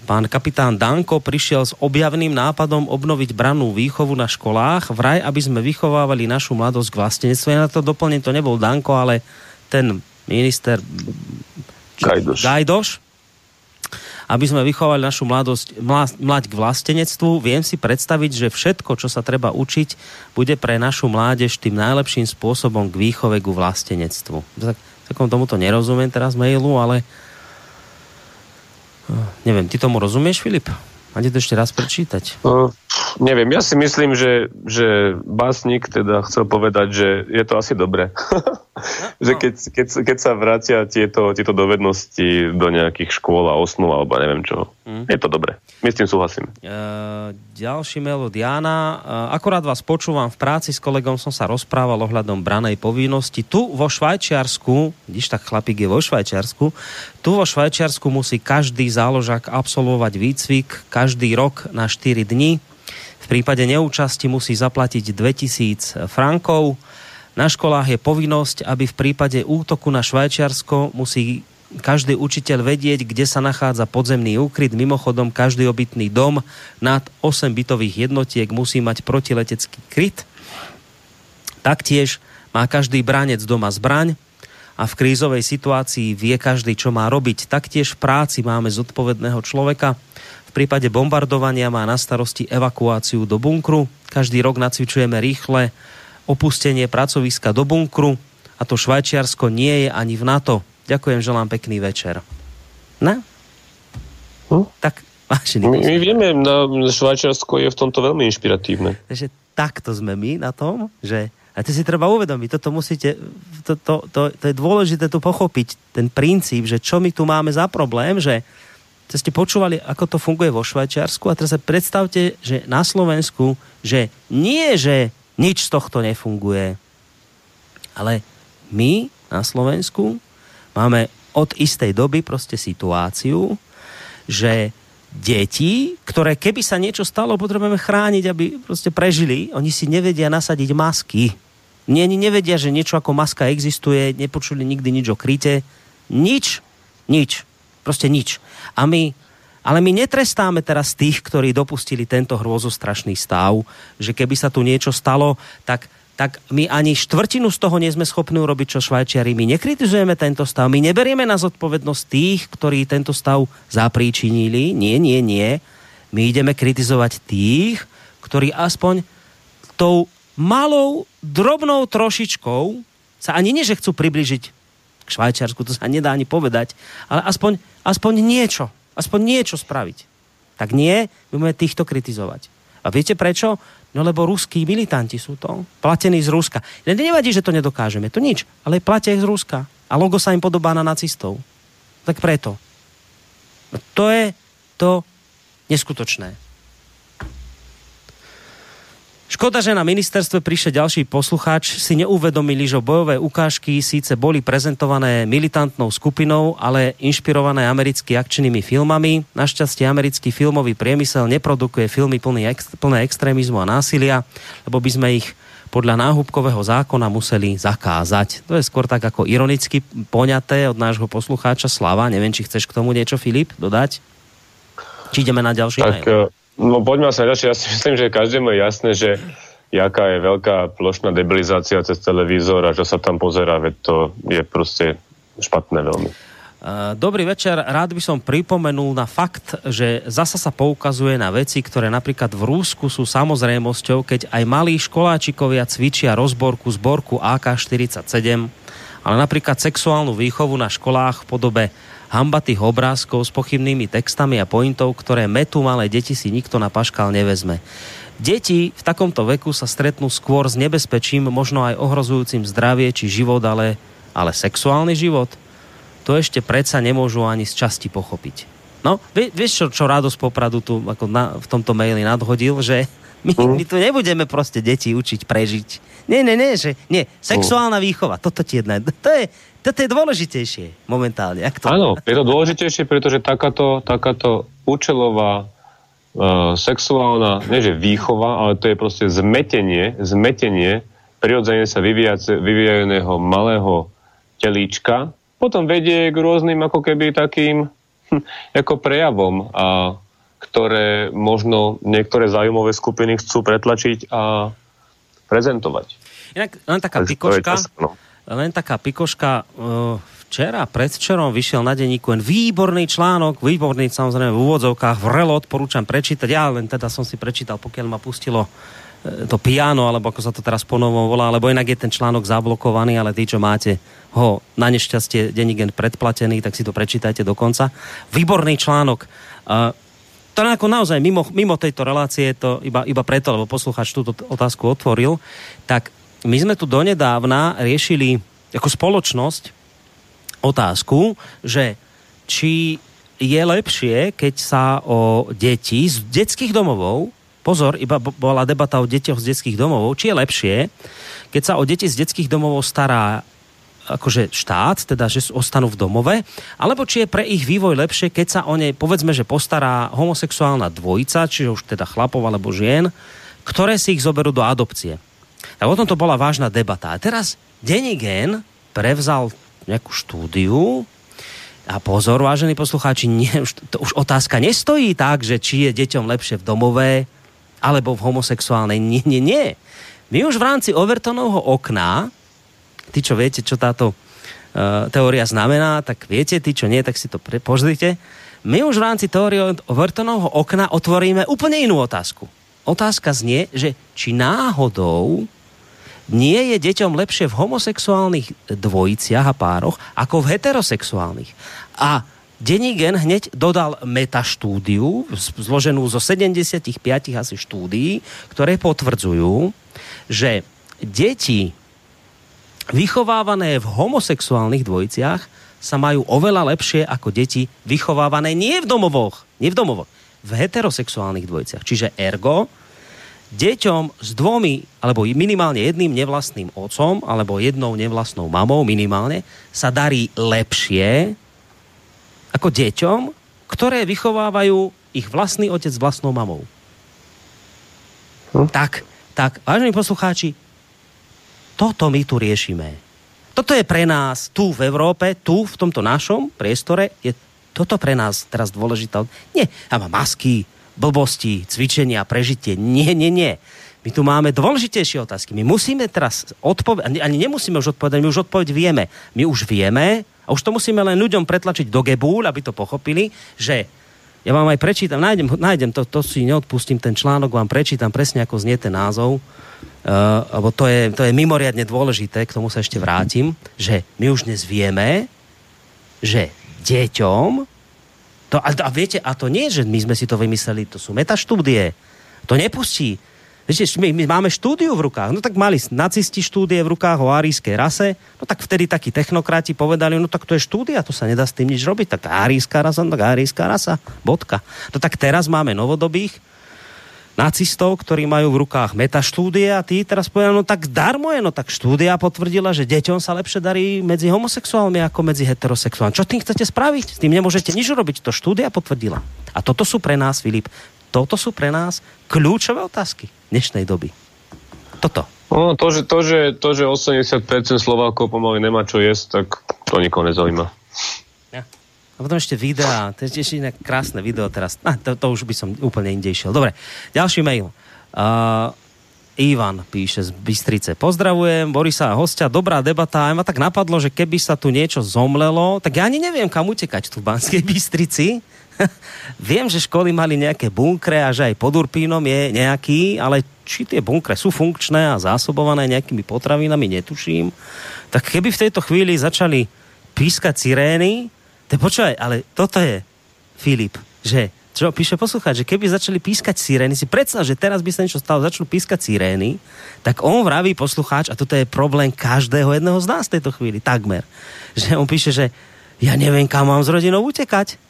S2: pán kapitán Danko prišiel s objavným nápadom obnoviť brannú výchovu na školách, vraj, aby sme vychovávali našu mladosť k vlastenectvu. Ja na to doplním, to nebol Danko, ale ten minister
S5: Gajdoš.
S2: Gajdoš aby sme vychovali našu mladosť, mlať k vlastenectvu. Viem si predstaviť, že všetko, čo sa treba učiť, bude pre našu mládež tým najlepším spôsobom k výchove ku vlastenectvu. Tak, takom tomuto nerozumiem teraz mailu, ale neviem, ty tomu rozumieš, Filip? Máte to ešte raz prečítať? Uh,
S5: neviem, ja si myslím, že, že básnik teda chcel povedať, že je to asi dobré. že keď, keď, keď sa vrátia tieto, tieto dovednosti do nejakých škôl a osnú alebo neviem čo, mm. je to dobré. My s tým súhlasím.
S2: Uh, ďalší mail od Jana. Uh, akorát vás počúvam v práci s kolegom, som sa rozprával ohľadom branej povinnosti. Tu vo Švajčiarsku, když tak chlapík je vo Švajčiarsku, tu vo Švajčiarsku musí každý záložak absolvovať výcvik každý rok na 4 dní. Prípade neúčasti musí zaplatiť 2000 frankov na školách je povinnosť, aby v prípade útoku na Švajčiarsko musí každý učiteľ vedieť, kde sa nachádza podzemný úkryt. Mimochodom, každý obytný dom nad 8 bytových jednotiek musí mať protiletecký kryt. Taktiež má každý bránec doma zbraň a v krízovej situácii vie každý, čo má robiť. Taktiež v práci máme zodpovedného človeka. Prípade bombardovania má na starosti evakuáciu do bunkru. Každý rok nacvičujeme rýchle opustenie pracoviska do bunkru a to Švajčiarsko nie je ani v NATO. Ďakujem, želám pekný večer. Ne? Hm? Tak,
S5: vážený. My, my vieme, na Švajčiarsko je v tomto veľmi inšpiratívne.
S2: Takže takto sme my na tom, že a to si treba uvedomiť, toto musíte, to, to, to, to je dôležité tu pochopiť, ten princíp, že čo my tu máme za problém, že ste počúvali, ako to funguje vo Švajčiarsku a teraz sa predstavte, že na Slovensku, že nie, že nič z tohto nefunguje. Ale my na Slovensku máme od istej doby proste situáciu, že deti, ktoré keby sa niečo stalo, potrebujeme chrániť, aby proste prežili, oni si nevedia nasadiť masky. Nie, ani nevedia, že niečo ako maska existuje, nepočuli nikdy nič o kryte. Nič, nič, proste nič. A my, Ale my netrestáme teraz tých, ktorí dopustili tento hrôzostrašný stav, že keby sa tu niečo stalo, tak tak my ani štvrtinu z toho nie sme schopní urobiť, čo Švajčiari. My nekritizujeme tento stav, my neberieme na zodpovednosť tých, ktorí tento stav zapríčinili. Nie, nie, nie. My ideme kritizovať tých, ktorí aspoň tou malou, drobnou trošičkou sa ani nie, že chcú približiť k Švajčiarsku, to sa nedá ani povedať, ale aspoň, aspoň niečo, aspoň niečo spraviť. Tak nie, my budeme týchto kritizovať. A viete prečo? No lebo ruskí militanti sú to, platení z Ruska. Nevadí, že to nedokážeme, to nič, ale platia ich z Ruska. A logo sa im podobá na nacistov. Tak preto. No to je to neskutočné. Škoda, že na ministerstve prišiel ďalší poslucháč, si neuvedomili, že bojové ukážky síce boli prezentované militantnou skupinou, ale inšpirované americky akčnými filmami. Našťastie americký filmový priemysel neprodukuje filmy plný ex, plné extrémizmu a násilia, lebo by sme ich podľa náhubkového zákona museli zakázať. To je skôr tak ako ironicky poňaté od nášho poslucháča Slava. Neviem, či chceš k tomu niečo, Filip, dodať? Či ideme na ďalší
S5: tak, mail? No poďme sa ďalšie. Ja si myslím, že každému je jasné, že jaká je veľká plošná debilizácia cez televízor a čo sa tam pozera, veď to je proste špatné veľmi.
S2: Dobrý večer, rád by som pripomenul na fakt, že zasa sa poukazuje na veci, ktoré napríklad v Rúsku sú samozrejmosťou, keď aj malí školáčikovia cvičia rozborku zborku AK-47, ale napríklad sexuálnu výchovu na školách v podobe hambatých obrázkov s pochybnými textami a pointov, ktoré metu malé deti si nikto na paškal nevezme. Deti v takomto veku sa stretnú skôr s nebezpečím, možno aj ohrozujúcim zdravie či život, ale, ale sexuálny život, to ešte predsa nemôžu ani z časti pochopiť. No, vieš, čo, čo Radosť Popradu tu ako na, v tomto maili nadhodil, že my, my tu nebudeme proste deti učiť prežiť. Nie, nie, nie, že nie. Sexuálna výchova, toto ti jedna. To je, toto je dôležitejšie momentálne. Jak to...
S5: Áno, je to dôležitejšie, pretože takáto, takáto účelová uh, sexuálna, nie že výchova, ale to je proste zmetenie, zmetenie prirodzene sa vyvíjajúceho malého telíčka, potom vedie k rôznym ako keby takým hm, ako prejavom, a, ktoré možno niektoré zájmové skupiny chcú pretlačiť a prezentovať.
S2: Inak len taká pikoška, no len taká pikoška. E, včera, predvčerom vyšiel na denníku len výborný článok, výborný samozrejme v úvodzovkách, vrelo odporúčam prečítať. Ja len teda som si prečítal, pokiaľ ma pustilo e, to piano, alebo ako sa to teraz ponovom volá, alebo inak je ten článok zablokovaný, ale tí, čo máte ho na nešťastie denník predplatený, tak si to prečítajte do konca. Výborný článok. Uh, to ako naozaj mimo, mimo tejto relácie, to iba, iba preto, lebo posluchač túto otázku otvoril, tak my sme tu donedávna riešili ako spoločnosť otázku, že či je lepšie, keď sa o deti z detských domovov, pozor, iba bola debata o deťoch z detských domovov, či je lepšie, keď sa o deti z detských domovov stará akože štát, teda že ostanú v domove, alebo či je pre ich vývoj lepšie, keď sa o ne, povedzme, že postará homosexuálna dvojica, čiže už teda chlapov alebo žien, ktoré si ich zoberú do adopcie. Tak o tom to bola vážna debata. A teraz Denigen prevzal nejakú štúdiu a pozor, vážení poslucháči, nie, už, to už otázka nestojí tak, že či je deťom lepšie v domové alebo v homosexuálnej. Nie, nie, nie. My už v rámci Overtonovho okna, tí, čo viete, čo táto uh, teória znamená, tak viete, tí, čo nie, tak si to pre, pozrite. My už v rámci teórie Overtonovho okna otvoríme úplne inú otázku. Otázka znie, že či náhodou nie je deťom lepšie v homosexuálnych dvojiciach a pároch ako v heterosexuálnych. A Denigen hneď dodal metaštúdiu, zloženú zo 75 asi štúdií, ktoré potvrdzujú, že deti vychovávané v homosexuálnych dvojiciach sa majú oveľa lepšie ako deti vychovávané nie v domovoch, nie v domovoch, v heterosexuálnych dvojiciach. Čiže ergo, deťom s dvomi, alebo minimálne jedným nevlastným otcom, alebo jednou nevlastnou mamou minimálne, sa darí lepšie ako deťom, ktoré vychovávajú ich vlastný otec s vlastnou mamou. Hm? Tak, tak, vážení poslucháči, toto my tu riešime. Toto je pre nás tu v Európe, tu v tomto našom priestore, je toto pre nás teraz dôležité. Nie, a má masky, blbosti, cvičenia, prežitie. Nie, nie, nie. My tu máme dôležitejšie otázky. My musíme teraz odpovedať, ani nemusíme už odpovedať, my už odpoveď vieme. My už vieme, a už to musíme len ľuďom pretlačiť do gebúľ, aby to pochopili, že ja vám aj prečítam, nájdem, nájdem to, to si neodpustím ten článok, vám prečítam presne, ako znie ten názov, uh, lebo to je, to je mimoriadne dôležité, k tomu sa ešte vrátim, že my už dnes vieme, že deťom, to, a, a viete, a to nie, že my sme si to vymysleli, to sú metaštúdie, to nepustí Viete, my, my máme štúdiu v rukách. No tak mali nacisti štúdie v rukách o arijskej rase. No tak vtedy takí technokrati povedali, no tak to je štúdia, to sa nedá s tým nič robiť. Tak arijská rasa, no tak arijská rasa, bodka. No tak teraz máme novodobých nacistov, ktorí majú v rukách metaštúdie a tí teraz povedali, no tak darmo je, no tak štúdia potvrdila, že deťom sa lepšie darí medzi homosexuálmi ako medzi heterosexuálmi. Čo tým chcete spraviť? S tým nemôžete nič urobiť, to štúdia potvrdila. A toto sú pre nás, Filip, toto sú pre nás kľúčové otázky dnešnej doby. Toto.
S5: No, to, že, to, že, to, že 80% Slovákov pomaly nemá čo jesť, tak to nikoho nezaujíma.
S2: A potom ešte videá, to je ešte inak krásne video teraz. Ah, to, to už by som úplne inde išiel. Dobre, ďalší mail. Uh, Ivan píše z Bystrice. Pozdravujem Borisa a hostia, dobrá debata. Aj ma tak napadlo, že keby sa tu niečo zomlelo, tak ja ani neviem, kam utekať tu v Banskej Bystrici. Viem, že školy mali nejaké bunkre a že aj pod Urpínom je nejaký, ale či tie bunkre sú funkčné a zásobované nejakými potravinami, netuším. Tak keby v tejto chvíli začali pískať sirény, to počúvaj, ale toto je, Filip, že čo píše poslúchať, že keby začali pískať sirény, si predstav, že teraz by sa niečo stalo, začnú pískať sirény, tak on vraví poslucháč, a toto je problém každého jedného z nás v tejto chvíli, takmer, že on píše, že ja neviem, kam mám s rodinou utekať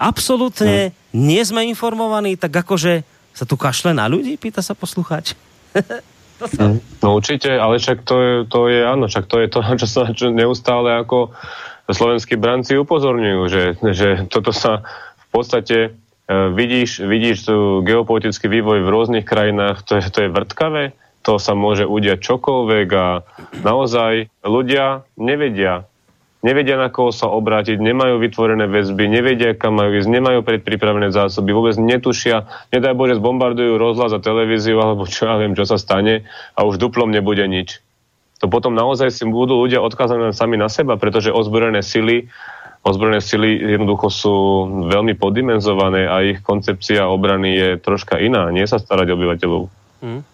S2: absolútne hmm. nie sme informovaní, tak akože sa tu kašle na ľudí, pýta sa poslucháč.
S5: Hmm. no určite, ale však to je, to je áno, však to je to, čo sa čo neustále ako slovenskí branci upozorňujú, že, že toto sa v podstate e, vidíš, vidíš tu geopolitický vývoj v rôznych krajinách, to je, to je vrtkavé, to sa môže udiať čokoľvek a naozaj ľudia nevedia, nevedia na koho sa obrátiť, nemajú vytvorené väzby, nevedia kam majú ísť, nemajú predpripravené zásoby, vôbec netušia, nedaj Bože, zbombardujú rozhlas a televíziu, alebo čo ja viem, čo sa stane a už duplom nebude nič. To potom naozaj si budú ľudia odkázaní sami na seba, pretože ozbrojené sily ozbrojené sily jednoducho sú veľmi poddimenzované a ich koncepcia obrany je troška iná, nie sa starať obyvateľov. Hmm.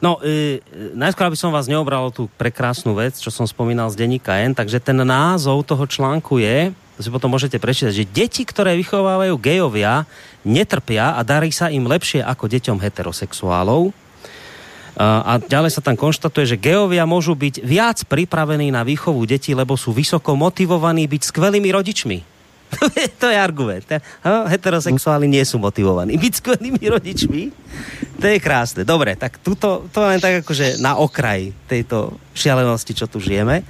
S2: No, e, najskôr, aby som vás neobral tú prekrásnu vec, čo som spomínal z denníka N, takže ten názov toho článku je, to si potom môžete prečítať, že deti, ktoré vychovávajú gejovia, netrpia a darí sa im lepšie ako deťom heterosexuálov. A ďalej sa tam konštatuje, že geovia môžu byť viac pripravení na výchovu detí, lebo sú vysoko motivovaní byť skvelými rodičmi to je argument. Heterosexuáli nie sú motivovaní byť skvelými rodičmi. To je krásne. Dobre, tak tuto, to len tak akože na okraj tejto šialenosti, čo tu žijeme.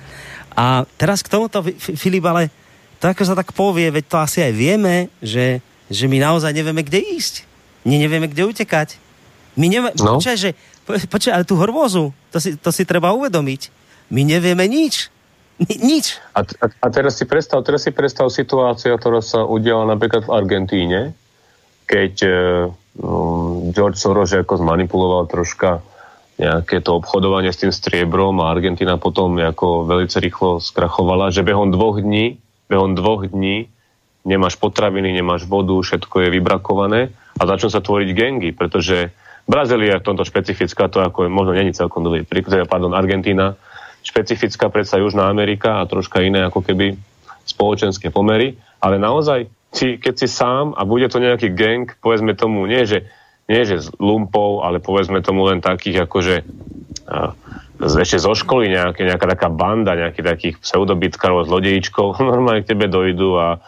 S2: A teraz k tomuto, Filip, ale to ako sa tak povie, veď to asi aj vieme, že, že my naozaj nevieme, kde ísť. My nevieme, kde utekať. My nevieme, no. počkaj, že, počkaj, ale tú hrôzu, to si, to si treba uvedomiť. My nevieme nič. Nič.
S5: A, a, a teraz si predstav, teraz si predstav situáciu, ktorá sa udiala napríklad v Argentíne, keď uh, George Soros ako zmanipuloval troška nejaké to obchodovanie s tým striebrom a Argentina potom ako veľmi rýchlo skrachovala, že behom dvoch dní, behom dvoch dní nemáš potraviny, nemáš vodu, všetko je vybrakované a začnú sa tvoriť gengy, pretože Brazília je v tomto špecifická, to ako je, možno není celkom dobrý príklad, pardon, Argentína, špecifická predsa Južná Amerika a troška iné ako keby spoločenské pomery, ale naozaj, si, keď si sám a bude to nejaký gang, povedzme tomu, nie že, nie že z lumpov, ale povedzme tomu len takých akože uh, ešte zo školy nejaké, nejaká taká banda nejakých takých pseudobytkárov, zlodejíčkov, normálne k tebe dojdu a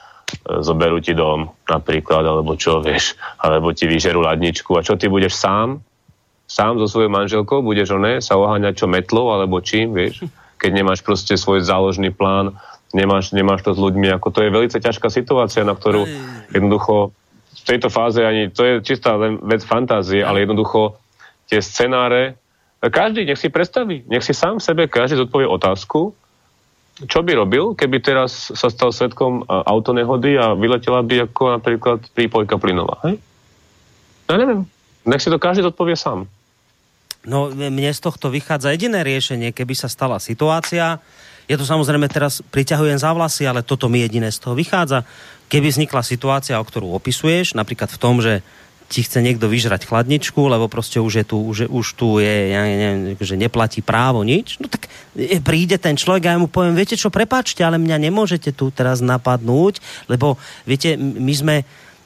S5: zoberú ti dom napríklad, alebo čo, vieš, alebo ti vyžerú ladničku. A čo ty budeš sám, sám so svojou manželkou budeš oné sa oháňať čo metlou alebo čím, vieš, keď nemáš proste svoj záložný plán, nemáš, nemáš to s ľuďmi, ako to je veľmi ťažká situácia, na ktorú jednoducho v tejto fáze ani, to je čistá len vec fantázie, ale jednoducho tie scenáre, každý nech si predstaví, nech si sám sebe každý zodpovie otázku, čo by robil, keby teraz sa stal svetkom autonehody a vyletela by ako napríklad prípojka plynová? Hej? Ja neviem. Nech si to každý odpovie sám.
S2: No, mne z tohto vychádza jediné riešenie, keby sa stala situácia, ja to samozrejme teraz priťahujem za vlasy, ale toto mi jediné z toho vychádza. Keby vznikla situácia, o ktorú opisuješ, napríklad v tom, že ti chce niekto vyžrať chladničku, lebo proste už je tu, už, už tu je, ja neviem, že neplatí právo nič, no tak príde ten človek a ja mu poviem, viete čo, prepáčte, ale mňa nemôžete tu teraz napadnúť, lebo viete, my sme,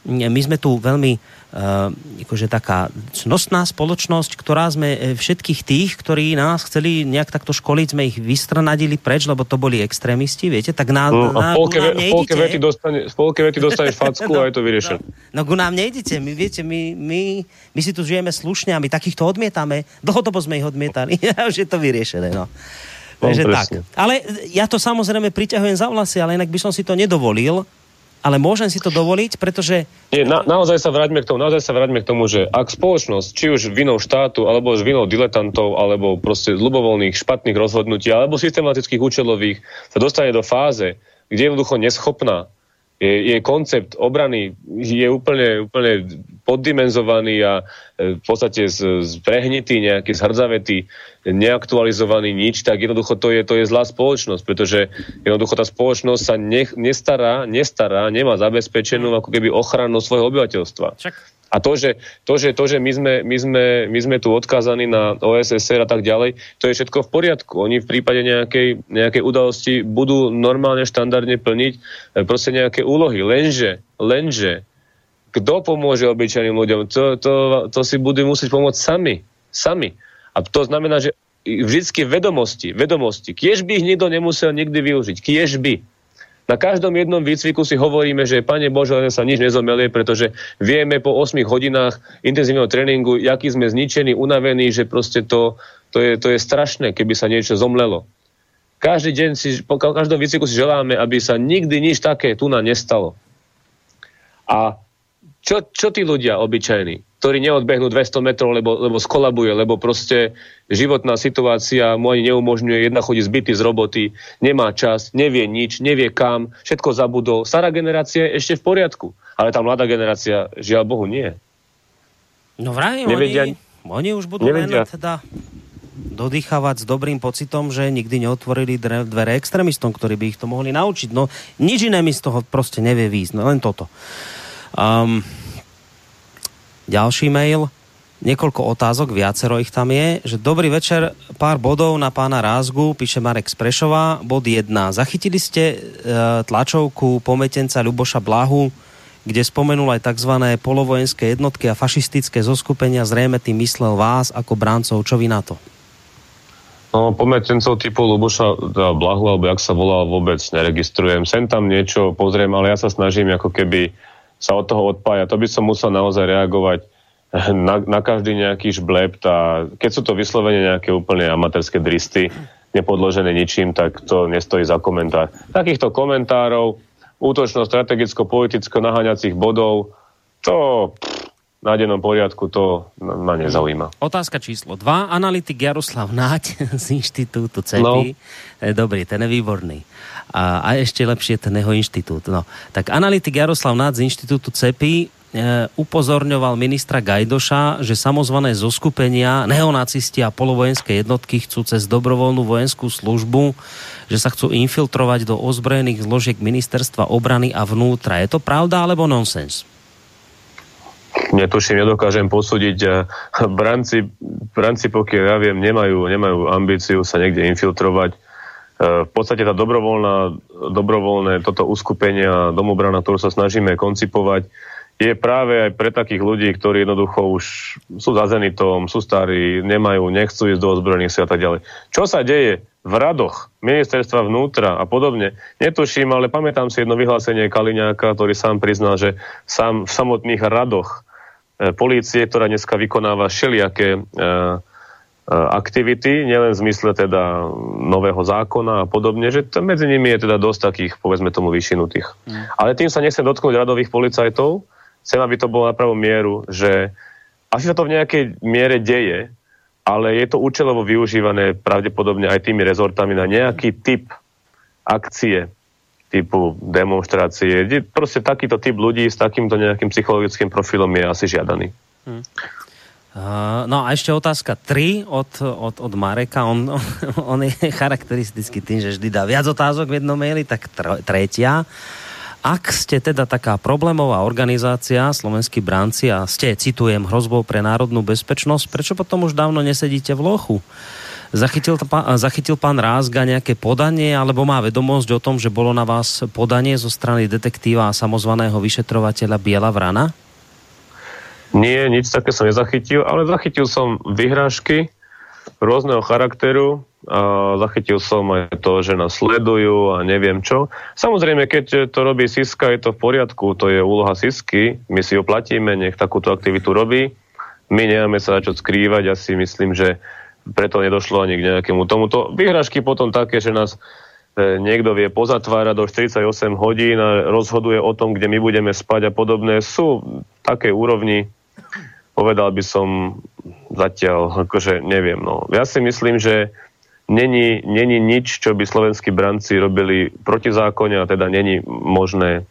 S2: my sme tu veľmi akože taká cnostná spoločnosť, ktorá sme eh, všetkých tých, ktorí nás chceli nejak takto školiť, sme ich vystrnadili preč, lebo to boli extrémisti, viete, tak na,
S5: no,
S2: na,
S5: v polke, v polke vety, dostane, v polke vety dostaneš facku no, a je to vyriešené.
S2: No, no ku nám nejdete, my viete, my, my, my si tu žijeme slušne a my takýchto odmietame, dlhodobo sme ich odmietali, už je to vyriešené, no. No, Takže tak. Ale ja to samozrejme priťahujem za vlasy, ale inak by som si to nedovolil, ale môžem si to dovoliť, pretože...
S5: Nie, na, naozaj sa vráťme k tomu, naozaj sa vráťme k tomu, že ak spoločnosť, či už vinou štátu, alebo už vinou diletantov, alebo proste ľubovoľných špatných rozhodnutí, alebo systematických účelových, sa dostane do fáze, kde je jednoducho neschopná je, je koncept obrany je úplne, úplne poddimenzovaný a e, v podstate z, zprehnitý, nejaký zhrdzavetý, neaktualizovaný nič, tak jednoducho to je, to je zlá spoločnosť, pretože jednoducho tá spoločnosť sa ne, nestará, nestará, nemá zabezpečenú ako keby ochranu svojho obyvateľstva. Čak. A to, že, to, že, to, že my, sme, my, sme, my sme tu odkázaní na OSSR a tak ďalej, to je všetko v poriadku. Oni v prípade nejakej, nejakej udalosti budú normálne, štandardne plniť e, proste nejaké úlohy. Lenže, lenže, kto pomôže obyčajným ľuďom? To, to, to si budú musieť pomôcť sami. Sami. A to znamená, že vždycky vedomosti, vedomosti. Kiež by ich nikto nemusel nikdy využiť. Kiež by. Na každom jednom výcviku si hovoríme, že Pane Bože, len sa nič nezomelie, pretože vieme po 8 hodinách intenzívneho tréningu, aký sme zničení, unavení, že proste to, to, je, to je strašné, keby sa niečo zomlelo. Každý deň si, po každom výcviku si želáme, aby sa nikdy nič také tu na nestalo. A čo, čo tí ľudia obyčajní? Ktorý neodbehnú 200 metrov, lebo, lebo skolabuje, lebo proste životná situácia mu ani neumožňuje, jedna chodí zbytý z roboty, nemá čas, nevie nič, nevie kam, všetko zabudol. Stará generácia je ešte v poriadku, ale tá mladá generácia, žiaľ Bohu, nie.
S2: No vraj, nevedia, oni, oni už budú nevedia. len teda dodýchavať s dobrým pocitom, že nikdy neotvorili dvere extrémistom, ktorí by ich to mohli naučiť. No nič iné mi z toho proste nevie výjsť, no len toto. Um, ďalší mail, niekoľko otázok, viacero ich tam je, že dobrý večer, pár bodov na pána Rázgu, píše Marek Sprešová, bod 1. Zachytili ste e, tlačovku pometenca Ľuboša Blahu, kde spomenul aj tzv. polovojenské jednotky a fašistické zoskupenia, zrejme tým myslel vás ako bráncov. Čo vy na to?
S5: No, pometencov typu Luboša teda Blahu, alebo jak sa volá, vôbec neregistrujem. Sem tam niečo pozriem, ale ja sa snažím ako keby sa od toho odpája. To by som musel naozaj reagovať na, na každý nejaký žblebt a keď sú to vyslovene nejaké úplne amatérske dristy, nepodložené ničím, tak to nestojí za komentár. Takýchto komentárov, útočno-strategicko-politicko naháňacích bodov, to na dennom poriadku to ma nezaujíma.
S2: Otázka číslo 2. Analytik Jaroslav Náď z Inštitútu CEPI. No. Dobrý, ten je výborný a, a ešte lepšie ten jeho inštitút. No. Tak analytik Jaroslav Nád z inštitútu CEPI e, upozorňoval ministra Gajdoša, že samozvané zoskupenia, neonacisti a polovojenské jednotky chcú cez dobrovoľnú vojenskú službu, že sa chcú infiltrovať do ozbrojených zložiek ministerstva obrany a vnútra. Je to pravda alebo nonsens?
S5: Netuším, nedokážem posúdiť. E, branci, branci, pokiaľ ja viem, nemajú, nemajú ambíciu sa niekde infiltrovať v podstate tá dobrovoľná, dobrovoľné toto uskupenie a domobrana, ktorú sa snažíme koncipovať, je práve aj pre takých ľudí, ktorí jednoducho už sú za zenitom, sú starí, nemajú, nechcú ísť do ozbrojených síl a tak ďalej. Čo sa deje v radoch ministerstva vnútra a podobne, netuším, ale pamätám si jedno vyhlásenie Kaliňáka, ktorý sám priznal, že sám v samotných radoch polície, ktorá dneska vykonáva všelijaké e, Eh, aktivity, nielen v zmysle teda nového zákona a podobne, že to, medzi nimi je teda dosť takých, povedzme tomu, vyšinutých. Mm. Ale tým sa nechcem dotknúť radových policajtov, chcem, aby to bolo na pravú mieru, že asi sa to v nejakej miere deje, ale je to účelovo využívané pravdepodobne aj tými rezortami na nejaký typ akcie typu demonstrácie. Proste takýto typ ľudí s takýmto nejakým psychologickým profilom je asi žiadaný. Hmm.
S2: No a ešte otázka 3 od, od, od Mareka. On, on, on je charakteristický tým, že vždy dá viac otázok v jednom maili, tak tr- tretia. Ak ste teda taká problémová organizácia, slovenskí bránci, a ste, citujem, hrozbou pre národnú bezpečnosť, prečo potom už dávno nesedíte v lochu? Zachytil, zachytil pán Rázga nejaké podanie, alebo má vedomosť o tom, že bolo na vás podanie zo strany detektíva a samozvaného vyšetrovateľa Biela Vrana?
S5: Nie, nič také som nezachytil, ale zachytil som vyhrážky rôzneho charakteru. A zachytil som aj to, že nás sledujú a neviem čo. Samozrejme, keď to robí Siska, je to v poriadku, to je úloha Sisky, my si ho platíme, nech takúto aktivitu robí. My nemáme sa čo skrývať, ja si myslím, že preto nedošlo ani k nejakému tomuto. Vyhrážky potom také, že nás e, niekto vie pozatvárať do 48 hodín a rozhoduje o tom, kde my budeme spať a podobné, sú také úrovni, povedal by som zatiaľ, akože neviem. No. Ja si myslím, že není, není nič, čo by slovenskí branci robili proti zákone a teda není možné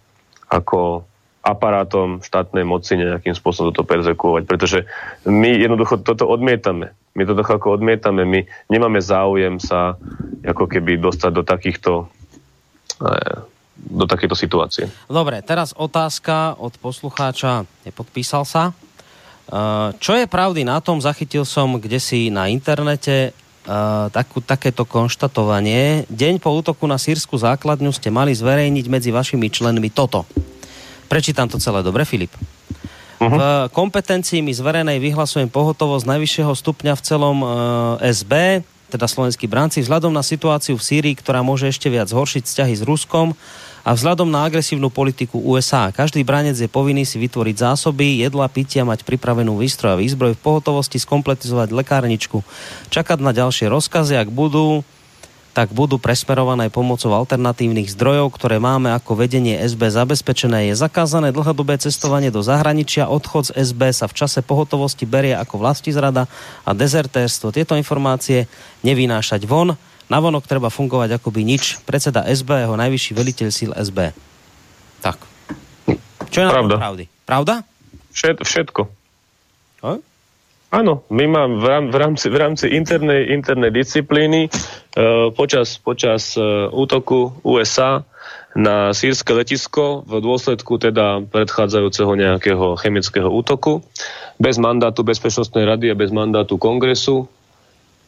S5: ako aparátom štátnej moci nejakým spôsobom toto perzekuovať, pretože my jednoducho toto odmietame. My to ako odmietame, my nemáme záujem sa ako keby dostať do takýchto eh, do takéto situácie.
S2: Dobre, teraz otázka od poslucháča, nepodpísal sa. Eh, čo je pravdy na tom, zachytil som kde si na internete uh, takú, takéto konštatovanie. Deň po útoku na sírsku základňu ste mali zverejniť medzi vašimi členmi toto. Prečítam to celé dobre, Filip. Uh-huh. V kompetencii mi zverenej vyhlasujem pohotovosť najvyššieho stupňa v celom uh, SB, teda slovenskí bránci, vzhľadom na situáciu v Sýrii, ktorá môže ešte viac zhoršiť vzťahy s Ruskom a vzhľadom na agresívnu politiku USA. Každý branec je povinný si vytvoriť zásoby, jedla, pitia, mať pripravenú výstroj a výzbroj v pohotovosti, skompletizovať lekárničku, čakať na ďalšie rozkazy, ak budú, tak budú presmerované pomocou alternatívnych zdrojov, ktoré máme ako vedenie SB zabezpečené. Je zakázané dlhodobé cestovanie do zahraničia, odchod z SB sa v čase pohotovosti berie ako vlastizrada a dezertérstvo. Tieto informácie nevynášať von Navonok treba fungovať ako by nič. Predseda SB a jeho najvyšší veliteľ síl SB. Tak. Čo je Pravda. pravdy? Pravda?
S5: Všet, všetko. A? Áno, my máme v rámci, v rámci internej, internej disciplíny uh, počas, počas uh, útoku USA na sírske letisko v dôsledku teda predchádzajúceho nejakého chemického útoku bez mandátu Bezpečnostnej rady a bez mandátu kongresu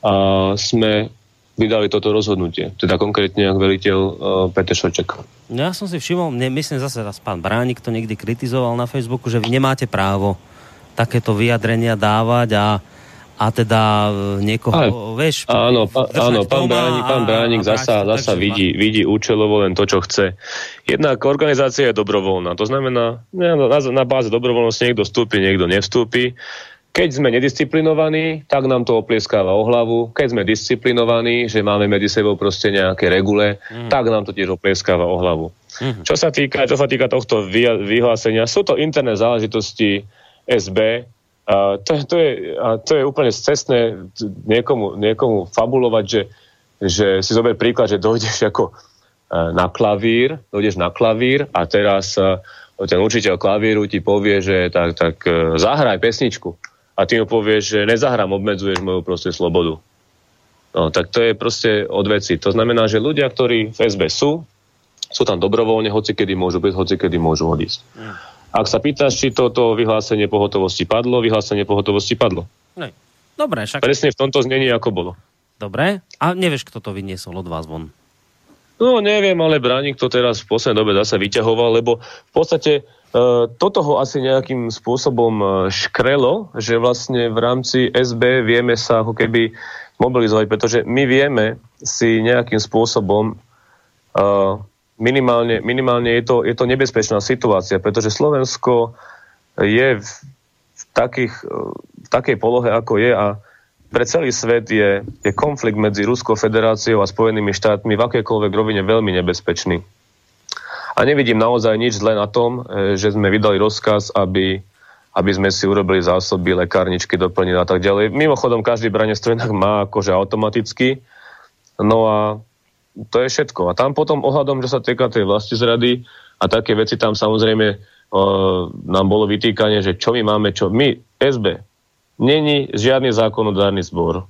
S5: a sme vydali toto rozhodnutie. Teda konkrétne ako veliteľ uh, Peter Šoček.
S2: No ja som si všimol, ne, myslím zase raz pán Bránik to niekdy kritizoval na Facebooku, že vy nemáte právo takéto vyjadrenia dávať a a teda e, niekoho, Ale, vieš...
S5: Áno, pa, áno pán Bránik, pán Bránik a, zasa, a zasa vidí, vidí účelovo len to, čo chce. Jednak organizácia je dobrovoľná, to znamená, na, na, na báze dobrovoľnosti niekto vstúpi, niekto nevstúpi. Keď sme nedisciplinovaní, tak nám to oplieskáva o hlavu. Keď sme disciplinovaní, že máme medzi sebou proste nejaké regule, mm. tak nám to tiež oplieskáva o hlavu. Mm. Čo, sa týka, čo sa týka tohto vyhlásenia, sú to interné záležitosti SB. A to, to, je, to je úplne cestné niekomu, niekomu fabulovať, že, že si zober príklad, že dojdeš ako e, na klavír, dojdeš na klavír a teraz e, ten učiteľ klavíru ti povie, že tak, tak e, zahraj pesničku a ty mu povieš, že nezahrám, obmedzuješ moju proste slobodu. No, tak to je proste od veci. To znamená, že ľudia, ktorí v SB sú, sú tam dobrovoľne, hoci kedy môžu byť, hoci kedy môžu odísť. Mm. Ak sa pýtaš, či toto vyhlásenie pohotovosti padlo, vyhlásenie pohotovosti padlo.
S2: Ne. Dobre, však...
S5: Presne v tomto znení, ako bolo.
S2: Dobre. A nevieš, kto to vyniesol od vás von?
S5: No, neviem, ale Bránik to teraz v poslednej dobe zase vyťahoval, lebo v podstate E, toto ho asi nejakým spôsobom e, škrelo, že vlastne v rámci SB vieme sa ako keby mobilizovať, pretože my vieme si nejakým spôsobom uh, minimálne, minimálne je, to, je to nebezpečná situácia, pretože Slovensko je v, v, takých, v takej polohe, ako je a pre celý svet je, je konflikt medzi Ruskou federáciou a Spojenými štátmi v akékoľvek rovine veľmi nebezpečný. A nevidím naozaj nič zle na tom, e, že sme vydali rozkaz, aby, aby sme si urobili zásoby, lekárničky doplnili a tak ďalej. Mimochodom, každý branec to inak má akože automaticky. No a to je všetko. A tam potom ohľadom, že sa týka tej vlasti zrady a také veci tam samozrejme uh, nám bolo vytýkanie, že čo my máme, čo my, SB, není žiadny zákonodárny zbor.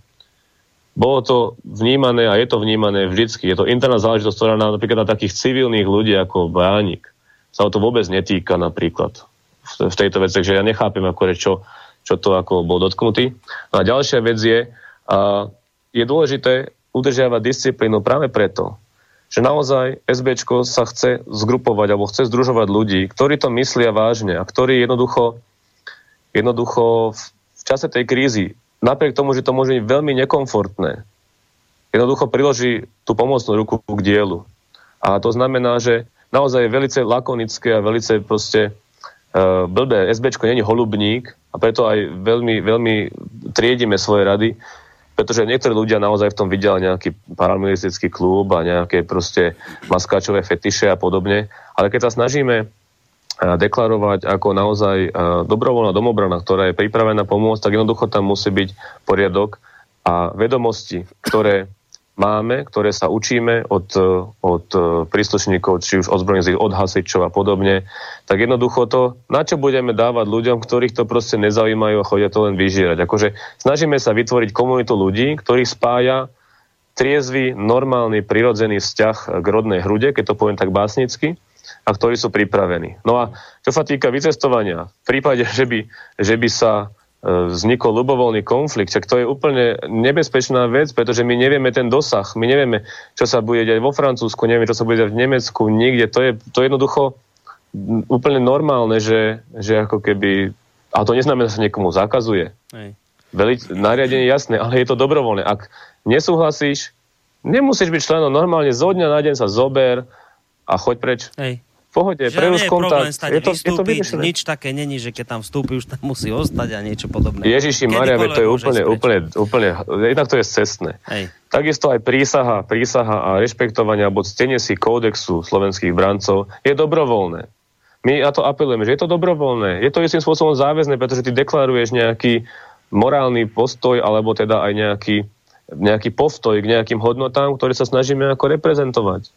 S5: Bolo to vnímané a je to vnímané vždycky. Je to interná záležitosť, ktorá na, napríklad na takých civilných ľudí ako Bánik sa o to vôbec netýka napríklad v, v tejto veci. Takže ja nechápem, ako čo, čo to ako bol dotknutý. No a ďalšia vec je, a je dôležité udržiavať disciplínu práve preto, že naozaj SBčko sa chce zgrupovať alebo chce združovať ľudí, ktorí to myslia vážne a ktorí jednoducho, jednoducho v, čase tej krízy napriek tomu, že to môže byť veľmi nekomfortné, jednoducho priloží tú pomocnú ruku k dielu. A to znamená, že naozaj je velice lakonické a velice proste uh, blbé. SBčko není holubník a preto aj veľmi, veľmi triedime svoje rady, pretože niektorí ľudia naozaj v tom vidia nejaký paramilitaristický klub a nejaké proste maskáčové fetiše a podobne. Ale keď sa snažíme deklarovať ako naozaj dobrovoľná domobrana, ktorá je pripravená pomôcť, tak jednoducho tam musí byť poriadok a vedomosti, ktoré máme, ktoré sa učíme od, od príslušníkov, či už ozbrojených, od hasičov a podobne, tak jednoducho to, na čo budeme dávať ľuďom, ktorých to proste nezaujímajú a chodia to len vyžierať. Akože snažíme sa vytvoriť komunitu ľudí, ktorých spája triezvy, normálny, prirodzený vzťah k rodnej hrude, keď to poviem tak básnicky, a ktorí sú pripravení. No a čo sa týka vycestovania, v prípade, že by, že by sa e, vznikol ľubovoľný konflikt, tak to je úplne nebezpečná vec, pretože my nevieme ten dosah, my nevieme, čo sa bude diať vo Francúzsku, nevieme, čo sa bude diať v Nemecku, nikde. To je, to je jednoducho úplne normálne, že, že ako keby... Ale to neznamená, že sa niekomu zakazuje. Hej. Veliť, nariadenie jasné, ale je to dobrovoľné. Ak nesúhlasíš, nemusíš byť členom normálne, zo dňa na deň sa zober a choď preč.
S2: Hej
S5: pohode, preruš kontakt.
S2: Je to, je to nič také není, že keď tam vstúpi, už tam musí ostať a niečo podobné.
S5: Ježiši Maria, to je úplne, úplne, úplne, jednak to je cestné. Hej. Takisto aj prísaha, prísaha a rešpektovanie alebo ctenie si kódexu slovenských brancov je dobrovoľné. My na to apelujeme, že je to dobrovoľné. Je to istým spôsobom záväzné, pretože ty deklaruješ nejaký morálny postoj alebo teda aj nejaký, nejaký postoj k nejakým hodnotám, ktoré sa snažíme ako reprezentovať.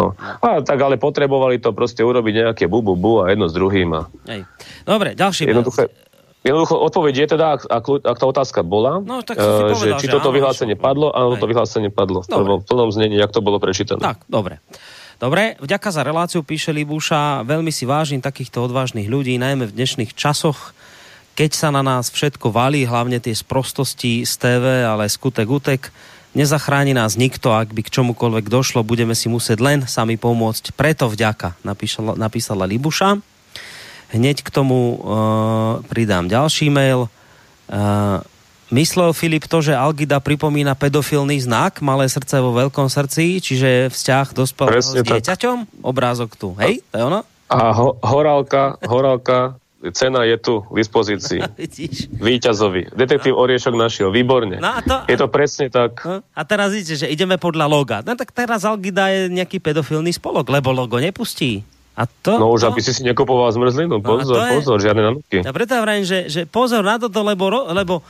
S5: No. A tak ale potrebovali to proste urobiť nejaké bu, bu, bu a jedno s druhým. A...
S2: Hej. Dobre, ďalší
S5: Jednoduché, Jednoducho odpoveď je teda, ak, ak, ak tá otázka bola,
S2: no, tak uh,
S5: že či že toto áno, vyhlásenie čo? padlo, áno, toto vyhlásenie padlo. V plnom znení, jak to bolo prečítané.
S2: Tak, dobre. Dobre, vďaka za reláciu, píše Libuša. Veľmi si vážim takýchto odvážnych ľudí, najmä v dnešných časoch, keď sa na nás všetko valí, hlavne tie sprostosti z TV, ale skutek utek. Nezachráni nás nikto, ak by k čomukoľvek došlo, budeme si musieť len sami pomôcť. Preto vďaka, napísala, napísala Libuša. Hneď k tomu uh, pridám ďalší mail. Uh, myslel Filip to, že Algida pripomína pedofilný znak, malé srdce vo veľkom srdci, čiže vzťah dospelého s dieťaťom? Obrázok tu, hej? To je ono?
S5: A ho, horálka, horálka cena je tu v dispozícii. Výťazovi. Detektív Oriešok našiel. Výborne. No to, je to presne tak. No,
S2: a teraz vidíte, že ideme podľa loga. No tak teraz Algida je nejaký pedofilný spolok, lebo logo nepustí. A to,
S5: no už,
S2: to...
S5: aby si si nekupoval zmrzlinu. Pozor, no je... pozor, žiadne nanúky.
S2: Ja preto hovorím, že, že pozor na toto, lebo, lebo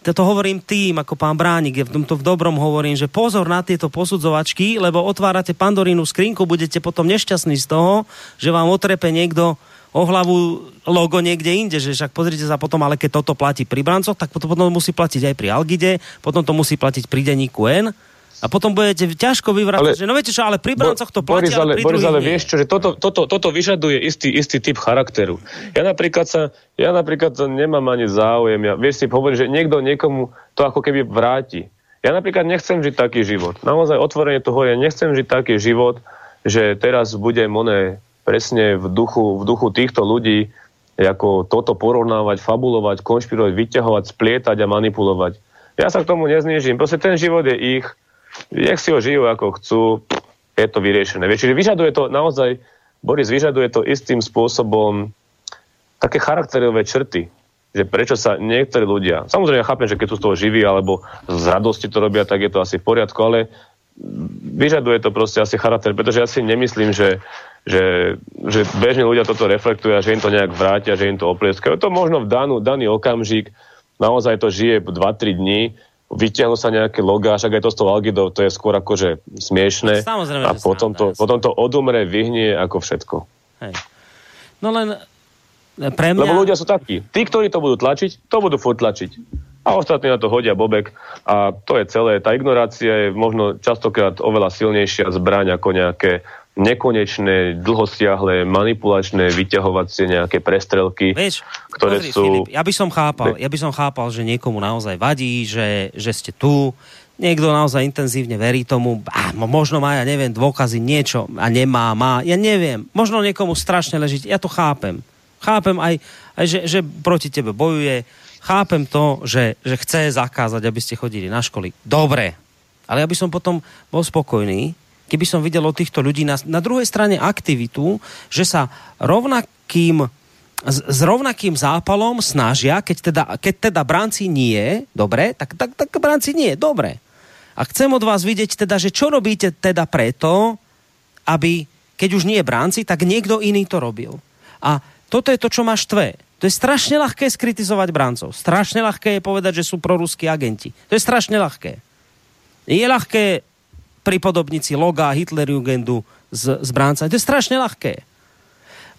S2: to hovorím tým, ako pán Bránik, je v tomto v dobrom hovorím, že pozor na tieto posudzovačky, lebo otvárate pandorínu skrinku, budete potom nešťastní z toho, že vám otrepe niekto o hlavu logo niekde inde, že však pozrite sa potom, ale keď toto platí pri Brancoch, tak potom, potom musí platiť aj pri Algide, potom to musí platiť pri denníku N a potom budete ťažko vyvracať, že no viete čo, ale pri Brancoch to platí,
S5: Boris, ale,
S2: ale pri
S5: Boris, ale vieš čo, že toto, toto, toto vyžaduje istý, istý typ charakteru. Ja napríklad sa, ja napríklad nemám ani záujem, ja, vieš si povedať, že niekto niekomu to ako keby vráti. Ja napríklad nechcem žiť taký život. Naozaj otvorene to hovorím, nechcem žiť taký život, že teraz budem oné presne v duchu, v duchu týchto ľudí ako toto porovnávať, fabulovať, konšpirovať, vyťahovať, splietať a manipulovať. Ja sa k tomu neznižím. Proste ten život je ich. Nech si ho žijú ako chcú. Je to vyriešené. Čiže vyžaduje to naozaj, Boris, vyžaduje to istým spôsobom také charakterové črty, že prečo sa niektorí ľudia, samozrejme ja chápem, že keď sú z toho živí alebo z radosti to robia, tak je to asi v poriadku, ale vyžaduje to proste asi charakter, pretože ja si nemyslím, že že, že bežní ľudia toto reflektujú a že im to nejak vrátia, že im to oplieskajú. To možno v danú, daný okamžik naozaj to žije 2-3 dní, vyťahnu sa nejaké logá, však aj to s tou Algidou, to je skôr akože smiešne.
S2: Samozrejme,
S5: a potom to, potom to odumre, vyhnie ako všetko.
S2: Hej. No len e, pre mňa...
S5: Lebo ľudia sú takí. Tí, ktorí to budú tlačiť, to budú furt tlačiť. A ostatní na to hodia bobek. A to je celé. Tá ignorácia je možno častokrát oveľa silnejšia zbraň ako nejaké nekonečné, dlhosiahle, manipulačné, vyťahovacie nejaké prestrelky,
S2: Vieš,
S5: ktoré
S2: pozri,
S5: sú...
S2: Filip, ja by som chápal, ja by som chápal, že niekomu naozaj vadí, že, že ste tu, niekto naozaj intenzívne verí tomu, a možno má, ja neviem, dôkazy, niečo a nemá, má, ja neviem, možno niekomu strašne leží, ja to chápem. Chápem aj, aj že, že proti tebe bojuje, chápem to, že, že chce zakázať, aby ste chodili na školy. Dobre, ale ja by som potom bol spokojný, keby som videl od týchto ľudí na, na druhej strane aktivitu, že sa rovnakým s, rovnakým zápalom snažia, keď teda, keď teda bránci nie, dobre, tak, tak, tak bránci nie, dobre. A chcem od vás vidieť teda, že čo robíte teda preto, aby, keď už nie bránci, tak niekto iný to robil. A toto je to, čo ma štve. To je strašne ľahké skritizovať brancov. Strašne ľahké je povedať, že sú proruskí agenti. To je strašne ľahké. Je ľahké pripodobniť si loga Hitlerjugendu z, z bráncami. To je strašne ľahké.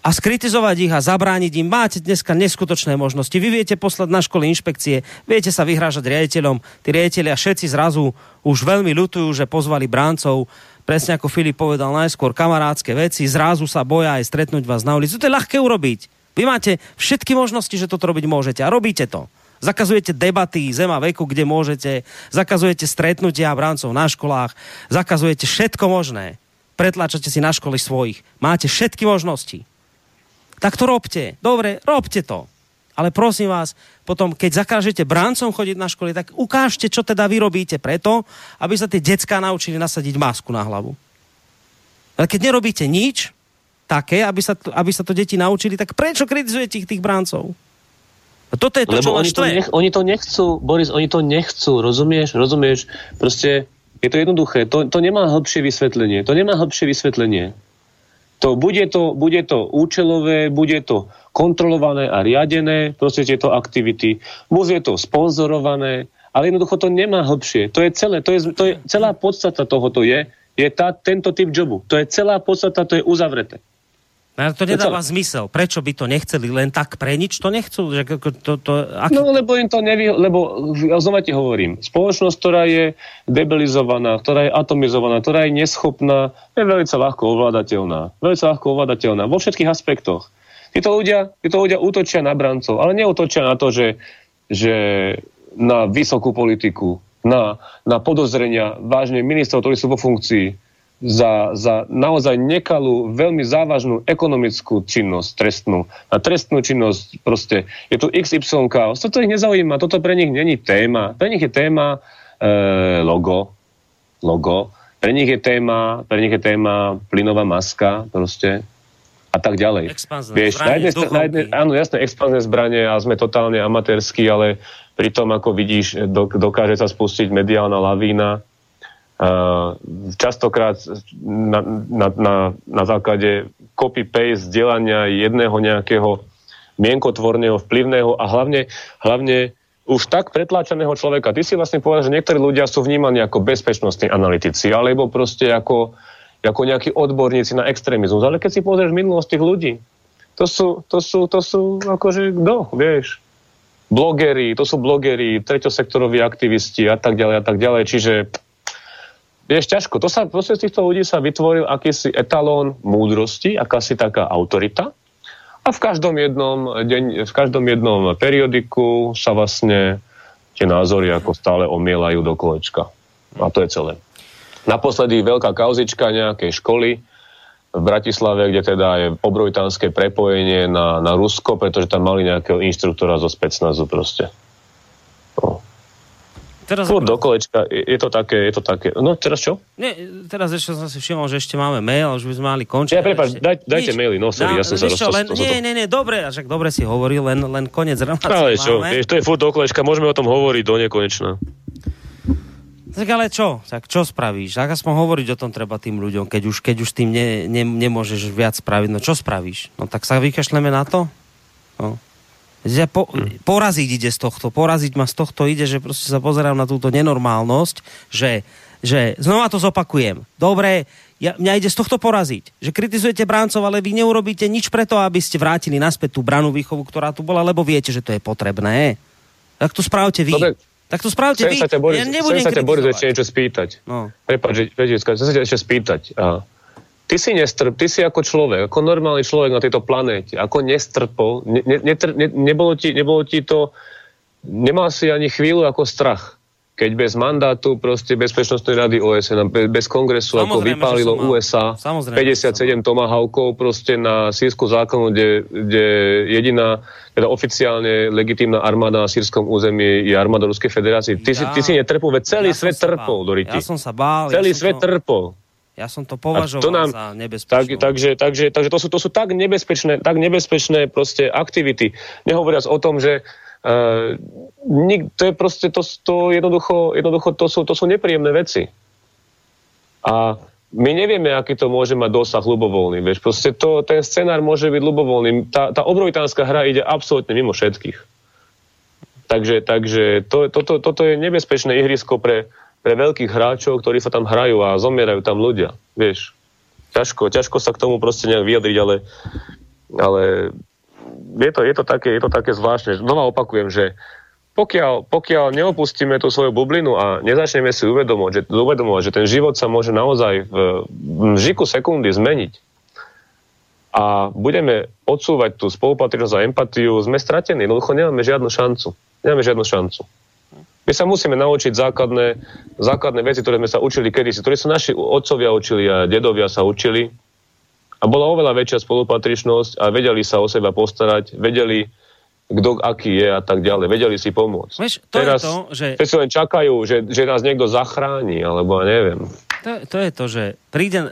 S2: A skritizovať ich a zabrániť im. Máte dneska neskutočné možnosti. Vy viete poslať na školy inšpekcie, viete sa vyhrážať riaditeľom. Tí riaditeľia všetci zrazu už veľmi ľutujú, že pozvali bráncov. Presne ako Filip povedal najskôr, kamarádske veci, zrazu sa boja aj stretnúť vás na ulici. To je ľahké urobiť. Vy máte všetky možnosti, že toto robiť môžete a robíte to. Zakazujete debaty zema veku, kde môžete, zakazujete stretnutia bráncov na školách, zakazujete všetko možné. Pretláčate si na školy svojich. Máte všetky možnosti. Tak to robte. Dobre, robte to. Ale prosím vás, potom, keď zakážete bráncom chodiť na školy, tak ukážte, čo teda vy robíte preto, aby sa tie decká naučili nasadiť masku na hlavu. Ale keď nerobíte nič také, aby sa, to, aby sa to deti naučili, tak prečo kritizujete ich tých bráncov? Toto je to,
S5: Lebo
S2: čo
S5: oni to, nech, oni to nechcú, Boris, oni to nechcú, rozumieš? Rozumieš? Proste je to jednoduché. To, to nemá hĺbšie vysvetlenie. To nemá hĺbšie vysvetlenie. To, bude, to, bude to účelové, bude to kontrolované a riadené, proste tieto aktivity. Bude to sponzorované, ale jednoducho to nemá hĺbšie. To je celé, to je, to je celá podstata tohoto je, je tá, tento typ jobu. To je celá podstata, to je uzavreté.
S2: No, to nedáva zmysel. Prečo by to nechceli len tak pre nič? To nechcú. Že to, to, aký...
S5: No lebo im to nevy... Lebo znova ti hovorím, spoločnosť, ktorá je debilizovaná, ktorá je atomizovaná, ktorá je neschopná, je veľmi ľahko ovládateľná. Veľmi ľahko ovládateľná vo všetkých aspektoch. Títo ľudia, títo ľudia útočia na brancov, ale neútočia na to, že, že na vysokú politiku, na, na podozrenia vážne ministrov, ktorí sú vo funkcii, za, za naozaj nekalú, veľmi závažnú ekonomickú činnosť trestnú. A trestnú činnosť proste, je tu XY chaos. Toto ich nezaujíma, toto pre nich není téma. Pre nich je téma e, logo, logo. Pre nich je téma, pre nich je téma plynová maska proste a tak ďalej.
S2: Expanzné
S5: Vieš, na jednej, na jednej, áno, jasné, expanzné zbranie a sme totálne amatérskí, ale pri tom, ako vidíš, dokáže sa spustiť mediálna lavína, častokrát na, na, na, na základe copy-paste vzdelania jedného nejakého mienkotvorného, vplyvného a hlavne, hlavne už tak pretláčaného človeka. Ty si vlastne povedal, že niektorí ľudia sú vnímaní ako bezpečnostní analytici, alebo proste ako, ako nejakí odborníci na extrémizmus. Ale keď si pozrieš minulosť tých ľudí, to sú, to sú, to sú akože kto, vieš? Blogeri, to sú blogeri, treťosektoroví aktivisti a tak ďalej a tak ďalej. Čiže vieš, ťažko. To sa, proste z týchto ľudí sa vytvoril akýsi etalón múdrosti, akási taká autorita. A v každom jednom, deň, v každom jednom periodiku sa vlastne tie názory ako stále omielajú do kolečka. A to je celé. Naposledy veľká kauzička nejakej školy v Bratislave, kde teda je obrojtánske prepojenie na, na Rusko, pretože tam mali nejakého inštruktora zo specnazu proste. No. Teraz Furt do kolečka, je, to také, je to také. No teraz čo?
S2: Nie, teraz ešte som si všimol, že ešte máme mail, už by sme mali končiť.
S5: Ja prepáč, daj, dajte Nič. maily, no sorry, ja som sa
S2: len, Nie, nie, nie, dobre, však dobre si hovoril, len, len konec relácie Ale
S5: čo, je, to je furt do kolečka, môžeme o tom hovoriť do nekonečna.
S2: Tak ale čo? Tak čo spravíš? Tak aspoň hovoriť o tom treba tým ľuďom, keď už, keď už tým ne, ne, nemôžeš viac spraviť. No čo spravíš? No tak sa vykašleme na to? No. Že po, poraziť ide z tohto, poraziť ma z tohto ide, že proste sa pozerám na túto nenormálnosť, že, že znova to zopakujem. Dobre, ja, mňa ide z tohto poraziť, že kritizujete bráncov, ale vy neurobíte nič preto, aby ste vrátili naspäť tú branu výchovu, ktorá tu bola, lebo viete, že to je potrebné. Tak to správte vy. Dobre, tak to správte vy.
S5: Sa ťa, Boris, ja nebudem chcem sa ťa, Boris, ešte niečo spýtať. No. Prepač, chcem sa ťa ešte spýtať. A ty si nestrp, ty si ako človek, ako normálny človek na tejto planéte, ako nestrpol, ne, ne, ne, ne, nebolo, ti, nebolo ti to, nemal si ani chvíľu ako strach, keď bez mandátu proste Bezpečnostnej rady OSN, bez kongresu, Samozrejme, ako vypálilo USA Samozrejme, 57 tomahawkov proste na sírsku zákonu, kde, kde jediná teda oficiálne legitímna armáda na sírskom území je armáda Ruskej federácie. Ty, ja, si, ty si netrpol, veď celý ja svet trpol, Doriti.
S2: Ja som sa bál.
S5: Celý
S2: ja
S5: svet to... trpol.
S2: Ja som to považoval to nám, za nebezpečné.
S5: Tak, takže, takže, takže to, sú, to sú tak nebezpečné, tak nebezpečné proste aktivity. Nehovoriac o tom, že uh, nik, to je proste, to, to jednoducho, jednoducho to, sú, to sú nepríjemné veci. A my nevieme, aký to môže mať dosah ľubovoľný. Vieš, proste to, ten scenár môže byť ľubovoľný. Tá, tá obrovitánska hra ide absolútne mimo všetkých. Takže, takže to, to, to, toto je nebezpečné ihrisko pre, pre veľkých hráčov, ktorí sa tam hrajú a zomierajú tam ľudia. Vieš, ťažko, ťažko sa k tomu proste nejak vyjadriť, ale, ale je, to, je, to také, je to také zvláštne. Znova opakujem, že pokiaľ, pokiaľ neopustíme tú svoju bublinu a nezačneme si uvedomovať, že, uvedomovať, že ten život sa môže naozaj v, v žiku sekundy zmeniť a budeme odsúvať tú spolupatričnosť a empatiu, sme stratení. Jednoducho nemáme žiadnu šancu. Nemáme žiadnu šancu. My sa musíme naučiť základné, základné veci, ktoré sme sa učili kedysi, ktoré sa naši otcovia učili a dedovia sa učili. A bola oveľa väčšia spolupatričnosť a vedeli sa o seba postarať, vedeli, kto aký je a tak ďalej. Vedeli si pomôcť.
S2: Veš, to Teraz, je to, že...
S5: si len čakajú, že, že nás niekto zachráni, alebo ja neviem.
S2: To, to je to, že príde,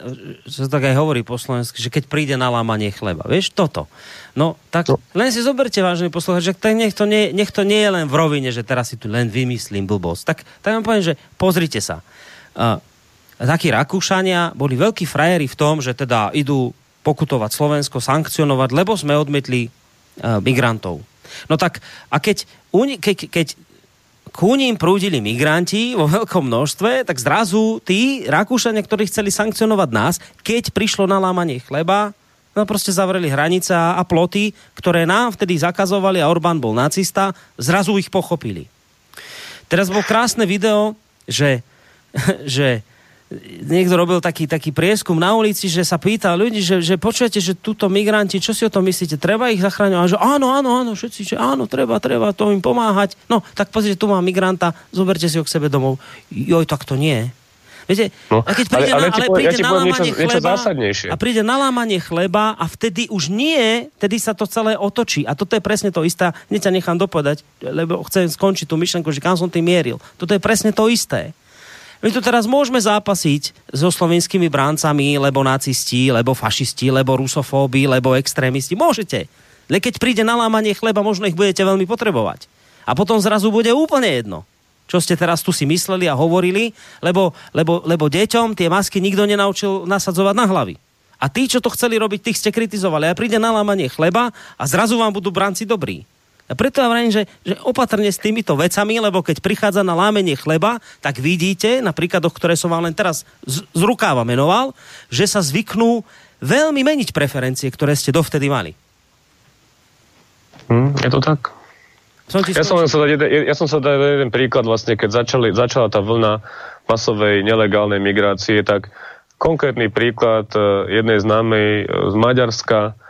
S2: že to tak aj hovorí po slovensky, že keď príde na lámanie chleba. Vieš, toto. No, tak no. len si zoberte, vážne poslucháč, že nech to, nie, nech to nie je len v rovine, že teraz si tu len vymyslím blbosť. Tak, tak vám poviem, že pozrite sa. Uh, takí Rakúšania boli veľkí frajeri v tom, že teda idú pokutovať Slovensko, sankcionovať, lebo sme odmietli uh, migrantov. No tak, a keď, keď, keď ku ním prúdili migranti vo veľkom množstve, tak zrazu tí Rakúšania, ktorí chceli sankcionovať nás, keď prišlo na lámanie chleba, No proste zavreli hranice a ploty, ktoré nám vtedy zakazovali a Orbán bol nacista, zrazu ich pochopili. Teraz bol krásne video, že, že niekto robil taký, taký prieskum na ulici, že sa pýta ľudí, že, že počujete, že túto migranti, čo si o tom myslíte, treba ich zachráňovať? A že áno, áno, áno, všetci, že áno, treba, treba to im pomáhať. No, tak pozrite, tu mám migranta, zoberte si ho k sebe domov. Joj, tak to nie. Viete, no, a keď príde, ale, ale, na, ale príde ja na lámanie niečo, chleba niečo a príde na lámanie chleba a vtedy už nie, vtedy sa to celé otočí. A toto je presne to isté. Hneď sa nechám dopovedať, lebo chcem skončiť tú myšlenku, že kam som tým mieril. Toto je presne to isté. My tu teraz môžeme zápasiť so slovenskými bráncami, lebo nacisti, lebo fašisti, lebo rusofóbi, lebo extrémisti. Môžete. Ale keď príde na lámanie chleba, možno ich budete veľmi potrebovať. A potom zrazu bude úplne jedno čo ste teraz tu si mysleli a hovorili, lebo, lebo, lebo deťom tie masky nikto nenaučil nasadzovať na hlavy. A tí, čo to chceli robiť, tých ste kritizovali. A príde na lámanie chleba a zrazu vám budú branci dobrí. A preto ja vravím, že, že opatrne s týmito vecami, lebo keď prichádza na lámenie chleba, tak vidíte, na príkladoch, ktoré som vám len teraz z, z rukáva menoval, že sa zvyknú veľmi meniť preferencie, ktoré ste dovtedy mali.
S5: Hmm, je to tak? Som ja, som sa dať jeden, ja som sa dať jeden príklad vlastne, keď začali, začala tá vlna masovej nelegálnej migrácie, tak konkrétny príklad e, jednej známej e, z Maďarska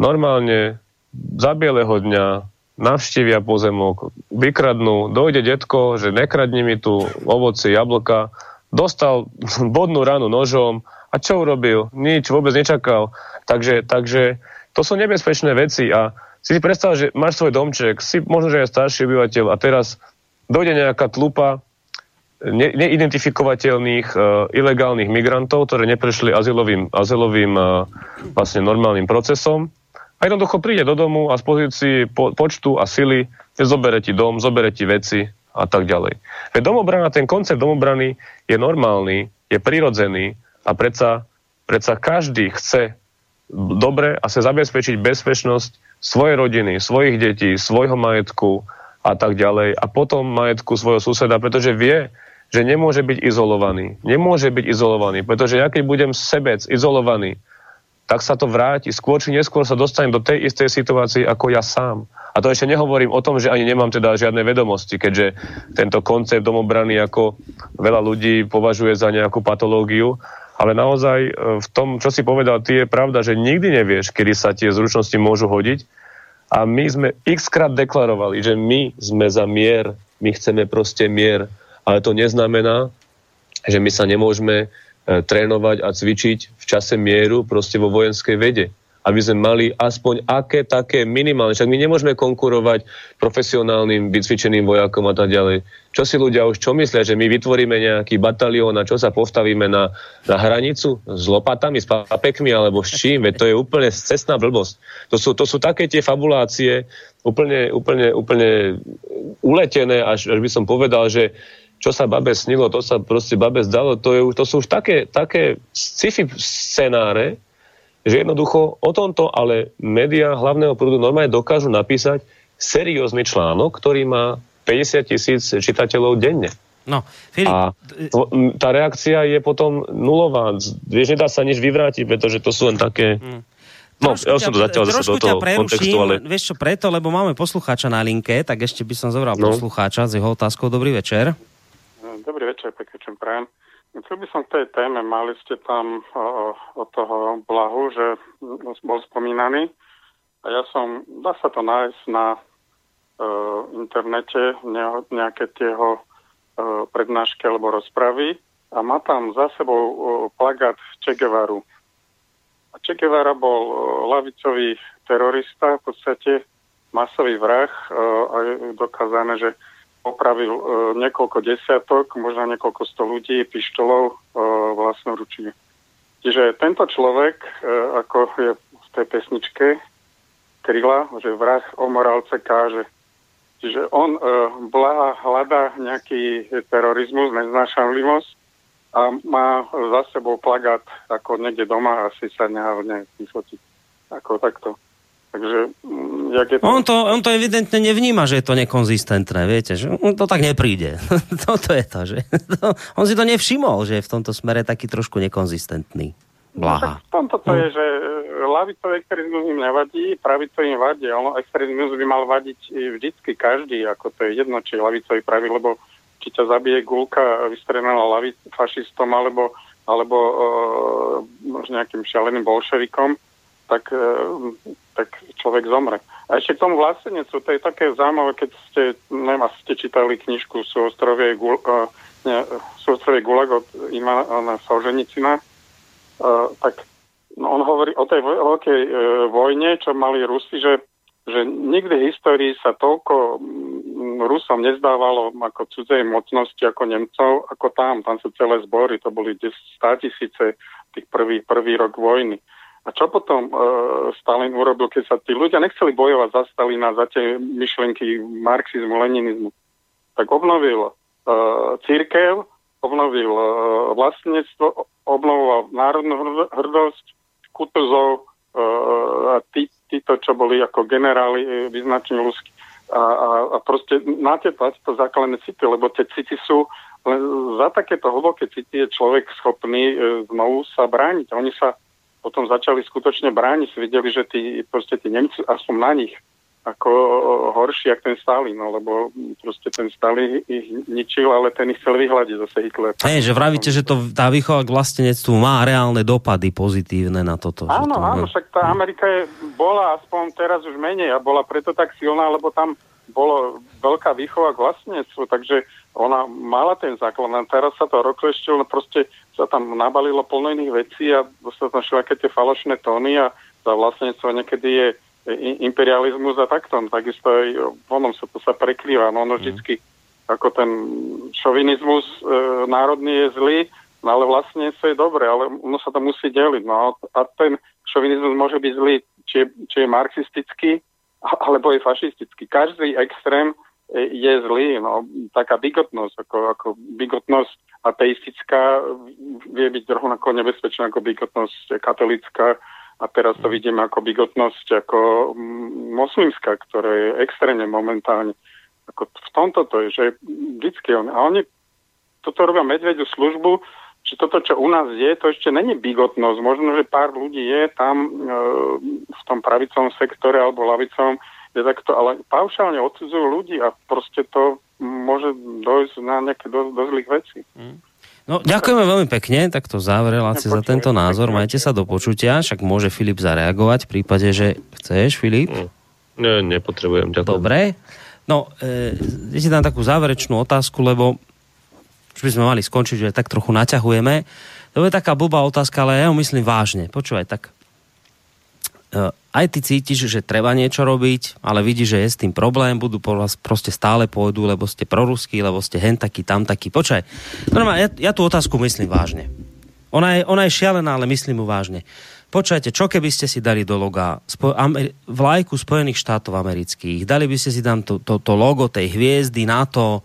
S5: normálne za bieleho dňa navštívia pozemok, vykradnú, dojde detko, že nekradni mi tu ovoci, jablka, dostal bodnú ranu nožom a čo urobil? Nič, vôbec nečakal. Takže, takže to sú nebezpečné veci a si si predstav, že máš svoj domček, si možno, že aj starší obyvateľ a teraz dojde nejaká tlupa ne, neidentifikovateľných uh, ilegálnych migrantov, ktoré neprešli azylovým, azylovým uh, vlastne normálnym procesom a jednoducho príde do domu a z pozícii po, počtu a sily zobere ti dom, zobere ti veci a tak ďalej. Veď domobrana, ten koncept domobrany je normálny, je prirodzený a predsa, predsa každý chce dobre a chce zabezpečiť bezpečnosť svoje rodiny, svojich detí, svojho majetku a tak ďalej a potom majetku svojho suseda, pretože vie, že nemôže byť izolovaný. Nemôže byť izolovaný, pretože ja keď budem sebec, izolovaný, tak sa to vráti. Skôr či neskôr sa dostanem do tej istej situácii ako ja sám. A to ešte nehovorím o tom, že ani nemám teda žiadne vedomosti, keďže tento koncept domobrany ako veľa ľudí považuje za nejakú patológiu. Ale naozaj e, v tom, čo si povedal, ty je pravda, že nikdy nevieš, kedy sa tie zručnosti môžu hodiť. A my sme x krát deklarovali, že my sme za mier, my chceme proste mier. Ale to neznamená, že my sa nemôžeme trénovať a cvičiť v čase mieru proste vo vojenskej vede aby sme mali aspoň aké také minimálne. Však my nemôžeme konkurovať profesionálnym, vycvičeným vojakom a tak ďalej. Čo si ľudia už čo myslia, že my vytvoríme nejaký batalión a čo sa postavíme na, na hranicu s lopatami, s papekmi alebo s čím? Veď to je úplne cestná blbosť. To sú, to sú také tie fabulácie úplne, úplne, úplne uletené, až, až by som povedal, že čo sa babe snilo, to sa proste babe zdalo, to, je, to sú už také, také sci-fi scenáre, že jednoducho o tomto ale médiá hlavného prúdu normálne dokážu napísať seriózny článok, ktorý má 50 tisíc čitateľov denne.
S2: No, Filip... A
S5: tá reakcia je potom nulová. Vieš, nedá sa nič vyvrátiť, pretože to sú len také... Hmm.
S2: No, trošku ja som to zatiaľ zase do toho kontextu, ale... Vieš čo, preto, lebo máme poslucháča na linke, tak ešte by som zobral no. poslucháča s jeho otázkou. Dobrý večer.
S6: Dobrý večer, pekne, čem prajem. Chcel by som k tej téme, mali ste tam od toho blahu, že bol spomínaný. A ja som, dá sa to nájsť na uh, internete, ne, nejaké tieho uh, prednášky alebo rozpravy a má tam za sebou uh, plagát Che. A Che Guevara bol uh, lavicový terorista, v podstate masový vrah uh, a je dokázané, že opravil e, niekoľko desiatok, možno niekoľko sto ľudí pištolov e, vlastnoručne. Čiže tento človek, e, ako je v tej pesničke Kryla, že vrah o morálce káže. Čiže on e, blaha hľadá nejaký terorizmus, neznášanlivosť a má za sebou plagát ako niekde doma asi sa nehavne vyfotiť. Ako takto. Takže, mm, jak je to...
S2: On, to, on to evidentne nevníma, že je to nekonzistentné, viete, že to tak nepríde. Toto je to, že on si to nevšimol, že je v tomto smere taký trošku nekonzistentný. Blaha.
S6: No, v tomto to hm. je, že lavicový extrémizmus im nevadí, pravicový im vadí. Ono extrémizmus by mal vadiť vždycky každý, ako to je jedno, či lavicový pravý, lebo či ťa zabije gulka vystrelená lavic, fašistom alebo, alebo uh, nejakým šialeným bolševikom, tak, uh, tak človek zomre. A ešte k tomu vlastenecu, to je také zaujímavé, keď ste, neviem, ste čítali knižku sú ostrovie, Gul, uh, nie, sú ostrovie Gulag od Ivana Solženicina, uh, tak no, on hovorí o tej veľkej uh, vojne, čo mali Rusi, že, že nikdy v histórii sa toľko um, Rusom nezdávalo ako cudzej mocnosti ako Nemcov, ako tam. Tam sú celé zbory, to boli 10 tisíce tých prvý, prvý rok vojny. A čo potom uh, Stalin urobil, keď sa tí ľudia nechceli bojovať za Stalina, za tie myšlienky marxizmu, leninizmu, tak obnovil uh, církev, obnovil uh, vlastníctvo, obnovoval národnú hrdosť, kutuzov uh, a tí, títo, čo boli ako generáli vyznačení ľudskí. A, a, a proste na tieto, to základné city, lebo tie city sú len za takéto hlboké city je človek schopný uh, znovu sa brániť. Oni sa potom začali skutočne brániť. Videli, že tí, proste tí Nemci, aspoň na nich, ako horší, jak ten Stalin, no, lebo proste ten Stalin ich ničil, ale ten ich chcel vyhľadiť zase Hitler.
S2: Hej, že vravíte, že to, tá výchova k vlastenectvu má reálne dopady pozitívne na toto.
S6: Áno,
S2: to
S6: áno, však tá Amerika je, bola aspoň teraz už menej a bola preto tak silná, lebo tam bolo veľká výchova k vlastníctvu, takže ona mala ten základ. A teraz sa to rokleštil, no proste sa tam nabalilo plno iných vecí a sa tam všelaké tie falošné tóny a za vlastníctvo niekedy je imperializmus a takto. No, takisto aj onom sa to sa prekrýva. No ono mhm. vždycky ako ten šovinizmus e, národný je zlý, no ale vlastne to je dobré, ale ono sa to musí deliť. No a ten šovinizmus môže byť zlý, či či je marxistický, alebo je fašistický. Každý extrém e, je zlý. No, taká bigotnosť, ako, ako bigotnosť ateistická vie byť rovnako nebezpečná ako bigotnosť katolická a teraz to vidím ako bigotnosť ako mm, moslimská, ktorá je extrémne momentálne. Ako v tomto to je, že vždycky on, a oni toto robia medvediu službu, že toto, čo u nás je, to ešte není bigotnosť. Možno, že pár ľudí je tam e, v tom pravicovom sektore alebo lavicom, je takto, ale paušálne odsudzujú ľudí a proste to môže dojsť na nejaké dosť, dosť zlých vecí. Mm.
S2: No, ďakujeme veľmi pekne, takto záver relácie za tento názor. Majte sa do počutia, však môže Filip zareagovať v prípade, že chceš, Filip? Mm.
S5: Nie, nepotrebujem, ďakujem.
S2: Dobre. No, e, ti dám takú záverečnú otázku, lebo už by sme mali skončiť, že tak trochu naťahujeme. To je taká blbá otázka, ale ja ju myslím vážne. Počúvaj, tak e, aj ty cítiš, že treba niečo robiť, ale vidíš, že je s tým problém, budú po vás proste stále pôjdu, lebo ste proruskí, lebo ste hen taký, tam taký. Počkaj, ja, ja tú otázku myslím vážne. Ona je, ona je šialená, ale myslím ju vážne. Počujete, čo keby ste si dali do loga spo, Amer, vlajku Spojených štátov amerických, dali by ste si tam to, to, to logo tej hviezdy, NATO,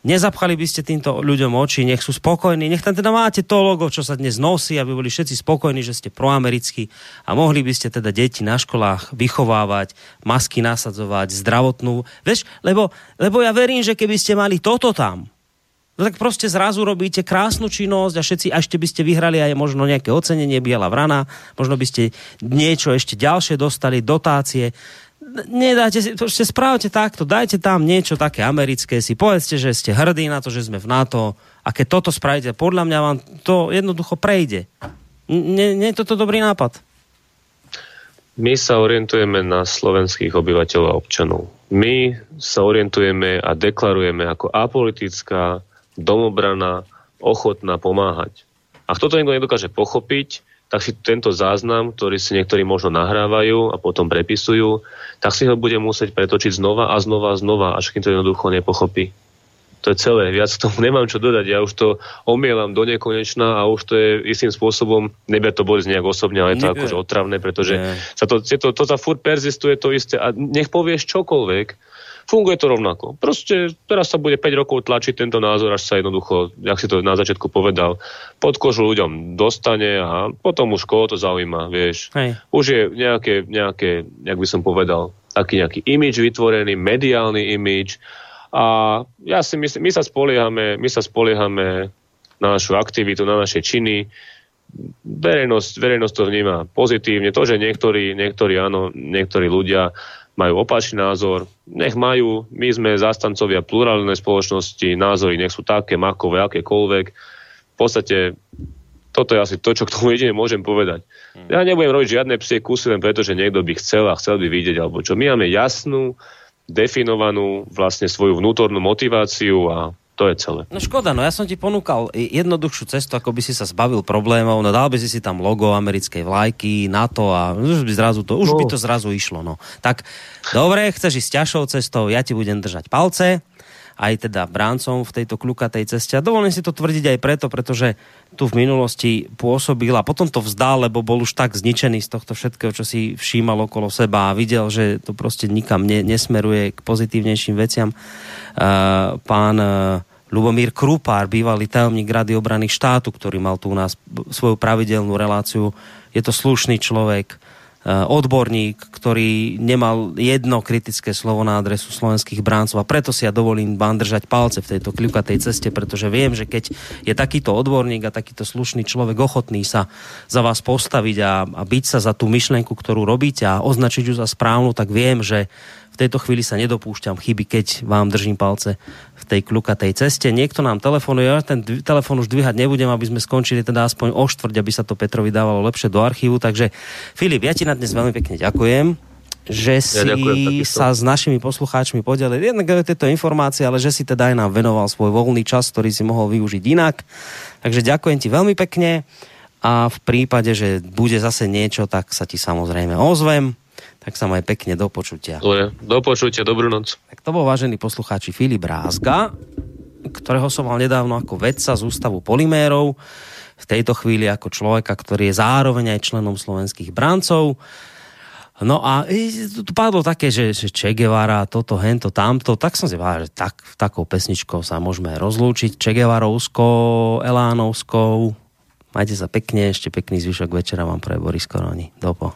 S2: Nezapchali by ste týmto ľuďom oči, nech sú spokojní, nech tam teda máte to logo, čo sa dnes nosí, aby boli všetci spokojní, že ste proamerickí a mohli by ste teda deti na školách vychovávať, masky nasadzovať, zdravotnú, vieš, lebo, lebo ja verím, že keby ste mali toto tam, no tak proste zrazu robíte krásnu činnosť a všetci, a ešte by ste vyhrali aj možno nejaké ocenenie Biela vrana, možno by ste niečo ešte ďalšie dostali, dotácie nedáte si, ešte správte takto, dajte tam niečo také americké si, povedzte, že ste hrdí na to, že sme v NATO a keď toto spravíte, podľa mňa vám to jednoducho prejde. Nie, je toto dobrý nápad?
S5: My sa orientujeme na slovenských obyvateľov a občanov. My sa orientujeme a deklarujeme ako apolitická, domobrana, ochotná pomáhať. A kto to niekto nedokáže pochopiť, tak si tento záznam, ktorý si niektorí možno nahrávajú a potom prepisujú, tak si ho bude musieť pretočiť znova a znova a znova, až kým to jednoducho nepochopí. To je celé. Viac k tomu nemám čo dodať. Ja už to omielam do nekonečna a už to je istým spôsobom, nebia to boli nejak osobne, ale je to akože otravné, pretože sa to, to, to, to furt persistuje to isté a nech povieš čokoľvek, funguje to rovnako. Proste teraz sa bude 5 rokov tlačiť tento názor, až sa jednoducho, jak si to na začiatku povedal, pod kožu ľuďom dostane a potom už koho to zaujíma, vieš. Hej. Už je nejaké, nejaké, jak by som povedal, taký nejaký imič vytvorený, mediálny imič a ja si myslím, my sa spoliehame, my sa spoliehame na našu aktivitu, na naše činy, verejnosť, verejnosť to vníma pozitívne. To, že niektorí, niektorí, áno, niektorí ľudia majú opačný názor, nech majú, my sme zastancovia plurálnej spoločnosti, názory nech sú také, makové, akékoľvek. V podstate toto je asi to, čo k tomu jedine môžem povedať. Hmm. Ja nebudem robiť žiadne psie kusy len preto, že niekto by chcel a chcel by vidieť, alebo čo. My máme jasnú, definovanú vlastne svoju vnútornú motiváciu a to je celé.
S2: No škoda, no ja som ti ponúkal jednoduchšiu cestu, ako by si sa zbavil problémov, no dal by si si tam logo americkej vlajky, NATO a už by zrazu to, už no. by to zrazu išlo, no. Tak, dobre, chceš ísť ťažšou cestou, ja ti budem držať palce, aj teda bráncom v tejto kľukatej ceste. A dovolím si to tvrdiť aj preto, pretože tu v minulosti pôsobil a potom to vzdal, lebo bol už tak zničený z tohto všetkého, čo si všímal okolo seba a videl, že to proste nikam ne, nesmeruje k pozitívnejším veciam. Uh, pán uh, Lubomír Krupár, bývalý tajomník Rady obrany štátu, ktorý mal tu u nás svoju pravidelnú reláciu. Je to slušný človek, eh, odborník, ktorý nemal jedno kritické slovo na adresu slovenských bráncov a preto si ja dovolím vám držať palce v tejto kľukatej ceste, pretože viem, že keď je takýto odborník a takýto slušný človek ochotný sa za vás postaviť a, a byť sa za tú myšlenku, ktorú robíte a označiť ju za správnu, tak viem, že v tejto chvíli sa nedopúšťam chyby, keď vám držím palce tej kľukatej ceste. Niekto nám telefonuje, ja ten telefon už dvíhať nebudem, aby sme skončili teda aspoň o štvrť, aby sa to Petrovi dávalo lepšie do archívu. Takže Filip, ja ti na dnes veľmi pekne ďakujem že si ja ďakujem, sa s našimi poslucháčmi podelil jednak tieto informácie, ale že si teda aj nám venoval svoj voľný čas, ktorý si mohol využiť inak. Takže ďakujem ti veľmi pekne a v prípade, že bude zase niečo, tak sa ti samozrejme ozvem tak sa maj pekne do počutia.
S5: Dobre, do počutia, dobrú noc.
S2: Tak to bol vážený poslucháči Filip Rázga, ktorého som mal nedávno ako vedca z Ústavu polimérov, v tejto chvíli ako človeka, ktorý je zároveň aj členom slovenských brancov. No a tu padlo také, že, že Che Guevara, toto, hento, tamto, tak som si povedal, že tak, takou pesničkou sa môžeme rozlúčiť, Che Guevarovskou, Elánovskou, Majte sa pekne, ešte pekný zvyšok večera vám pre Boris Koroni. Dopo.